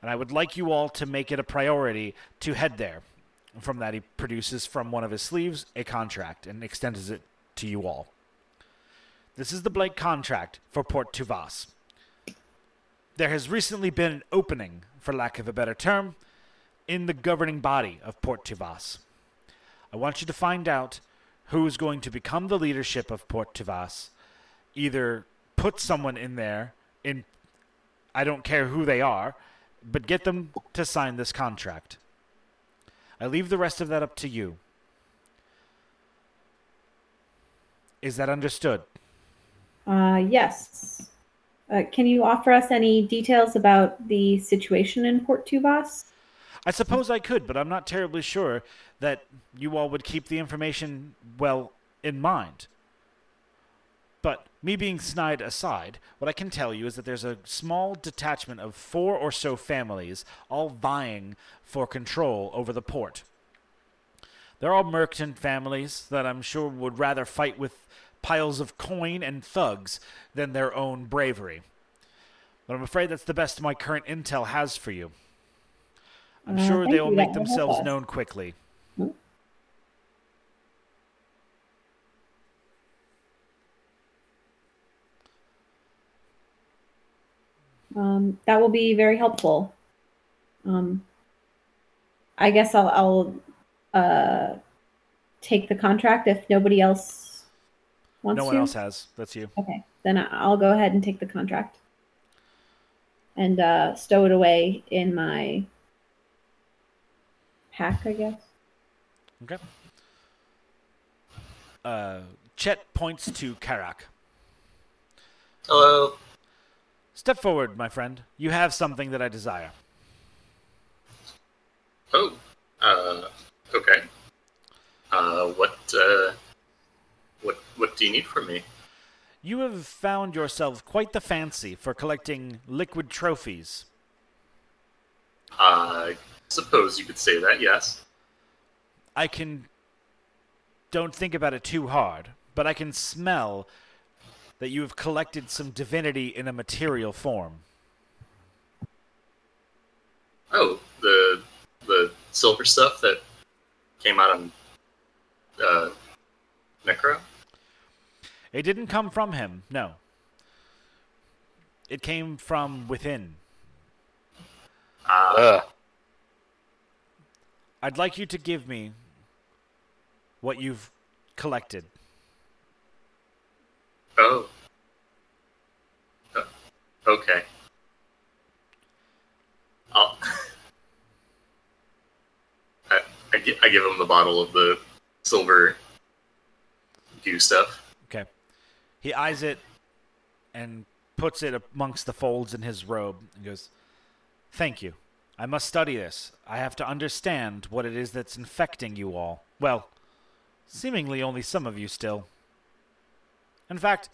[SPEAKER 1] and I would like you all to make it a priority to head there. From that, he produces from one of his sleeves a contract and extends it to you all. This is the blank contract for Port Tuvas. There has recently been an opening, for lack of a better term, in the governing body of Port Tuvas. I want you to find out who is going to become the leadership of Port Tuvas. Either put someone in there, in I don't care who they are, but get them to sign this contract. I leave the rest of that up to you. Is that understood?
[SPEAKER 7] Uh, yes. Uh, can you offer us any details about the situation in Port Tuvas?
[SPEAKER 1] I suppose I could, but I'm not terribly sure that you all would keep the information well in mind. But me being snide aside, what I can tell you is that there's a small detachment of four or so families all vying for control over the port. They're all merchant families that I'm sure would rather fight with piles of coin and thugs than their own bravery. But I'm afraid that's the best my current intel has for you. I'm
[SPEAKER 7] Uh,
[SPEAKER 1] sure they will make
[SPEAKER 7] That will help
[SPEAKER 1] themselves known quickly.
[SPEAKER 7] Um, that will be very helpful. Um, I guess I'll, I'll uh, take the contract if nobody else wants
[SPEAKER 1] No
[SPEAKER 7] to.
[SPEAKER 1] one else has. That's you.
[SPEAKER 7] Okay, then I'll go ahead and take the contract and uh, stow it away in my pack, I guess.
[SPEAKER 1] Okay. Uh, Chet points to Karak.
[SPEAKER 4] Hello.
[SPEAKER 1] Step forward, my friend. You have something that I desire.
[SPEAKER 4] Oh. Uh. Okay. Uh. What. Uh. What. What do you need from me?
[SPEAKER 1] You have found yourself quite the fancy for collecting liquid trophies.
[SPEAKER 4] I suppose you could say that, yes.
[SPEAKER 1] I can. Don't think about it too hard, but I can smell that you have collected some divinity in a material form.
[SPEAKER 4] Oh, the the silver stuff that came out on uh, Necro?
[SPEAKER 1] It didn't come from him, no. It came from within.
[SPEAKER 4] Ah,
[SPEAKER 6] Ugh.
[SPEAKER 1] I'd like you to give me what you've collected.
[SPEAKER 4] oh. Uh, okay. I'll. I, I, gi- I give him the bottle of the silver goo stuff.
[SPEAKER 1] Okay. He eyes it and puts it amongst the folds in his robe and goes, Thank you. I must study this. I have to understand what it is that's infecting you all. Well, seemingly only some of you still. In fact,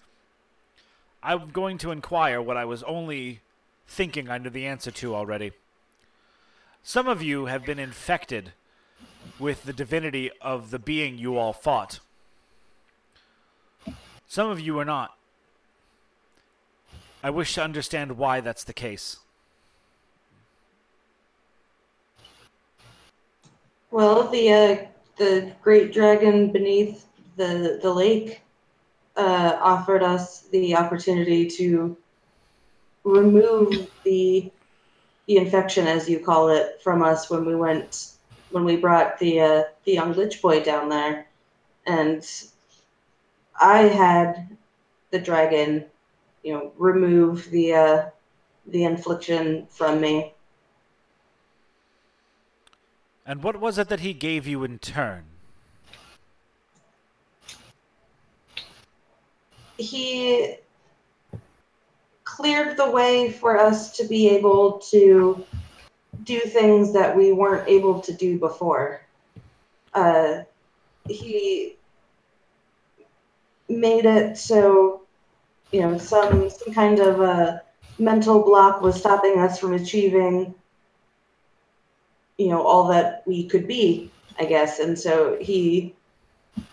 [SPEAKER 1] I'm going to inquire what I was only thinking I knew the answer to already. Some of you have been infected with the divinity of the being you all fought. Some of you are not. I wish to understand why that's the case.
[SPEAKER 3] Well, the uh, the great dragon beneath the the lake uh, offered us the opportunity to remove the the infection, as you call it, from us when we went when we brought the uh, the young lich boy down there, and I had the dragon, you know, remove the uh, the infliction from me.
[SPEAKER 1] And what was it that he gave you in turn?
[SPEAKER 3] he cleared the way for us to be able to do things that we weren't able to do before. Uh, he made it so you know some some kind of a mental block was stopping us from achieving you know all that we could be i guess and so he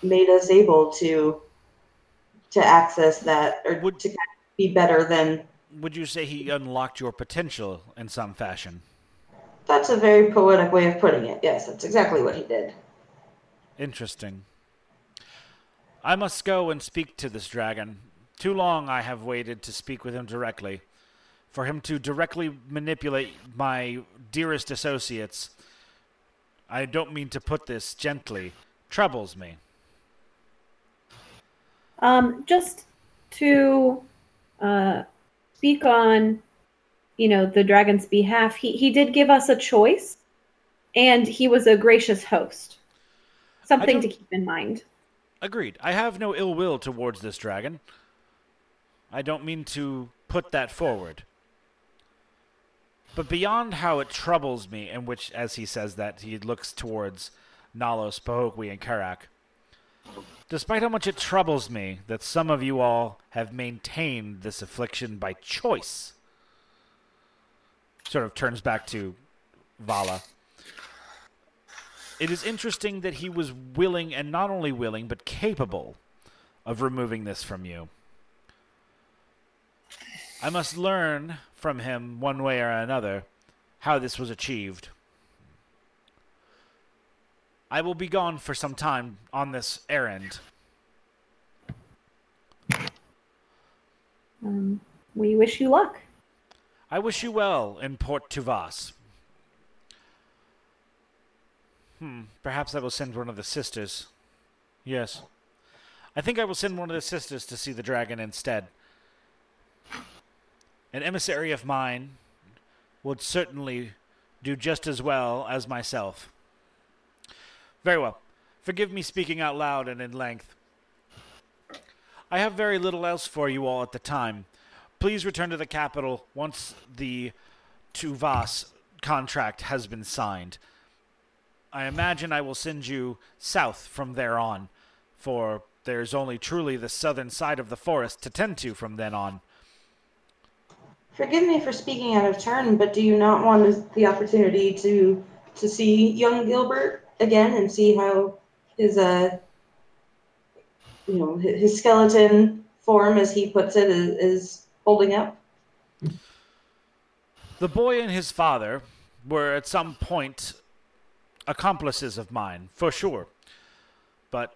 [SPEAKER 3] made us able to to access that or
[SPEAKER 1] Would-
[SPEAKER 3] to kind of be better than
[SPEAKER 1] Would you say he unlocked your potential in some fashion?
[SPEAKER 3] that's a very poetic way of putting it yes that's exactly what he did
[SPEAKER 1] Interesting. I must go and speak to this dragon. Too long I have waited to speak with him directly. For him to directly manipulate my dearest associates, I don't mean to put this gently, troubles me.
[SPEAKER 7] Um, just to uh, speak on, you know, the dragon's behalf, he, he did give us a choice, and he was a gracious host. Something to keep in mind.
[SPEAKER 1] Agreed. I have no ill will towards this dragon. I don't mean to put that forward. But beyond how it troubles me, in which, as he says that, he looks towards Nalos, Pahokwi, and Karak. Despite how much it troubles me that some of you all have maintained this affliction by choice, sort of turns back to Vala. It is interesting that he was willing, and not only willing, but capable of removing this from you. I must learn from him, one way or another, how this was achieved. I will be gone for some time on this errand.
[SPEAKER 7] Um, we wish you luck.
[SPEAKER 1] I wish you well in Port Tuvas. Hmm, perhaps I will send one of the sisters. Yes. I think I will send one of the sisters to see the dragon instead. An emissary of mine would certainly do just as well as myself. Very well. Forgive me speaking out loud and in length. I have very little else for you all at the time. Please return to the capital once the Tuvas contract has been signed. I imagine I will send you south from there on, for there's only truly the southern side of the forest to tend to from then on.
[SPEAKER 3] Forgive me for speaking out of turn, but do you not want the opportunity to to see young Gilbert again and see how his uh you know his skeleton form, as he puts it, is, is holding up?
[SPEAKER 1] The boy and his father were at some point accomplices of mine, for sure. But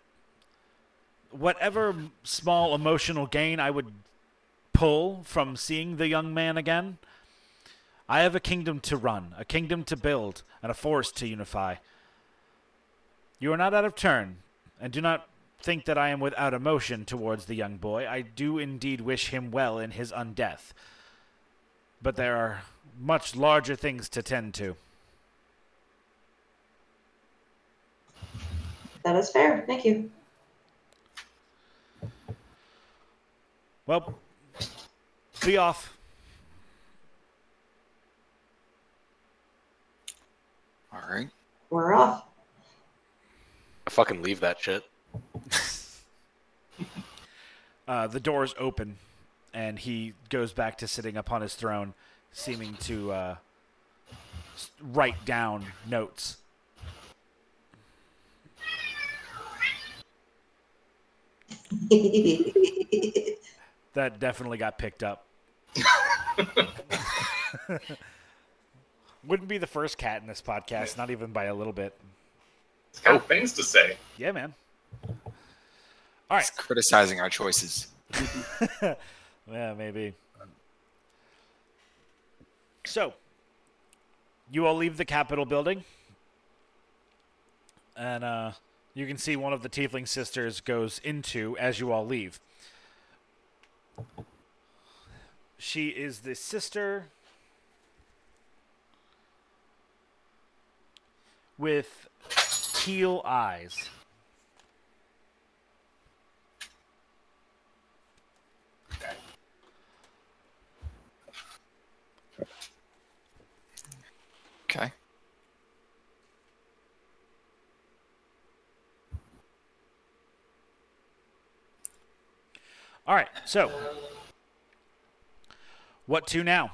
[SPEAKER 1] whatever small emotional gain I would pull from seeing the young man again, I have a kingdom to run, a kingdom to build, and a forest to unify. You are not out of turn, and do not think that I am without emotion towards the young boy. I do indeed wish him well in his undeath. But there are much larger things to tend to.
[SPEAKER 3] That is fair. Thank you.
[SPEAKER 1] Well, be off.
[SPEAKER 5] All right.
[SPEAKER 3] We're off.
[SPEAKER 6] I fucking leave that shit.
[SPEAKER 1] Uh, the doors open, and he goes back to sitting upon his throne, seeming to uh, write down notes. That definitely got picked up. Wouldn't be the first cat in this podcast, not even by a little bit.
[SPEAKER 4] It's got things to say.
[SPEAKER 1] Yeah, man. All right.
[SPEAKER 5] It's criticizing our choices.
[SPEAKER 1] Yeah, maybe. So, you all leave the Capitol building, and uh, you can see one of the Tiefling sisters goes into as you all leave. She is the sister with teal eyes.
[SPEAKER 5] Okay.
[SPEAKER 1] All right, so what to now?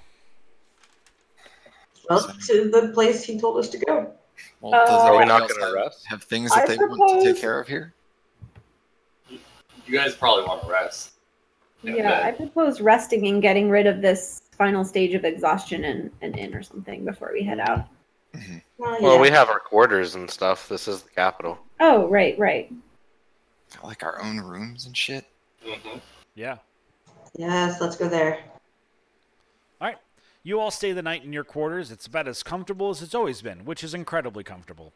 [SPEAKER 3] Well, to the place he told us to go.
[SPEAKER 5] Well,
[SPEAKER 7] Uh,
[SPEAKER 6] Are we
[SPEAKER 5] everybody
[SPEAKER 6] not
[SPEAKER 5] else
[SPEAKER 6] going to
[SPEAKER 5] have,
[SPEAKER 6] rest?
[SPEAKER 5] have things that
[SPEAKER 7] I
[SPEAKER 5] they want to
[SPEAKER 7] propose-
[SPEAKER 5] take care of here?
[SPEAKER 4] You guys probably want to rest. And
[SPEAKER 7] Yeah, I propose resting and getting rid of this final stage of exhaustion and an inn or something before we head out.
[SPEAKER 3] Well,
[SPEAKER 6] Well,
[SPEAKER 3] yeah.
[SPEAKER 6] we have our quarters and stuff. This is the capital.
[SPEAKER 7] Oh, right, right.
[SPEAKER 5] Got, like our own rooms and shit.
[SPEAKER 4] Mhm.
[SPEAKER 1] Yeah.
[SPEAKER 3] Yes, let's go there.
[SPEAKER 1] All right. You all stay the night in your quarters. It's about as comfortable as it's always been, which is incredibly comfortable.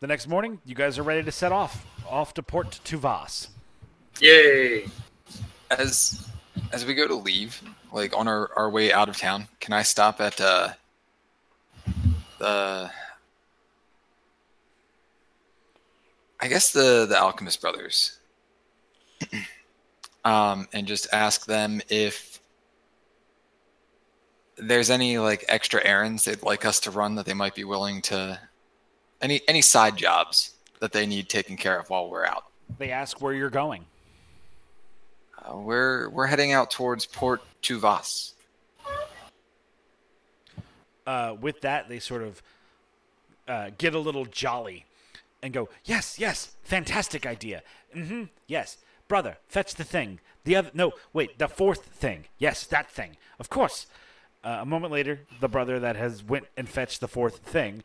[SPEAKER 1] The next morning, you guys are ready to set off, off to Port Tuvas.
[SPEAKER 4] Yay!
[SPEAKER 5] As as we go to leave, like on our, our way out of town, can I stop at uh the I guess the the Alchemist brothers. um and just ask them if there's any like extra errands they'd like us to run that they might be willing to any any side jobs that they need taken care of while we're out.
[SPEAKER 1] They ask where you're going.
[SPEAKER 5] Uh, we're we're heading out towards Port Tuvas.
[SPEAKER 1] Uh, with that, they sort of uh, get a little jolly and go, "Yes, yes, fantastic idea. Mm-hmm. Yes, brother, fetch the thing. The other, no, wait, the fourth thing. Yes, that thing. Of course." Uh, a moment later, the brother that has went and fetched the fourth thing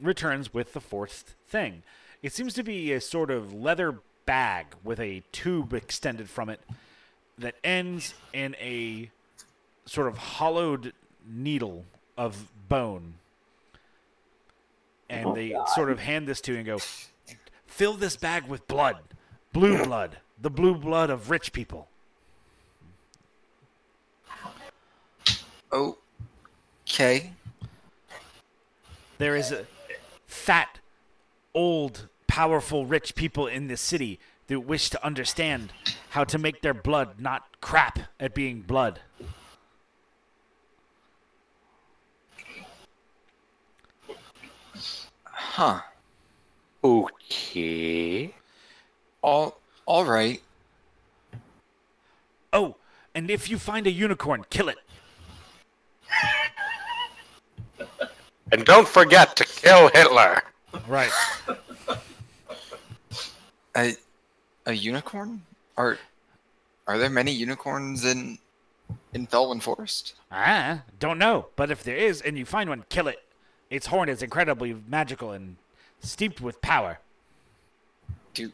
[SPEAKER 1] returns with the fourth thing. It seems to be a sort of leather bag with a tube extended from it that ends in a sort of hollowed needle of bone. And
[SPEAKER 7] Oh,
[SPEAKER 1] they
[SPEAKER 7] God.
[SPEAKER 1] sort of hand this to you and go, fill this bag with blood, blue blood, the blue blood of rich people.
[SPEAKER 5] Okay.
[SPEAKER 1] There is a fat, old, powerful, rich people in this city that wish to understand how to make their blood not crap at being blood.
[SPEAKER 5] Huh.
[SPEAKER 6] Okay.
[SPEAKER 5] All all right.
[SPEAKER 1] Oh, and if you find a unicorn, kill it.
[SPEAKER 6] And don't forget to kill Hitler.
[SPEAKER 1] Right.
[SPEAKER 5] A a unicorn? Are are there many unicorns in in Felwyn Forest?
[SPEAKER 1] Ah, don't know. But if there is, and you find one, kill it. Its horn is incredibly magical and steeped with power.
[SPEAKER 5] Do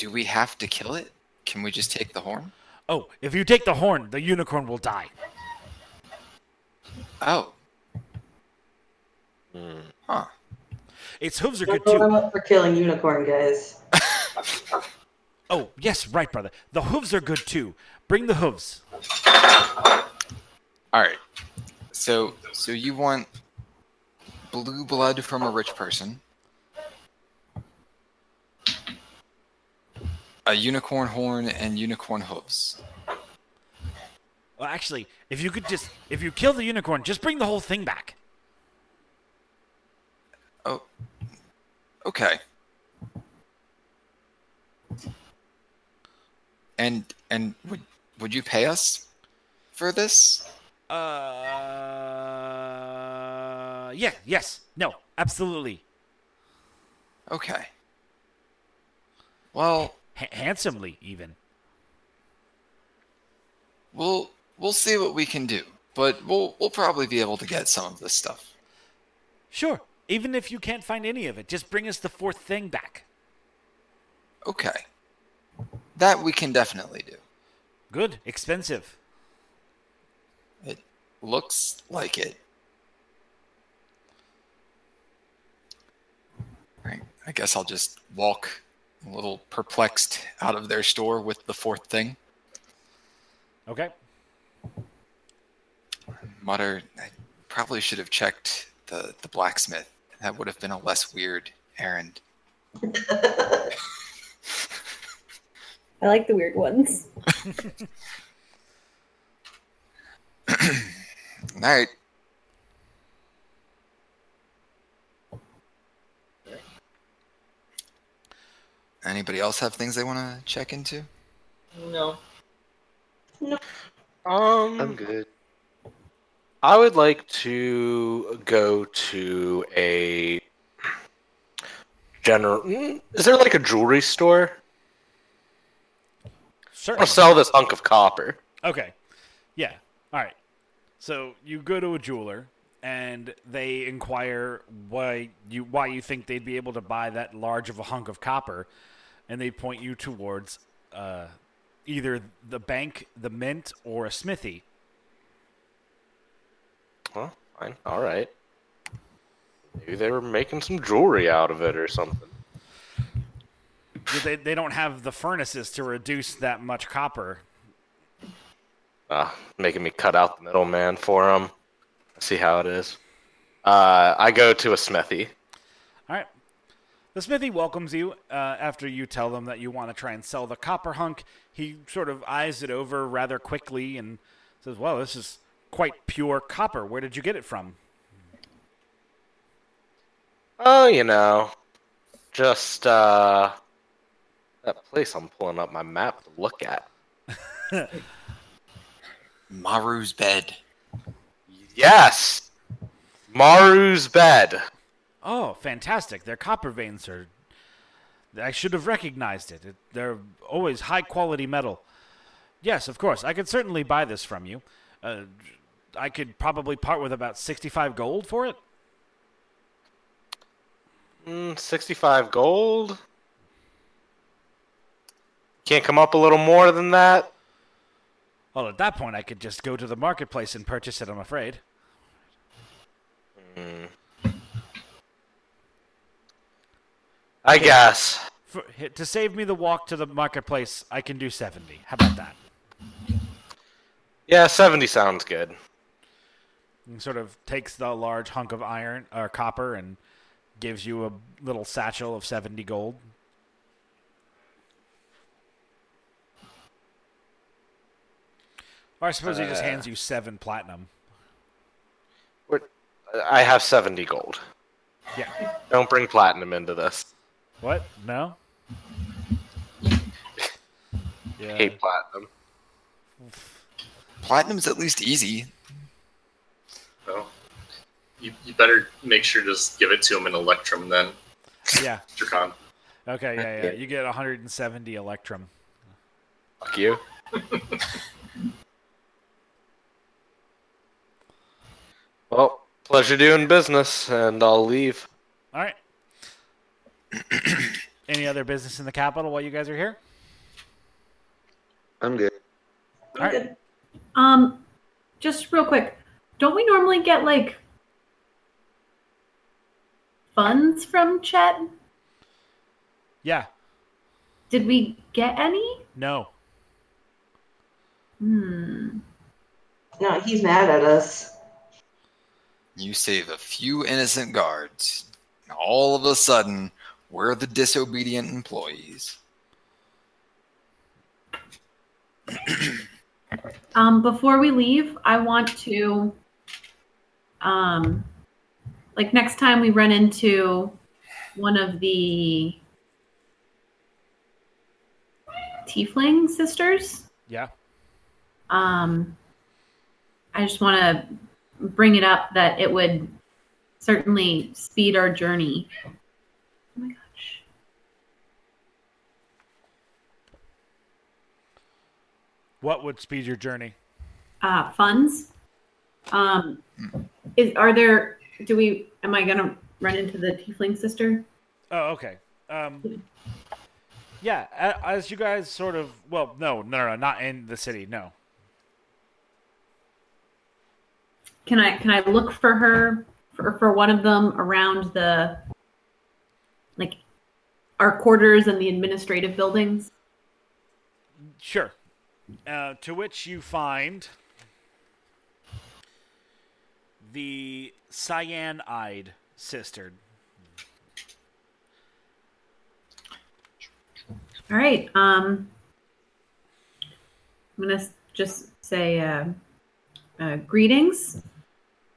[SPEAKER 5] do we have to kill it? Can we just take the horn?
[SPEAKER 1] Oh, if you take the horn, the unicorn will die.
[SPEAKER 5] Oh.
[SPEAKER 6] Hmm.
[SPEAKER 5] Huh.
[SPEAKER 1] Its hooves are good
[SPEAKER 3] Don't I'm
[SPEAKER 1] too.
[SPEAKER 3] up for killing unicorn, guys.
[SPEAKER 1] Oh, yes, right, brother. The hooves are good too. Bring the hooves.
[SPEAKER 5] All right. So so you want blue blood from a rich person? A unicorn horn and unicorn hooves.
[SPEAKER 1] Well, actually, if you could just, if you kill the unicorn, just bring the whole thing back.
[SPEAKER 5] Oh. Okay. And and would would you pay us for this?
[SPEAKER 1] Uh, yeah, yes, no, absolutely,
[SPEAKER 5] Okay. Well,
[SPEAKER 1] H- handsomely even.
[SPEAKER 5] we'll we'll see what we can do, but we'll we'll probably be able to get some of this stuff.
[SPEAKER 1] Sure, even if you can't find any of it, just bring us the fourth thing back.
[SPEAKER 5] Okay. That we can definitely do.
[SPEAKER 1] Good, expensive.
[SPEAKER 5] It looks like it. Right. I guess I'll just walk a little perplexed out of their store with the fourth thing.
[SPEAKER 1] Okay.
[SPEAKER 5] Mutter, I probably should have checked the, the blacksmith. That would have been a less weird errand.
[SPEAKER 7] I like the weird ones.
[SPEAKER 5] All right. Anybody else have things they want to check into?
[SPEAKER 4] No. No.
[SPEAKER 6] Um,
[SPEAKER 2] I'm good.
[SPEAKER 6] I would like to go to a general. mm, Is there like a jewelry store?
[SPEAKER 1] Certainly.
[SPEAKER 6] I'll sell this hunk of copper.
[SPEAKER 1] Okay. Yeah. All right. So you go to a jeweler and they inquire why you why you think they'd be able to buy that large of a hunk of copper, and they point you towards uh, either the bank, the mint, or a smithy.
[SPEAKER 6] Well, fine. All right. Maybe they were making some jewelry out of it or something.
[SPEAKER 1] They, they don't have the furnaces to reduce that much copper.
[SPEAKER 6] Uh, making me cut out the middleman for them. See how it is. Uh, I go to a smithy.
[SPEAKER 1] The smithy welcomes you uh, after you tell them that you want to try and sell the copper hunk. He sort of eyes it over rather quickly and says, Well, this is quite pure copper. Where did you get it from?
[SPEAKER 6] Oh, you know, just uh, that place I'm pulling up my map to look at.
[SPEAKER 5] Maru's bed.
[SPEAKER 6] Yes, Maru's bed.
[SPEAKER 1] Oh, fantastic. Their copper veins are. I should have recognized it. it. They're always high quality metal. Yes, of course. I could certainly buy this from you. Uh, I could probably part with about 65 gold for it.
[SPEAKER 6] Mm, 65 gold. Can't come up a little more than that.
[SPEAKER 1] Well, at that point, I could just go to the marketplace and purchase it, I'm afraid.
[SPEAKER 6] I guess.
[SPEAKER 1] For, to save me the walk to the marketplace, I can do 70. How about that?
[SPEAKER 6] Yeah, 70 sounds good.
[SPEAKER 1] And sort of takes the large hunk of iron or copper and gives you a little satchel of 70 gold. Or I suppose he just
[SPEAKER 6] Uh.
[SPEAKER 1] hands you seven platinum.
[SPEAKER 6] I have 70 gold.
[SPEAKER 1] Yeah.
[SPEAKER 6] Don't bring platinum into this.
[SPEAKER 1] What? No? Yeah.
[SPEAKER 6] Hate platinum.
[SPEAKER 5] Platinum's at least easy.
[SPEAKER 4] Well, you, you better make sure to just give it to him in Electrum then,
[SPEAKER 1] Yeah.
[SPEAKER 4] Dracon.
[SPEAKER 1] Okay. Yeah. Yeah. You get 170 Electrum.
[SPEAKER 6] Fuck you. well, pleasure doing business, and I'll leave.
[SPEAKER 1] All right. Any other business in the capital while you guys are here?
[SPEAKER 2] I'm good.
[SPEAKER 1] All right.
[SPEAKER 3] Good.
[SPEAKER 7] Um, just real quick, don't we normally get like funds from Chet?
[SPEAKER 1] Yeah.
[SPEAKER 7] Did we get any?
[SPEAKER 1] No.
[SPEAKER 7] Hmm.
[SPEAKER 3] No, he's mad at us.
[SPEAKER 5] You save a few innocent guards. and All of a sudden, we're the disobedient employees.
[SPEAKER 7] Um, before we leave, I want to, um, like next time we run into one of the Tiefling sisters,
[SPEAKER 1] Yeah.
[SPEAKER 7] um, I just want to bring it up that it would certainly speed our journey. Oh my gosh.
[SPEAKER 1] What would speed your journey?
[SPEAKER 7] uh, funds. Um, is are there? Do we? Am I gonna run into the tiefling sister?
[SPEAKER 1] Oh, okay. Um, yeah, as you guys sort of, well, no, no, no, not in the city, no.
[SPEAKER 7] Can I can I look for her for for one of them around the like our quarters and the administrative buildings?
[SPEAKER 1] Sure. Uh, to which you find the cyan-eyed sister.
[SPEAKER 7] All right. Um, I'm gonna just say uh, uh, greetings.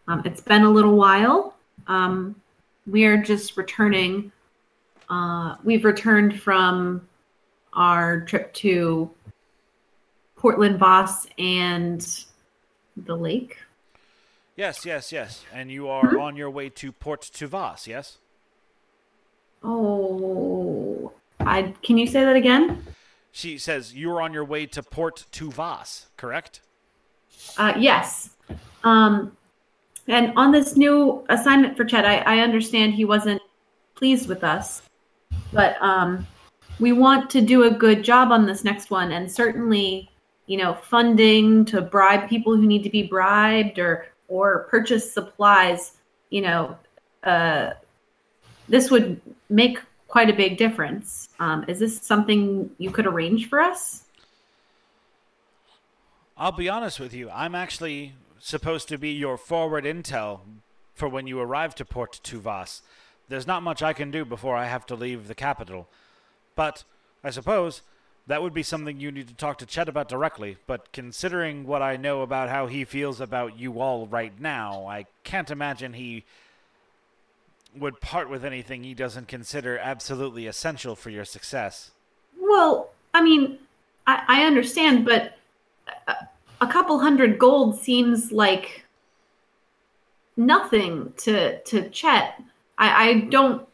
[SPEAKER 7] Um, it's been a little while. Um, we are just returning. Uh, we've returned from our trip to Portland Voss and the lake.
[SPEAKER 1] Yes, yes, yes. And you are on your way to Port Tuvas, yes?
[SPEAKER 7] Oh, I can you say that again?
[SPEAKER 1] She says you are on your way to Port Tuvas, correct?
[SPEAKER 7] Uh, yes. Um, and on this new assignment for Chet, I, I understand he wasn't pleased with us, but um, we want to do a good job on this next one, and certainly, you know, funding to bribe people who need to be bribed or or purchase supplies. You know, uh, this would make quite a big difference. Um, is this something you could arrange for us?
[SPEAKER 1] I'll be honest with you. I'm actually supposed to be your forward intel for when you arrive to Port Tuvas. There's not much I can do before I have to leave the capital. But I suppose that would be something you need to talk to Chet about directly. But considering what I know about how he feels about you all right now, I can't imagine he would part with anything he doesn't consider absolutely essential for your success.
[SPEAKER 7] Well, I mean, I, I understand, but a, a couple hundred gold seems like nothing to to Chet. I, I don't.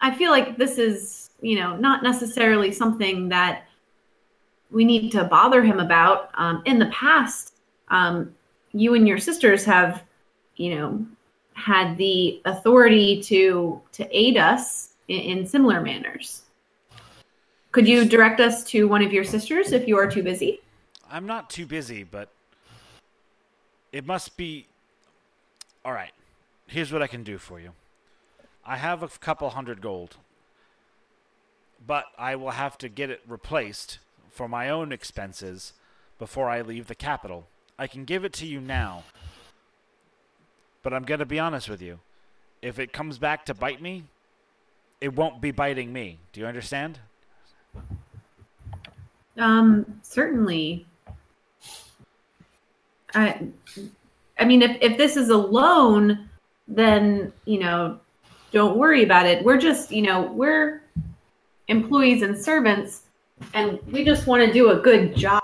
[SPEAKER 7] I feel like this is, you know, not necessarily something that we need to bother him about. Um, in the past, um, you and your sisters have, you know, had the authority to to aid us in, in similar manners. Could you direct us to one of your sisters if you are too busy?
[SPEAKER 1] I'm not too busy, but it must be. All right. Here's what I can do for you. I have a couple hundred gold, but I will have to get it replaced for my own expenses before I leave the capital. I can give it to you now, but I'm going to be honest with you. If it comes back to bite me, it won't be biting me. Do you understand?
[SPEAKER 7] Um, certainly. I, I mean, if if this is a loan, then you know, don't worry about it. We're just, you know, we're employees and servants, and we just want to do a good job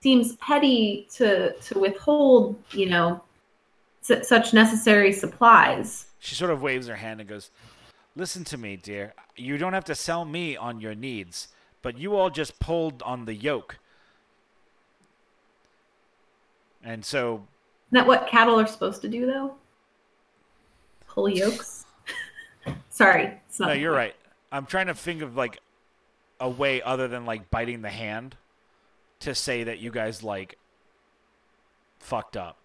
[SPEAKER 7] seems petty to to withhold, you know, su- such necessary supplies.
[SPEAKER 1] She sort of waves her hand and goes, Listen to me, dear. You don't have to sell me on your needs, but you all just pulled on the yoke. And so,
[SPEAKER 7] Isn't that what cattle are supposed to do, though? Pull yokes. Sorry,
[SPEAKER 1] no, you're right. I'm trying to think of like a way other than like biting the hand to say that you guys like fucked up.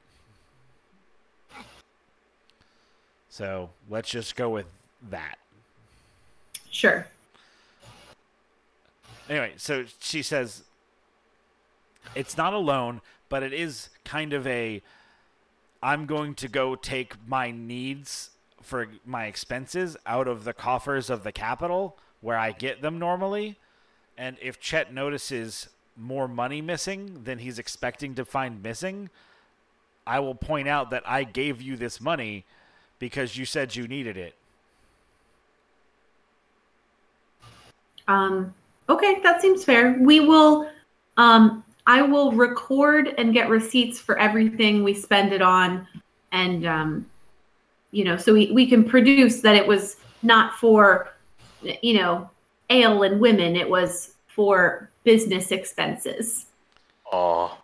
[SPEAKER 1] So let's just go with that.
[SPEAKER 7] Sure.
[SPEAKER 1] Anyway, so she says it's not a loan, but it is kind of a I'm going to go take my needs for my expenses out of the coffers of the capital where I get them normally. And if Chet notices more money missing than he's expecting to find missing, I will point out that I gave you this money because you said you needed it.
[SPEAKER 7] Um, okay, that seems fair. We will. Um, I will record and get receipts for everything we spend it on, and um, you know, so we we can produce that it was not for, you know, ale and women. It was for business expenses.
[SPEAKER 6] Oh,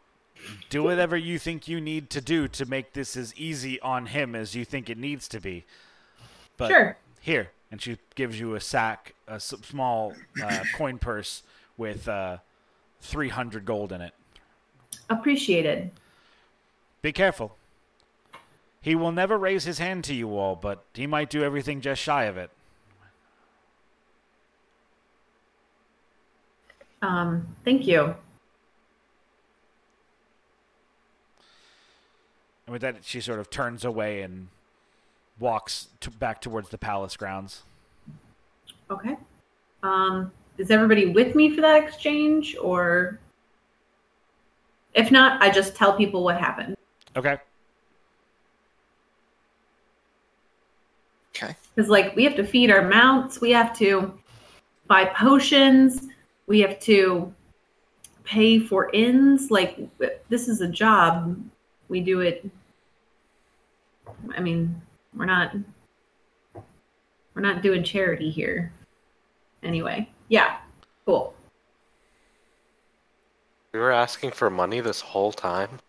[SPEAKER 1] Do whatever you think you need to do to make this as easy on him as you think it needs to be. But
[SPEAKER 7] Sure.
[SPEAKER 1] here, and she gives you a sack, a small uh, coin purse with uh, 300 gold in it.
[SPEAKER 7] Appreciated.
[SPEAKER 1] Be careful. He will never raise his hand to you all, but he might do everything just shy of it.
[SPEAKER 7] Um, thank you.
[SPEAKER 1] And with that, she sort of turns away and walks to, back towards the palace grounds.
[SPEAKER 7] Okay. Um, is everybody with me for that exchange, or if not, I just tell people what happened.
[SPEAKER 1] Okay.
[SPEAKER 5] Okay.
[SPEAKER 7] Because like we have to feed our mounts, we have to buy potions, we have to pay for inns. Like this is a job. We do it. I mean, we're not we're not doing charity here. Anyway, yeah, cool.
[SPEAKER 6] we were asking for money this whole time.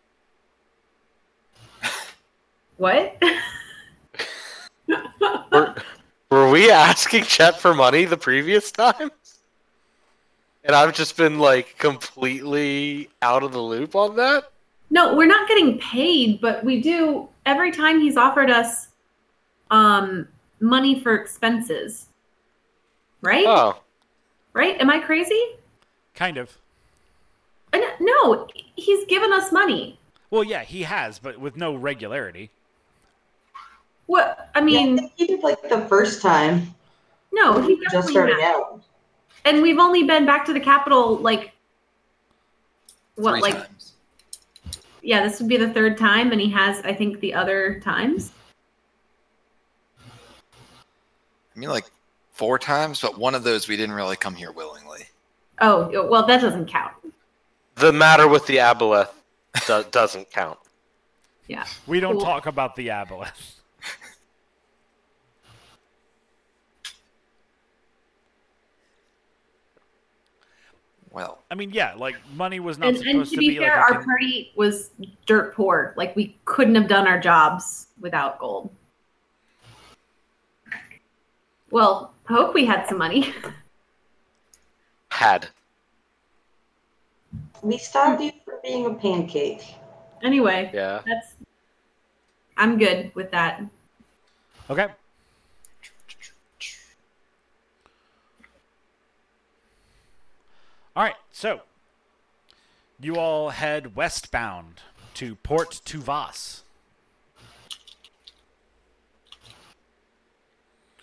[SPEAKER 7] What?
[SPEAKER 6] Were, were we asking Chet for money the previous time? And I've just been like completely out of the loop on that.
[SPEAKER 7] No, we're not getting paid, but we do every time he's offered us um money for expenses. Right?
[SPEAKER 6] Oh,
[SPEAKER 7] Right? Am I crazy?
[SPEAKER 1] Kind of.
[SPEAKER 7] Uh, No, he's given us money.
[SPEAKER 1] Well, yeah, he has, but with no regularity.
[SPEAKER 7] What? I
[SPEAKER 3] Yeah, I
[SPEAKER 7] mean,
[SPEAKER 3] think he did like the first time.
[SPEAKER 7] no, he
[SPEAKER 3] just
[SPEAKER 7] definitely
[SPEAKER 3] starting
[SPEAKER 7] has.
[SPEAKER 3] out.
[SPEAKER 7] And we've only been back to the capital like what,
[SPEAKER 5] Three
[SPEAKER 7] like
[SPEAKER 5] times.
[SPEAKER 7] yeah, this would be the third time, and he has, I think, the other times.
[SPEAKER 5] I mean, like four times, but one of those we didn't really come here willingly.
[SPEAKER 7] Oh, well, that doesn't count.
[SPEAKER 6] the matter with the aboleth do- doesn't count.
[SPEAKER 7] Yeah.
[SPEAKER 1] We don't
[SPEAKER 7] Cool.
[SPEAKER 1] talk about the aboleth.
[SPEAKER 5] Well,
[SPEAKER 1] I mean, yeah, like money was not
[SPEAKER 7] And, and
[SPEAKER 1] supposed
[SPEAKER 7] to
[SPEAKER 1] to
[SPEAKER 7] be,
[SPEAKER 1] be
[SPEAKER 7] fair,
[SPEAKER 1] like
[SPEAKER 7] our
[SPEAKER 1] con-
[SPEAKER 7] party was dirt poor. Like we couldn't have done our jobs without gold. Well, I hope we had some money.
[SPEAKER 6] Had.
[SPEAKER 3] We stopped you from being a pancake.
[SPEAKER 7] anyway,
[SPEAKER 6] Yeah.
[SPEAKER 7] that's. I'm good with that.
[SPEAKER 1] Okay. All right, so you all head westbound to Port Tuvas.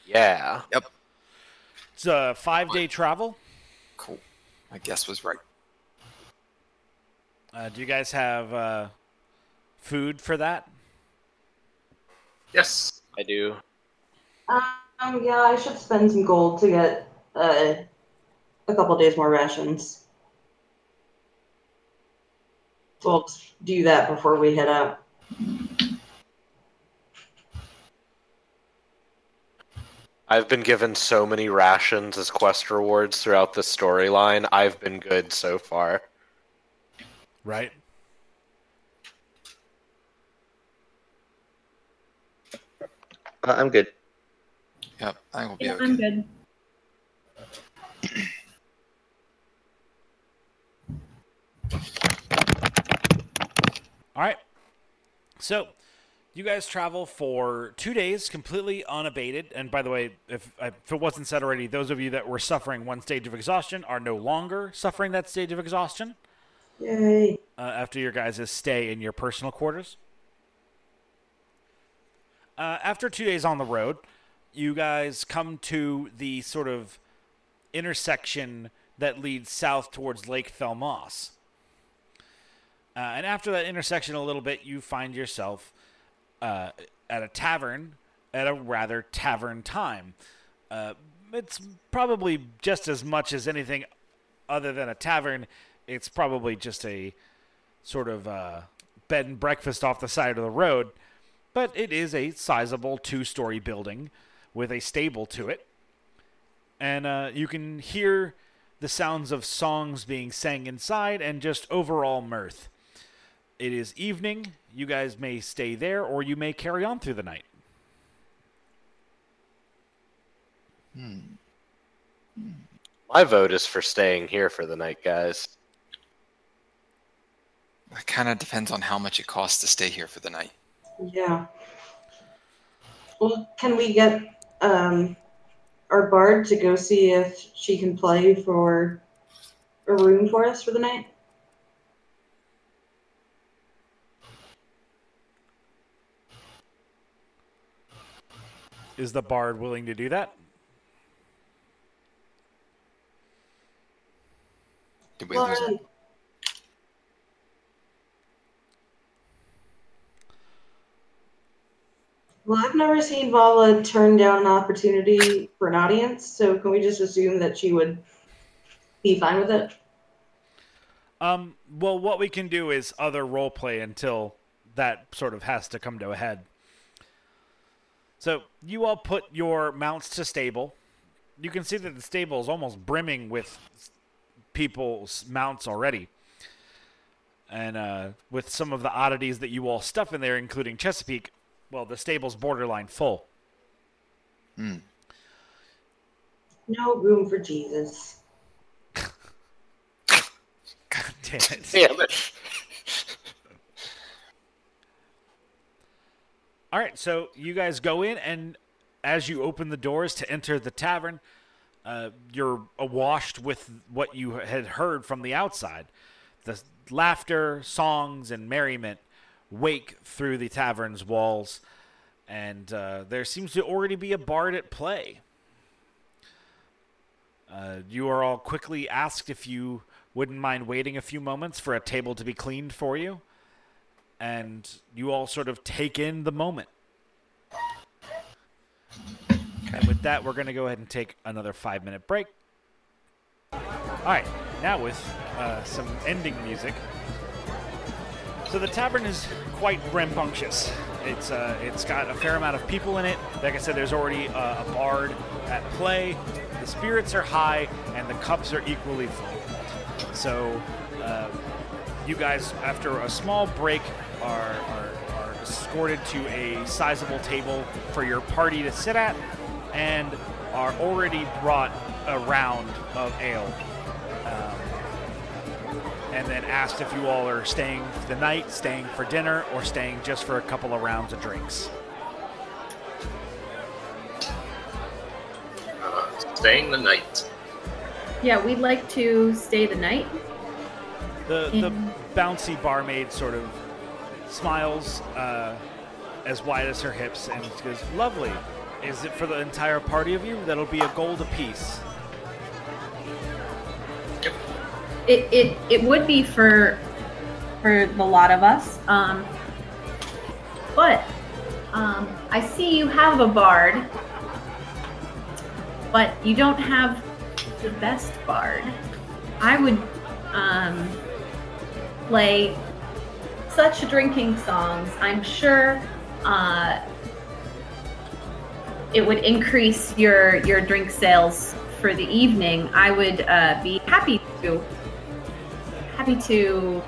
[SPEAKER 6] Yeah. Yep.
[SPEAKER 1] It's a five-day travel.
[SPEAKER 5] cool. My guess was right.
[SPEAKER 1] Uh, do you guys have uh, food for that?
[SPEAKER 4] Yes.
[SPEAKER 6] I do.
[SPEAKER 3] Um, yeah, I should spend some gold to get uh, a couple days more rations. So we'll just do that before we head out.
[SPEAKER 6] I've been given so many rations as quest rewards throughout the storyline. I've been good so far.
[SPEAKER 1] Right?
[SPEAKER 2] Uh, I'm good.
[SPEAKER 5] Yep, I will be
[SPEAKER 7] Yeah,
[SPEAKER 5] okay.
[SPEAKER 7] I'm good.
[SPEAKER 1] All right. So, you guys travel for two days completely unabated. And by the way, if, if it wasn't said already, those of you that were suffering one stage of exhaustion are no longer suffering that stage of exhaustion
[SPEAKER 3] Yay.
[SPEAKER 1] uh, after your guys' stay in your personal quarters. Uh, after two days on the road, you guys come to the sort of intersection that leads south towards Lake Felmos. Uh, and after that intersection, a little bit, you find yourself uh, at a tavern at a rather tavern time. Uh, it's probably just as much as anything other than a tavern. It's probably just a sort of uh, bed and breakfast off the side of the road, but it is a sizable two story building with a stable to it. And uh, you can hear the sounds of songs being sang inside and just overall mirth. It is evening. You guys may stay there or you may carry on through the night.
[SPEAKER 6] My vote is for staying here for the night, guys.
[SPEAKER 5] It kind of depends on how much it costs to stay here for the night.
[SPEAKER 3] Yeah. Well, can we get um, our bard to go see if she can play for a room for us for the night?
[SPEAKER 1] Is the bard willing to do that?
[SPEAKER 5] Did we lose
[SPEAKER 3] Well,
[SPEAKER 5] it?
[SPEAKER 3] well, I've never seen Vala turn down an opportunity for an audience, so can we just assume that she would be fine with it?
[SPEAKER 1] Um, well, what we can do is other role play until that sort of has to come to a head. So you all put your mounts to stable. You can see that the stable is almost brimming with people's mounts already. And uh, with some of the oddities that you all stuff in there, including Chesapeake, well, the stable's borderline full.
[SPEAKER 5] Hmm.
[SPEAKER 3] No room for Jesus.
[SPEAKER 1] God damn it.
[SPEAKER 6] Damn it.
[SPEAKER 1] All right, so you guys go in, and as you open the doors to enter the tavern, uh, you're awashed with what you had heard from the outside. The laughter, songs, and merriment wake through the tavern's walls, and uh, there seems to already be a bard at play. Uh, you are all quickly asked if you wouldn't mind waiting a few moments for a table to be cleaned for you and you all sort of take in the moment. And with that, we're going to go ahead and take another five minute break. All right, now with uh, some ending music. So the tavern is quite rambunctious. It's uh, it's got a fair amount of people in it. Like I said, there's already uh, a bard at play. The spirits are high, and the cups are equally full. So uh, you guys, after a small break, are, are, are escorted to a sizable table for your party to sit at and are already brought a round of ale. Um, and then asked if you all are staying for the night, staying for dinner, or staying just for a couple of rounds of drinks.
[SPEAKER 4] Uh, staying the night.
[SPEAKER 7] Yeah, we'd like to stay the night.
[SPEAKER 1] The, the bouncy barmaid sort of smiles uh, as wide as her hips and she goes, Lovely. Is it for the entire party of you? That'll be a gold apiece.
[SPEAKER 7] It it, it would be for for the lot of us. Um, but um, I see you have a bard, but you don't have the best bard. I would um, play such drinking songs. I'm sure uh, it would increase your your drink sales for the evening. I would uh, be happy to happy to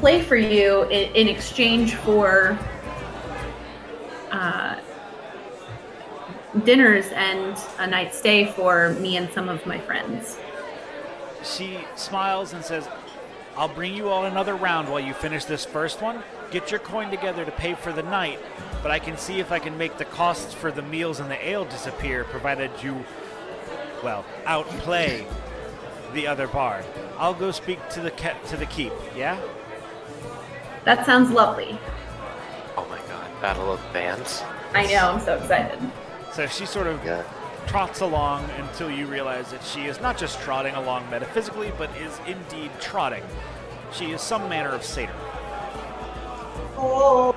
[SPEAKER 7] play for you in, in exchange for uh, dinners and a night stay for me and some of my friends.
[SPEAKER 1] She smiles and says, I'll bring you all another round while you finish this first one. Get your coin together to pay for the night, but I can see if I can make the costs for the meals and the ale disappear, provided you, well, outplay the other bard. I'll go speak to the ke- to the keep. Yeah.
[SPEAKER 7] That sounds lovely.
[SPEAKER 6] Oh my god, Battle of Bands.
[SPEAKER 7] I know, I'm so excited.
[SPEAKER 1] So she sort of
[SPEAKER 2] Yeah.
[SPEAKER 1] Trots along until you realize that she is not just trotting along metaphysically, but is indeed trotting. She is some manner of satyr.
[SPEAKER 3] Oh,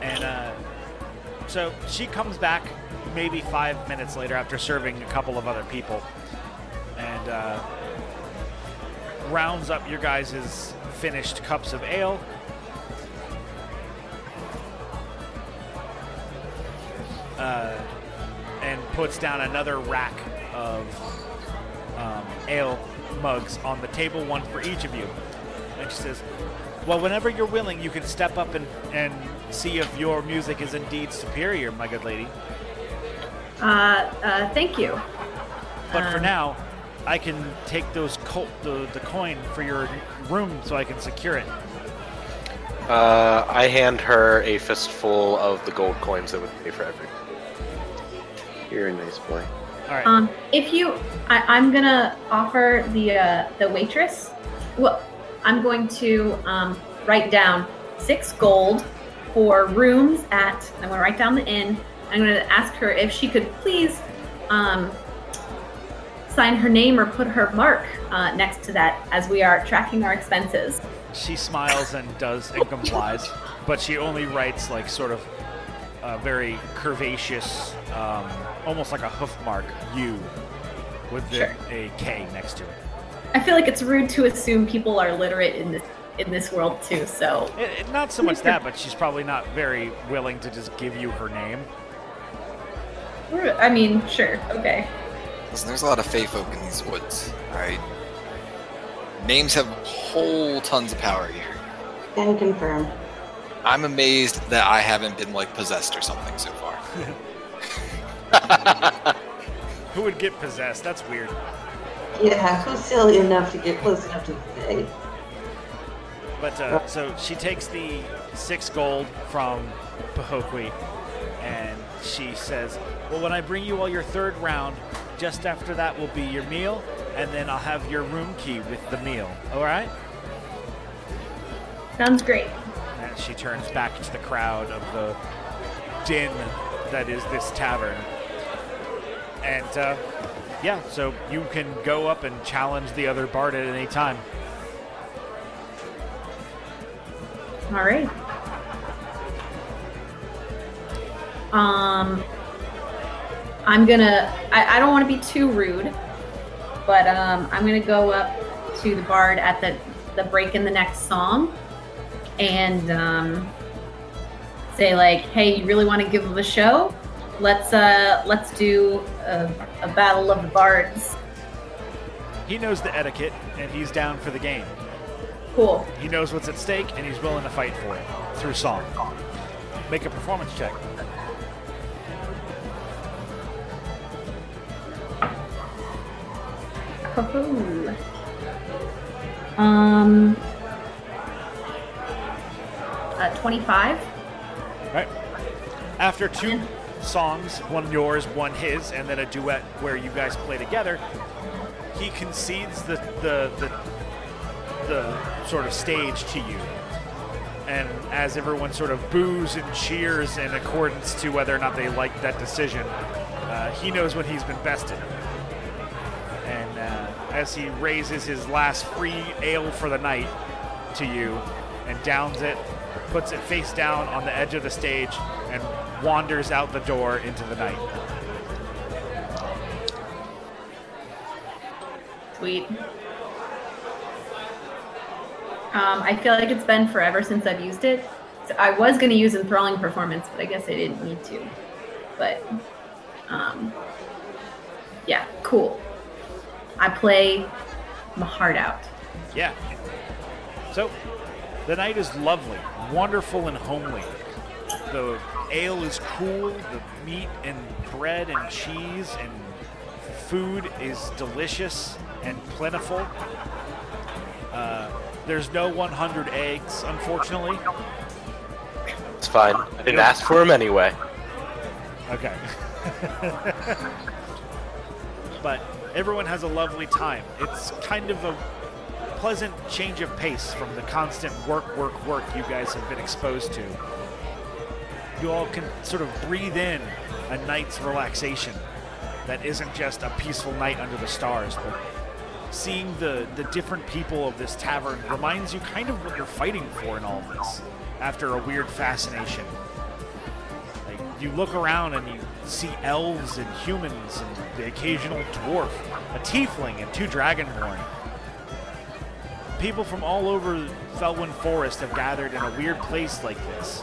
[SPEAKER 1] And uh, so she comes back maybe five minutes later after serving a couple of other people and uh, rounds up your guys' finished cups of ale. Uh, and puts down another rack of um, ale mugs on the table, one for each of you. And she says, Well, whenever you're willing, you can step up and, and see if your music is indeed superior, my good lady.
[SPEAKER 7] Uh, uh, thank you.
[SPEAKER 1] But for
[SPEAKER 7] Um.
[SPEAKER 1] now, I can take those col- the, the coin for your room so I can secure it.
[SPEAKER 6] Uh, I hand her a fistful of the gold coins that would pay for everything.
[SPEAKER 2] You're a nice boy.
[SPEAKER 1] All right.
[SPEAKER 7] Um, if you, I, I'm gonna offer the uh, the waitress. Well, I'm going to um, write down six gold for rooms at. I'm gonna write down the inn. I'm gonna ask her if she could please um, sign her name or put her mark uh, next to that as we are tracking our expenses.
[SPEAKER 1] She smiles and does and complies, but she only writes like sort of a very curvaceous, um, almost like a hoof mark U with the,
[SPEAKER 7] Sure.
[SPEAKER 1] a K next to it.
[SPEAKER 7] I feel like it's rude to assume people are literate in this in this world too. So
[SPEAKER 1] It, it- not so much that, but she's probably not very willing to just give you her name.
[SPEAKER 7] I mean, sure, okay.
[SPEAKER 5] Listen, there's a lot of fey folk in these woods. Alright. Names have whole tons of power here.
[SPEAKER 3] can confirm.
[SPEAKER 5] I'm amazed that I haven't been like possessed or something so far.
[SPEAKER 1] Who would get possessed? That's weird.
[SPEAKER 3] Yeah, who's silly enough to get close enough to the day?
[SPEAKER 1] But uh, so she takes the six gold from Pahokwi and she says, Well, when I bring you all your third round, just after that will be your meal, and then I'll have your room key with the meal. All right?
[SPEAKER 7] Sounds great.
[SPEAKER 1] And she turns back to the crowd of the din that is this tavern. And uh, yeah, so you can go up and challenge the other bard at any time.
[SPEAKER 7] All right. Um, I'm gonna. I, I don't want to be too rude, but um, I'm gonna go up to the bard at the the break in the next song, and um, say like, "Hey, you really want to give them a show? Let's uh, let's do a, a battle of the bards."
[SPEAKER 1] He knows the etiquette, and he's down for the game.
[SPEAKER 7] Cool.
[SPEAKER 1] He knows what's at stake, and he's willing to fight for it through song. Make a performance check.
[SPEAKER 7] Hoo-hoo. Um, uh, 25.
[SPEAKER 1] Right. After two songs, one yours, one his, and then a duet where you guys play together, he concedes the the the, the sort of stage to you. And as everyone sort of boos and cheers in accordance to whether or not they like that decision, uh, he knows when he's been bested. And uh, as he raises his last free ale for the night to you and downs it, puts it face down on the edge of the stage, and wanders out the door into the night.
[SPEAKER 7] Sweet. Um, I feel like it's been forever since I've used it. So I was going to use enthralling performance, but I guess I didn't need to. But um, yeah, cool. I play my heart out.
[SPEAKER 1] Yeah. So, the night is lovely, wonderful, and homely. The ale is cool, the meat and bread and cheese and food is delicious and plentiful. Uh, there's no 100 eggs, unfortunately.
[SPEAKER 6] It's fine. I didn't ask for them anyway.
[SPEAKER 1] Okay. but everyone has a lovely time. It's kind of a pleasant change of pace from the constant work, work, work you guys have been exposed to. You all can sort of breathe in a night's relaxation that isn't just a peaceful night under the stars, but seeing the, the different people of this tavern reminds you kind of what you're fighting for in all this after a weird fascination. Like you look around and you see elves and humans and the occasional dwarf, a tiefling and two dragonborn. People from all over Felwyn Forest have gathered in a weird place like this.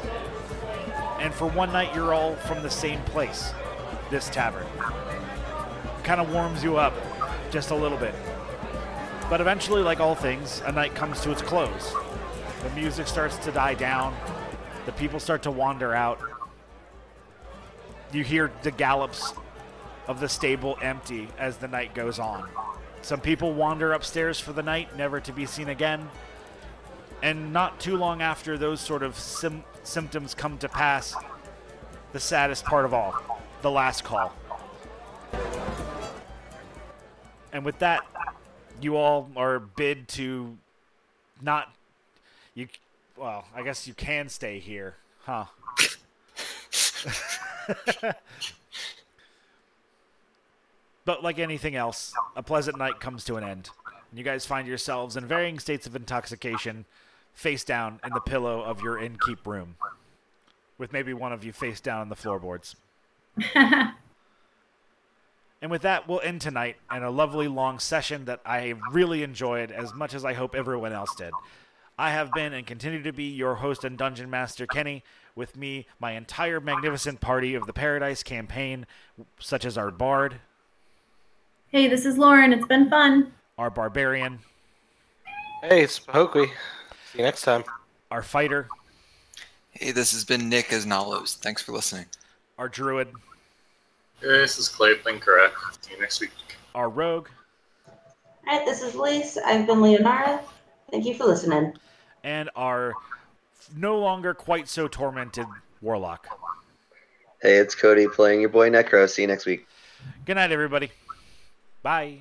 [SPEAKER 1] And for one night, you're all from the same place, this tavern. Kind of warms you up just a little bit. But eventually, like all things, a night comes to its close. The music starts to die down. The people start to wander out. You hear the gallops of the stable empty as the night goes on. Some people wander upstairs for the night, never to be seen again. And not too long after those sort of sim- symptoms come to pass, the saddest part of all the last call. And with that, you all are bid to not you well i guess you can stay here huh but like anything else a pleasant night comes to an end and you guys find yourselves in varying states of intoxication face down in the pillow of your innkeep room with maybe one of you face down on the floorboards and with that, we'll end tonight and a lovely long session that I really enjoyed as much as I hope everyone else did. I have been and continue to be your host and dungeon master, Kenny. With me, my entire magnificent party of the Paradise campaign, such as our bard,
[SPEAKER 7] Hey, this is Lauren. It's been fun.
[SPEAKER 1] our barbarian,
[SPEAKER 6] Hey, it's Pokey. See you next time.
[SPEAKER 1] our fighter,
[SPEAKER 5] Hey, this has been Nick as Nalos. Thanks for listening.
[SPEAKER 1] our druid,
[SPEAKER 4] This is Clay Blinkera. See you next week.
[SPEAKER 1] our rogue,
[SPEAKER 3] All right, this is Lise. I've been Leonara. Thank you for listening.
[SPEAKER 1] and our no longer quite so tormented warlock.
[SPEAKER 2] Hey, it's Cody playing your boy Necro. See you next week.
[SPEAKER 1] Good night, everybody. Bye.